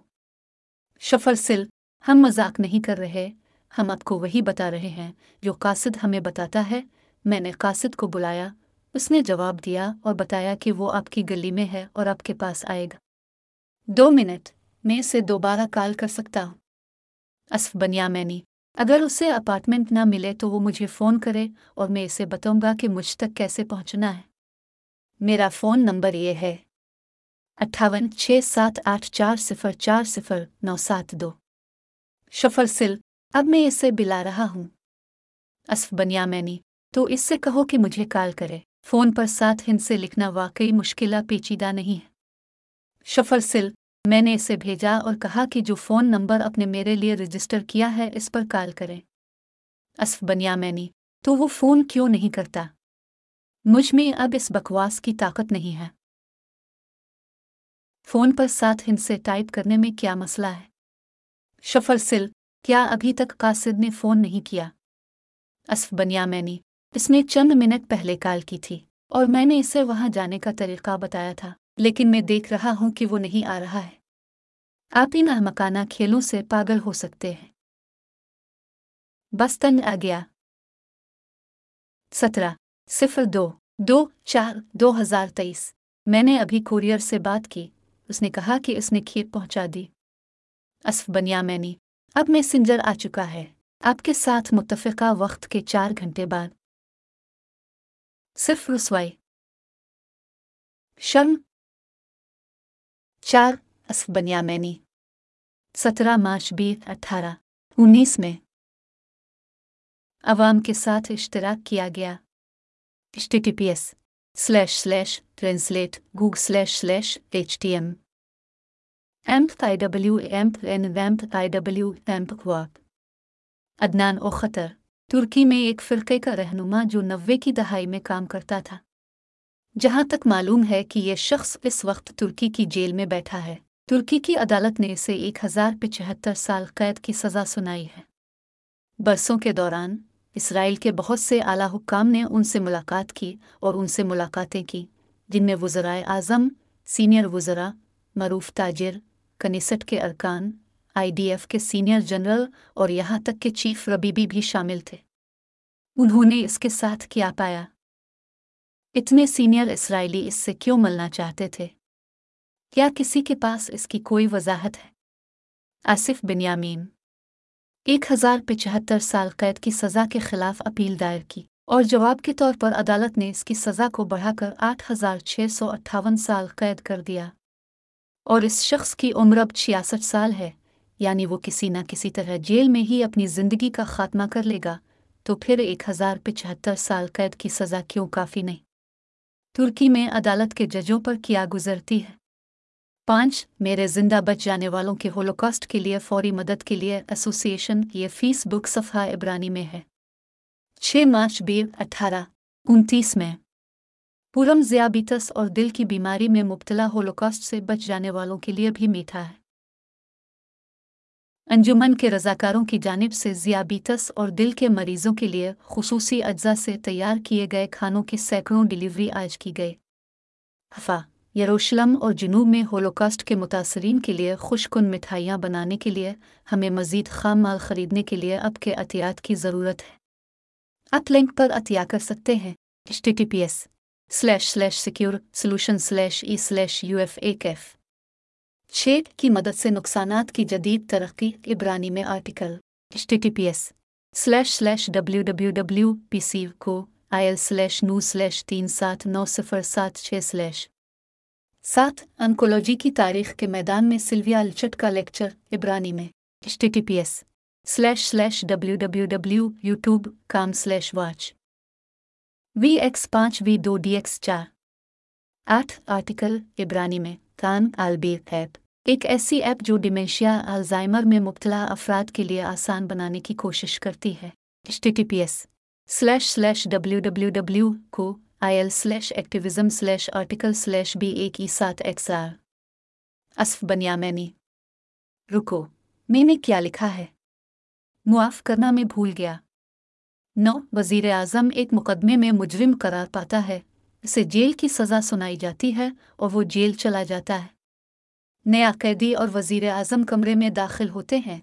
شفر سل، ہم مذاق نہیں کر رہے، ہم آپ کو وہی بتا رہے ہیں جو قاصد ہمیں بتاتا ہے۔ میں نے قاصد کو بلایا، اس نے جواب دیا اور بتایا کہ وہ آپ کی گلی میں ہے اور آپ کے پاس آئے گا۔ دو منٹ، میں اسے دوبارہ کال کر سکتا ہوں۔ اسف بنیا مینی اگر اسے اپارٹمنٹ نہ ملے تو وہ مجھے فون کرے اور میں اسے بتاؤں گا کہ مجھ تک کیسے پہنچنا ہے۔ میرا فون نمبر یہ ہے۔ اٹھاون چھ سات آٹھ چار صفر چار صفر نو سات دو۔ شفر سل، اب میں اسے بلا رہا ہوں۔ اسف بنیا میں نے تو اس سے کہو کہ مجھے کال کرے۔ فون پر سات ہند سے لکھنا واقعی مشکلہ پیچیدہ نہیں ہے۔ شفر سل میں نے اسے بھیجا اور کہا کہ جو فون نمبر اپنے میرے لیے رجسٹر کیا ہے اس پر کال کریں۔ اسف بنیا میں نے تو وہ فون کیوں نہیں کرتا؟ مجھ میں اب اس بکواس کی طاقت نہیں ہے۔ فون پر ساتھ ہند سے ٹائپ کرنے میں کیا مسئلہ ہے؟ شفر سل، کیا ابھی تک قاصد نے فون نہیں کیا؟ اسف بنیا میں نے اس نے چند منٹ پہلے کال کی تھی اور میں نے اسے وہاں جانے کا طریقہ بتایا تھا۔ لیکن میں دیکھ رہا ہوں کہ وہ نہیں آ رہا ہے۔ آپ ان احمقانہ کھیلوں سے پاگل ہو سکتے ہیں۔ بس تنگ آ گیا۔ سترہ، صفر دو دو چار دو ہزار تیئیس۔ میں نے ابھی کوریئر سے بات کی۔ اس نے کہا کہ اس نے کھیر پہنچا دی۔ اسف بنیا میں نے اب میں سنجر آ چکا ہے۔ آپ کے ساتھ متفقہ وقت کے چار گھنٹے بعد۔ صرف رسوائی۔ شرم چار اسف بنیامینی سترہ مارچ بیر اٹھارہ، انیس میں۔ عوام کے ساتھ اشتراک کیا گیا۔ H T T P S slash slash translate goog slash slash H T M M I W M N Vim I W amp واک عدنان اوختر ترکی میں ایک فرقے کا رہنما جو نوے کی دہائی میں کام کرتا تھا۔ جہاں تک معلوم ہے کہ یہ شخص اس وقت ترکی کی جیل میں بیٹھا ہے۔ ترکی کی عدالت نے اسے ایک ہزار پچہتر سال قید کی سزا سنائی ہے۔ برسوں کے دوران، اسرائیل کے بہت سے اعلیٰ حکام نے ان سے ملاقات کی اور ان سے ملاقاتیں کی، جن میں وزرائے اعظم، سینئر وزراء، معروف تاجر، کنیسٹ کے ارکان، آئی ڈی ایف کے سینئر جنرل اور یہاں تک کے چیف ربیبی بھی شامل تھے۔ انہوں نے اس کے ساتھ کیا پایا۔ اتنے سینئر اسرائیلی اس سے کیوں ملنا چاہتے تھے؟ کیا کسی کے پاس اس کی کوئی وضاحت ہے؟ آصف بنیامین۔ ایک ہزار پچہتر سال قید کی سزا کے خلاف اپیل دائر کی اور جواب کے طور پر عدالت نے اس کی سزا کو بڑھا کر آٹھ ہزار چھ سو اٹھاون سال قید کر دیا۔ اور اس شخص کی عمر اب چھیاسٹھ سال ہے یعنی وہ کسی نہ کسی طرح جیل میں ہی اپنی زندگی کا خاتمہ کر لے گا، تو پھر ایک ہزار پچہتر سال قید کی سزا کیوں کافی نہیں؟ ترکی میں عدالت کے ججوں پر کیا گزرتی ہے؟ پانچ، میرے زندہ بچ جانے والوں کے ہولوکاسٹ کے لیے فوری مدد کے لیے ایسوسی ایشن یہ فیس بک صفحہ عبرانی میں ہے۔ چھ مارچ بی اٹھارہ، انتیس میں۔ پورم زیابیتس اور دل کی بیماری میں مبتلا ہولوکاسٹ سے بچ جانے والوں کے لیے بھی میٹھا ہے۔ انجمن کے رضاکاروں کی جانب سے ذیابیطس اور دل کے مریضوں کے لیے خصوصی اجزاء سے تیار کیے گئے کھانوں کی سینکڑوں ڈیلیوری آج کی گئی۔ حفا، یروشلم اور جنوب میں ہولوکاسٹ کے متاثرین کے لیے خوش کن مٹھائیاں بنانے کے لیے ہمیں مزید خام مال خریدنے کے لیے اب کے احتیاط کی ضرورت ہے۔ آپ لنک پر عطیہ کر سکتے ہیں۔ H T T P S slash slash secure solution slash E slash U F A Kaif. Sheet کی مدد سے نقصانات کی جدید ترقی عبرانی میں article H T T P S slash slash W W W P C co I L slash know slash تین سات نو صفر سات چھ سلیش سات، انکولوجی کی تاریخ کے میدان میں سلویا الچٹ کا لیکچر عبرانی میں H T T P S slash slash W W W YouTube com slash watch V X پانچ، وی دو ڈی ایکس چار آٹھ، آرٹیکل عبرانی میں سرطان آلبی ایپ ایک ایسی ایپ جو ڈیمینشیا الزائمر میں مبتلا افراد کے لیے آسان بنانے کی کوشش کرتی ہے۔ H T T P S slash slash W W W co I L slash activism slash article slash B A کی سات ایکس آر اسف بنیا میں نے رکو۔ میں نے کیا لکھا ہے؟ معاف کرنا میں بھول گیا۔ نو وزیر اعظم ایک مقدمے میں مجرم قرار پاتا ہے۔ اسے جیل کی سزا سنائی جاتی ہے اور وہ جیل چلا جاتا ہے۔ نیا قیدی اور وزیر اعظم کمرے میں داخل ہوتے ہیں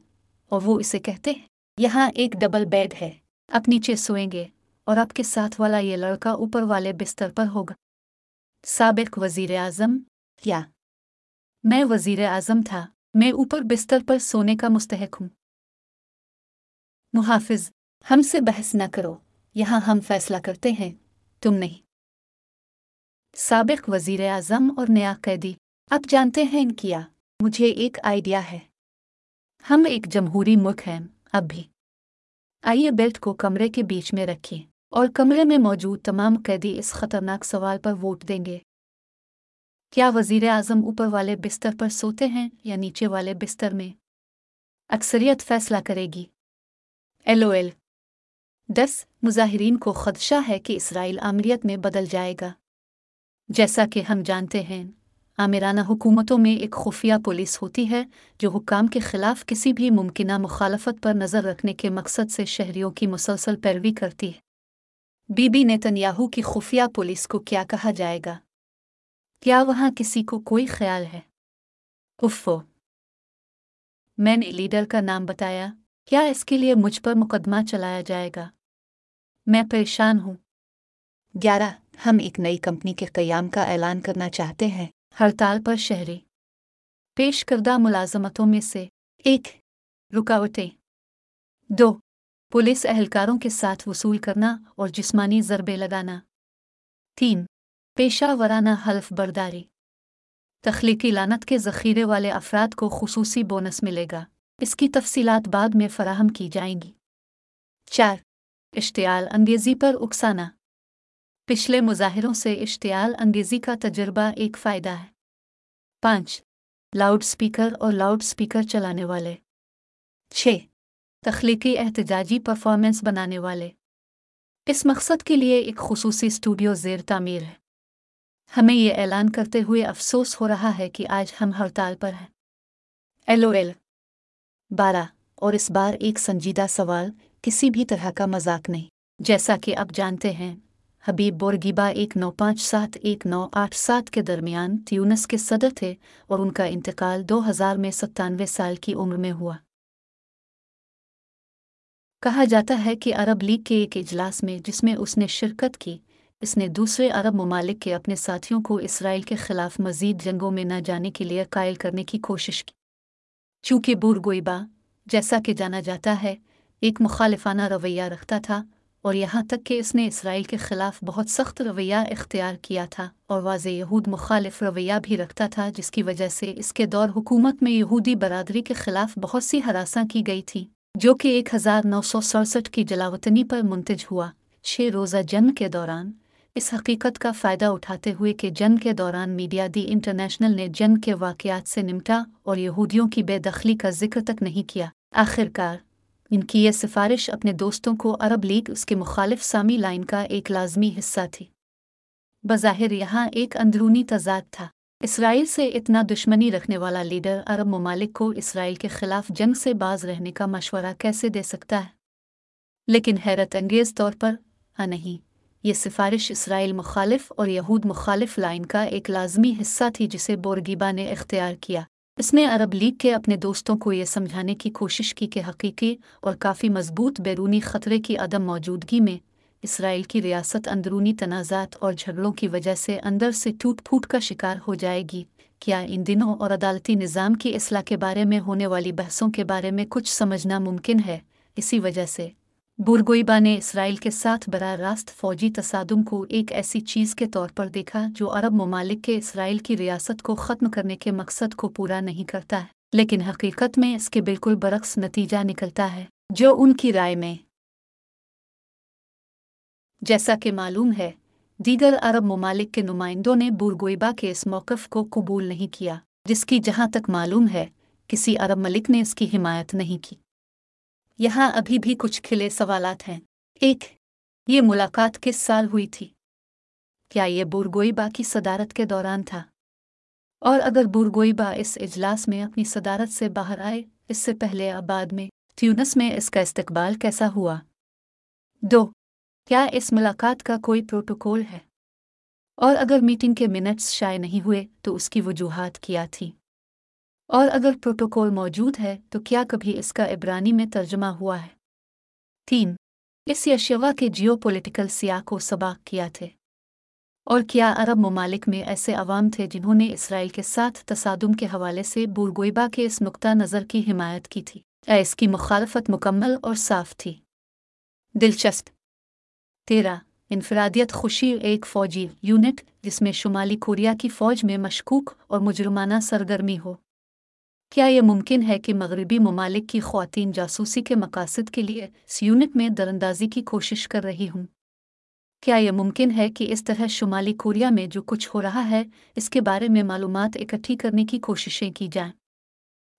اور وہ اسے کہتے ہیں، یہاں ایک ڈبل بیڈ ہے، آپ نیچے سوئیں گے اور آپ کے ساتھ والا یہ لڑکا اوپر والے بستر پر ہوگا۔ سابق وزیر اعظم، یا۔ میں وزیر اعظم تھا، میں اوپر بستر پر سونے کا مستحق ہوں۔ محافظ، ہم سے بحث نہ کرو، یہاں ہم فیصلہ کرتے ہیں، تم نہیں۔ سابق وزیر اعظم اور نیا قیدی۔ اب جانتے ہیں ان کیا مجھے ایک آئیڈیا ہے۔ ہم ایک جمہوری ملک ہیں، اب بھی۔ آئیے بیلٹ کو کمرے کے بیچ میں رکھیں اور کمرے میں موجود تمام قیدی اس خطرناک سوال پر ووٹ دیں گے۔ کیا وزیر اعظم اوپر والے بستر پر سوتے ہیں یا نیچے والے بستر میں؟ اکثریت فیصلہ کرے گی۔ ایل او ایل دس، مظاہرین کو خدشہ ہے کہ اسرائیل عملیت میں بدل جائے گا۔ جیسا کہ ہم جانتے ہیں آمرانہ حکومتوں میں ایک خفیہ پولیس ہوتی ہے جو حکام کے خلاف کسی بھی ممکنہ مخالفت پر نظر رکھنے کے مقصد سے شہریوں کی مسلسل پیروی کرتی ہے۔ بی بی نیتن یاہو کی خفیہ پولیس کو کیا کہا جائے گا؟ کیا وہاں کسی کو کوئی خیال ہے؟ افو میں نے لیڈر کا نام بتایا، کیا اس کے لیے مجھ پر مقدمہ چلایا جائے گا؟ میں پریشان ہوں۔ گیارہ۔ ہم ایک نئی کمپنی کے قیام کا اعلان کرنا چاہتے ہیں۔ ہڑتال پر شہری۔ پیش کردہ ملازمتوں میں سے ایک۔ رکاوٹیں۔ دو۔ پولیس اہلکاروں کے ساتھ وصول کرنا اور جسمانی ضربے لگانا۔ تین۔ پیشہ ورانہ حلف برداری۔ تخلیقی لانت کے ذخیرے والے افراد کو خصوصی بونس ملے گا۔ اس کی تفصیلات بعد میں فراہم کی جائیں گی۔ چار۔ اشتعال انگیزی پر اکسانا۔ پچھلے مظاہروں سے اشتعال انگیزی کا تجربہ ایک فائدہ ہے۔ پانچ، لاؤڈ اسپیکر اور لاؤڈ اسپیکر چلانے والے۔ چھ، تخلیقی احتجاجی پرفارمنس بنانے والے۔ اس مقصد کے لیے ایک خصوصی اسٹوڈیو زیر تعمیر ہے۔ ہمیں یہ اعلان کرتے ہوئے افسوس ہو رہا ہے کہ آج ہم ہڑتال پر ہیں۔ L O L. بارہ، اور اس بار ایک سنجیدہ سوال کسی بھی طرح کا مذاق نہیں، جیسا کہ آپ جانتے ہیں۔ حبیب بورگیبا ایک نو پانچ سات ایک نو آٹھ سات کے درمیان تیونس کے صدر تھے اور ان کا انتقال دو ہزار میں ستانوے سال کی عمر میں ہوا۔ کہا جاتا ہے کہ عرب لیگ کے ایک اجلاس میں جس میں اس نے شرکت کی، اس نے دوسرے عرب ممالک کے اپنے ساتھیوں کو اسرائیل کے خلاف مزید جنگوں میں نہ جانے کے لیے قائل کرنے کی کوشش کی۔ چونکہ بورگوئبا جیسا کہ جانا جاتا ہے، ایک مخالفانہ رویہ رکھتا تھا اور یہاں تک کہ اس نے اسرائیل کے خلاف بہت سخت رویہ اختیار کیا تھا اور واضح یہود مخالف رویہ بھی رکھتا تھا، جس کی وجہ سے اس کے دور حکومت میں یہودی برادری کے خلاف بہت سی ہراساں کی گئی تھی، جو کہ ایک ہزار نو سو سڑسٹھ کی جلاوطنی پر منتج ہوا۔ چھ روزہ جنگ کے دوران اس حقیقت کا فائدہ اٹھاتے ہوئے کہ جنگ کے دوران میڈیا دی انٹرنیشنل نے جنگ کے واقعات سے نمٹا اور یہودیوں کی بے دخلی کا ذکر تک نہیں کیا۔ آخرکار ان کی یہ سفارش اپنے دوستوں کو عرب لیگ اس کے مخالف سامی لائن کا ایک لازمی حصہ تھی۔ بظاہر یہاں ایک اندرونی تضاد تھا۔ اسرائیل سے اتنا دشمنی رکھنے والا لیڈر عرب ممالک کو اسرائیل کے خلاف جنگ سے باز رہنے کا مشورہ کیسے دے سکتا ہے؟ لیکن حیرت انگیز طور پر ہاں نہیں، یہ سفارش اسرائیل مخالف اور یہود مخالف لائن کا ایک لازمی حصہ تھی جسے بورگیبا نے اختیار کیا۔ اس نے عرب لیگ کے اپنے دوستوں کو یہ سمجھانے کی کوشش کی کہ حقیقی اور کافی مضبوط بیرونی خطرے کی عدم موجودگی میں اسرائیل کی ریاست اندرونی تنازعات اور جھگڑوں کی وجہ سے اندر سے ٹوٹ پھوٹ کا شکار ہو جائے گی۔ کیا ان دنوں اور عدالتی نظام کی اصلاح کے بارے میں ہونے والی بحثوں کے بارے میں کچھ سمجھنا ممکن ہے؟ اسی وجہ سے برگوئیبا نے اسرائیل کے ساتھ براہ راست فوجی تصادم کو ایک ایسی چیز کے طور پر دیکھا جو عرب ممالک کے اسرائیل کی ریاست کو ختم کرنے کے مقصد کو پورا نہیں کرتا ہے، لیکن حقیقت میں اس کے بالکل برعکس نتیجہ نکلتا ہے، جو ان کی رائے میں۔ جیسا کہ معلوم ہے، دیگر عرب ممالک کے نمائندوں نے برگوئیبا کے اس موقف کو قبول نہیں کیا، جس کی جہاں تک معلوم ہے، کسی عرب ملک نے اس کی حمایت نہیں کی۔ یہاں ابھی بھی کچھ کھلے سوالات ہیں۔ ایک، یہ ملاقات کس سال ہوئی تھی؟ کیا یہ بورگوئیبا کی صدارت کے دوران تھا؟ اور اگر بورگوئیبا اس اجلاس میں اپنی صدارت سے باہر آئے، اس سے پہلے آباد میں تیونس میں اس کا استقبال کیسا ہوا؟ دو، کیا اس ملاقات کا کوئی پروٹوکول ہے؟ اور اگر میٹنگ کے منٹس شائع نہیں ہوئے، تو اس کی وجوہات کیا تھیں؟ اور اگر پروٹوکول موجود ہے تو کیا کبھی اس کا عبرانی میں ترجمہ ہوا ہے؟ تین، اس یشوا کے جیو پولیٹیکل سیاہ کو سباق کیا تھے۔ اور کیا عرب ممالک میں ایسے عوام تھے جنہوں نے اسرائیل کے ساتھ تصادم کے حوالے سے بورگوئبا کے اس نقطہ نظر کی حمایت کی تھی؟ یا اس کی مخالفت مکمل اور صاف تھی۔ دلچسپ۔ تیرہ، انفرادیت خوشی ایک فوجی یونٹ جس میں شمالی کوریا کی فوج میں مشکوک اور مجرمانہ سرگرمی ہو۔ کیا یہ ممکن ہے کہ مغربی ممالک کی خواتین جاسوسی کے مقاصد کے لیے سیونٹ میں دراندازی کی کوشش کر رہی ہوں؟ کیا یہ ممکن ہے کہ اس طرح شمالی کوریا میں جو کچھ ہو رہا ہے، اس کے بارے میں معلومات اکٹھی کرنے کی کوششیں کی جائیں؟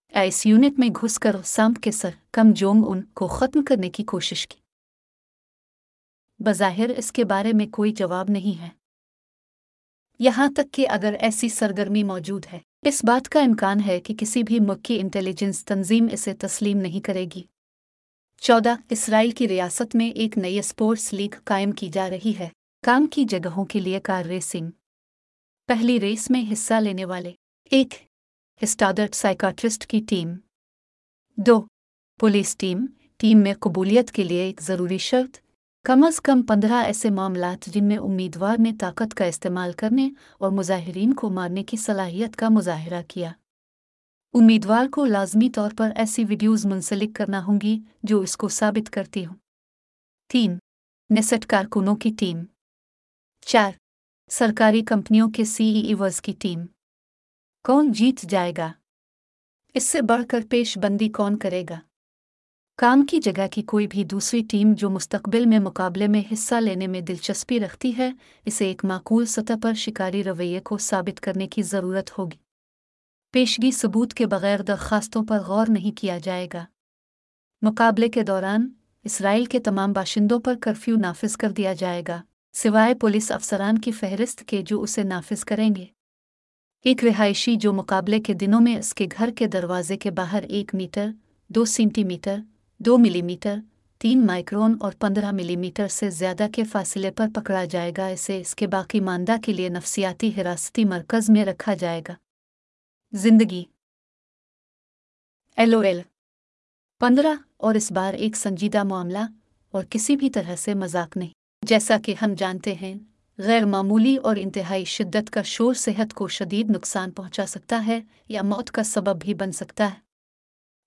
ایس یونٹ میں گھس کر سامپ کے سر کم جونگ ان کو ختم کرنے کی کوشش کی۔ بظاہر اس کے بارے میں کوئی جواب نہیں ہے۔ یہاں تک کہ اگر ایسی سرگرمی موجود ہے۔ اس بات کا امکان ہے کہ کسی بھی مکی انٹیلیجنس تنظیم اسے تسلیم نہیں کرے گی۔ چودہ، اسرائیل کی ریاست میں ایک نئی اسپورٹس لیگ قائم کی جا رہی ہے۔ کام کی جگہوں کے لیے کار ریسنگ۔ پہلی ریس میں حصہ لینے والے۔ ایک اسٹارڈرڈ سائیکاٹرسٹ کی ٹیم۔ دو، پولیس ٹیم۔ ٹیم میں قبولیت کے لیے ایک ضروری شرط۔ کم از کم پندرہ ایسے معاملات جن میں امیدوار نے طاقت کا استعمال کرنے اور مظاہرین کو مارنے کی صلاحیت کا مظاہرہ کیا۔ امیدوار کو لازمی طور پر ایسی ویڈیوز منسلک کرنا ہوں گی جو اس کو ثابت کرتی ہوں۔ تین، نسٹ کارکنوں کی ٹیم۔ چار، سرکاری کمپنیوں کے سی ای ایورز کی ٹیم۔ کون جیت جائے گا؟ اس سے بڑھ کر پیش بندی کون کرے گا؟ کام کی جگہ کی کوئی بھی دوسری ٹیم جو مستقبل میں مقابلے میں حصہ لینے میں دلچسپی رکھتی ہے، اسے ایک معقول سطح پر شکاری رویے کو ثابت کرنے کی ضرورت ہوگی۔ پیشگی ثبوت کے بغیر درخواستوں پر غور نہیں کیا جائے گا۔ مقابلے کے دوران اسرائیل کے تمام باشندوں پر کرفیو نافذ کر دیا جائے گا، سوائے پولیس افسران کی فہرست کے جو اسے نافذ کریں گے۔ ایک رہائشی جو مقابلے کے دنوں میں اس کے گھر کے دروازے کے باہر ایک میٹر، دو سینٹی میٹر دو ملی میٹر تین مائکرون اور پندرہ ملی میٹر سے زیادہ کے فاصلے پر پکڑا جائے گا، اسے اس کے باقی ماندہ کے لیے نفسیاتی حراستی مرکز میں رکھا جائے گا۔ زندگی۔ L O L. پندرہ اور اس بار ایک سنجیدہ معاملہ اور کسی بھی طرح سے مذاق نہیں۔ جیسا کہ ہم جانتے ہیں، غیر معمولی اور انتہائی شدت کا شور صحت کو شدید نقصان پہنچا سکتا ہے یا موت کا سبب بھی بن سکتا ہے۔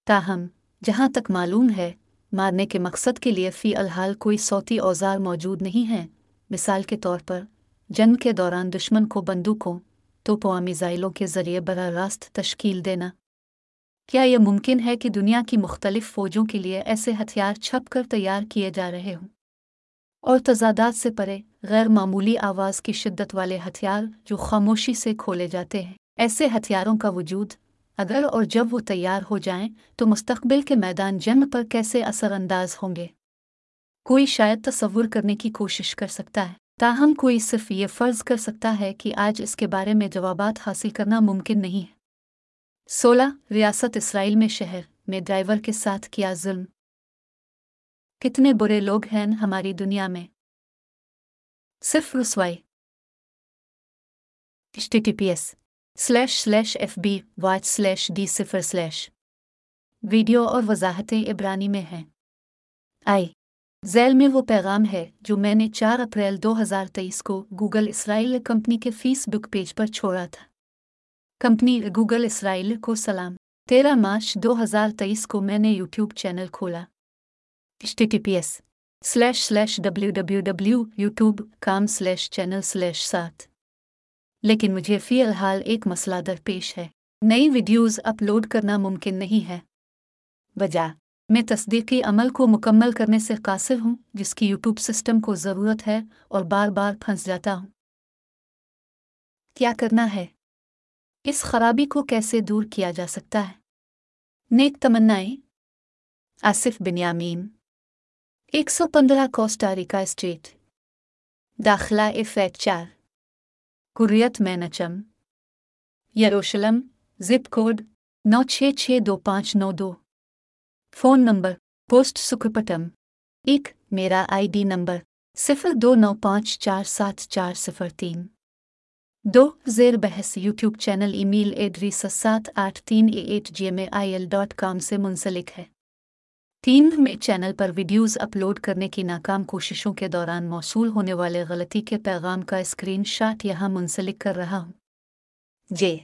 تاہم جہاں تک معلوم ہے، مارنے کے مقصد کے لیے فی الحال کوئی صوتی اوزار موجود نہیں ہیں۔ مثال کے طور پر، جنگ کے دوران دشمن کو بندوقوں توپوں میزائلوں کے ذریعے براہ راست تشکیل دینا۔ کیا یہ ممکن ہے کہ دنیا کی مختلف فوجوں کے لیے ایسے ہتھیار چھپ کر تیار کیے جا رہے ہوں؟ اور تضادات سے پرے، غیر معمولی آواز کی شدت والے ہتھیار جو خاموشی سے کھولے جاتے ہیں، ایسے ہتھیاروں کا وجود اگر اور جب وہ تیار ہو جائیں تو مستقبل کے میدان جنگ پر کیسے اثر انداز ہوں گے؟ کوئی شاید تصور کرنے کی کوشش کر سکتا ہے۔ تاہم، کوئی صرف یہ فرض کر سکتا ہے کہ آج اس کے بارے میں جوابات حاصل کرنا ممکن نہیں ہے۔ سولہ، ریاست اسرائیل میں شہر میں ڈرائیور کے ساتھ کیا ظلم؟ کتنے برے لوگ ہیں ہماری دنیا میں۔ صرف رسوائی۔ T P S. Slash slash F B watch slash D صفر سلیش ویڈیو اور وضاحتیں عبرانی میں ہیں. آئی زیل میں وہ پیغام ہے جو میں نے چار اپریل دو ہزار تیئیس کو گوگل اسرائیل کمپنی کے فیس بک پیج پر چھوڑا تھا. کمپنی گوگل اسرائیل کو سلام. تیرہ مارچ دو ہزار تیئیس کو میں نے یوٹیوب چینل کھولا. T P S slash slash W W W YouTube com slash channel slash ساتھ لیکن مجھے فی الحال ایک مسئلہ درپیش ہے۔ نئی ویڈیوز اپلوڈ کرنا ممکن نہیں ہے۔ بجا، میں تصدیقی عمل کو مکمل کرنے سے قاصر ہوں، جس کی یوٹیوب سسٹم کو ضرورت ہے اور بار بار پھنس جاتا ہوں۔ کیا کرنا ہے؟ اس خرابی کو کیسے دور کیا جا سکتا ہے؟ نیک تمنائیں۔ آصف بنیامین ایک سو پندرہ کوسٹاریکا اسٹریٹ۔ داخلہ افیکٹ چار۔ کریت مینچم یروشلم زپ کوڈ نو چھ چھ دو پانچ نو دو فون نمبر پوسٹ سکھپٹم ایک میرا آئی ڈی نمبر صفر دو نو پانچ چار سات چار صفر تین دو زیر بحث یوٹیوب چینل ای میل ایڈریس سات آٹھ تین A at G M A I L dot com سے منسلک ہے تین میں چینل پر ویڈیوز اپلوڈ کرنے کی ناکام کوششوں کے دوران موصول ہونے والے غلطی کے پیغام کا اسکرین شاٹ یہاں منسلک کر رہا ہوں۔ جے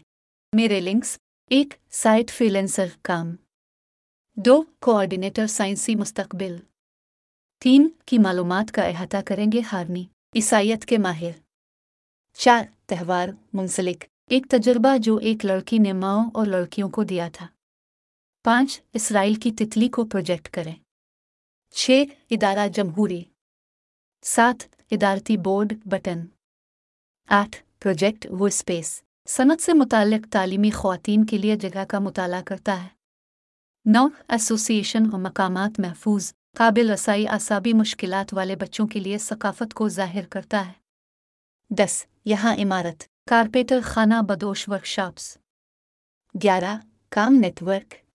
میرے لنکس، ایک سائٹ فیلنسر کام۔ دو، کوآرڈینیٹر سائنسی مستقبل۔ تین، کی معلومات کا احاطہ کریں گے ہارنی، عیسائیت کے ماہر۔ چار، تہوار، منسلک۔ ایک تجربہ جو ایک لڑکی نے ماؤں اور لڑکیوں کو دیا تھا۔ پانچ اسرائیل کی تتلی کو پروجیکٹ کریں۔ چھ، ادارہ جمہوری۔ سات، ادارتی بورڈ بٹن۔ آٹھ پروجیکٹ وہ اسپیس صنعت سے متعلق تعلیمی خواتین کے لیے جگہ کا مطالعہ کرتا ہے۔ نو ایسوسیشن اور مقامات محفوظ۔ قابل رسائی، اعصابی مشکلات والے بچوں کے لیے ثقافت کو ظاہر کرتا ہے۔ دس، یہاں عمارت۔ کارپیٹر خانہ بدوش ورکشاپس۔ گیارہ، کام نیٹ ورک۔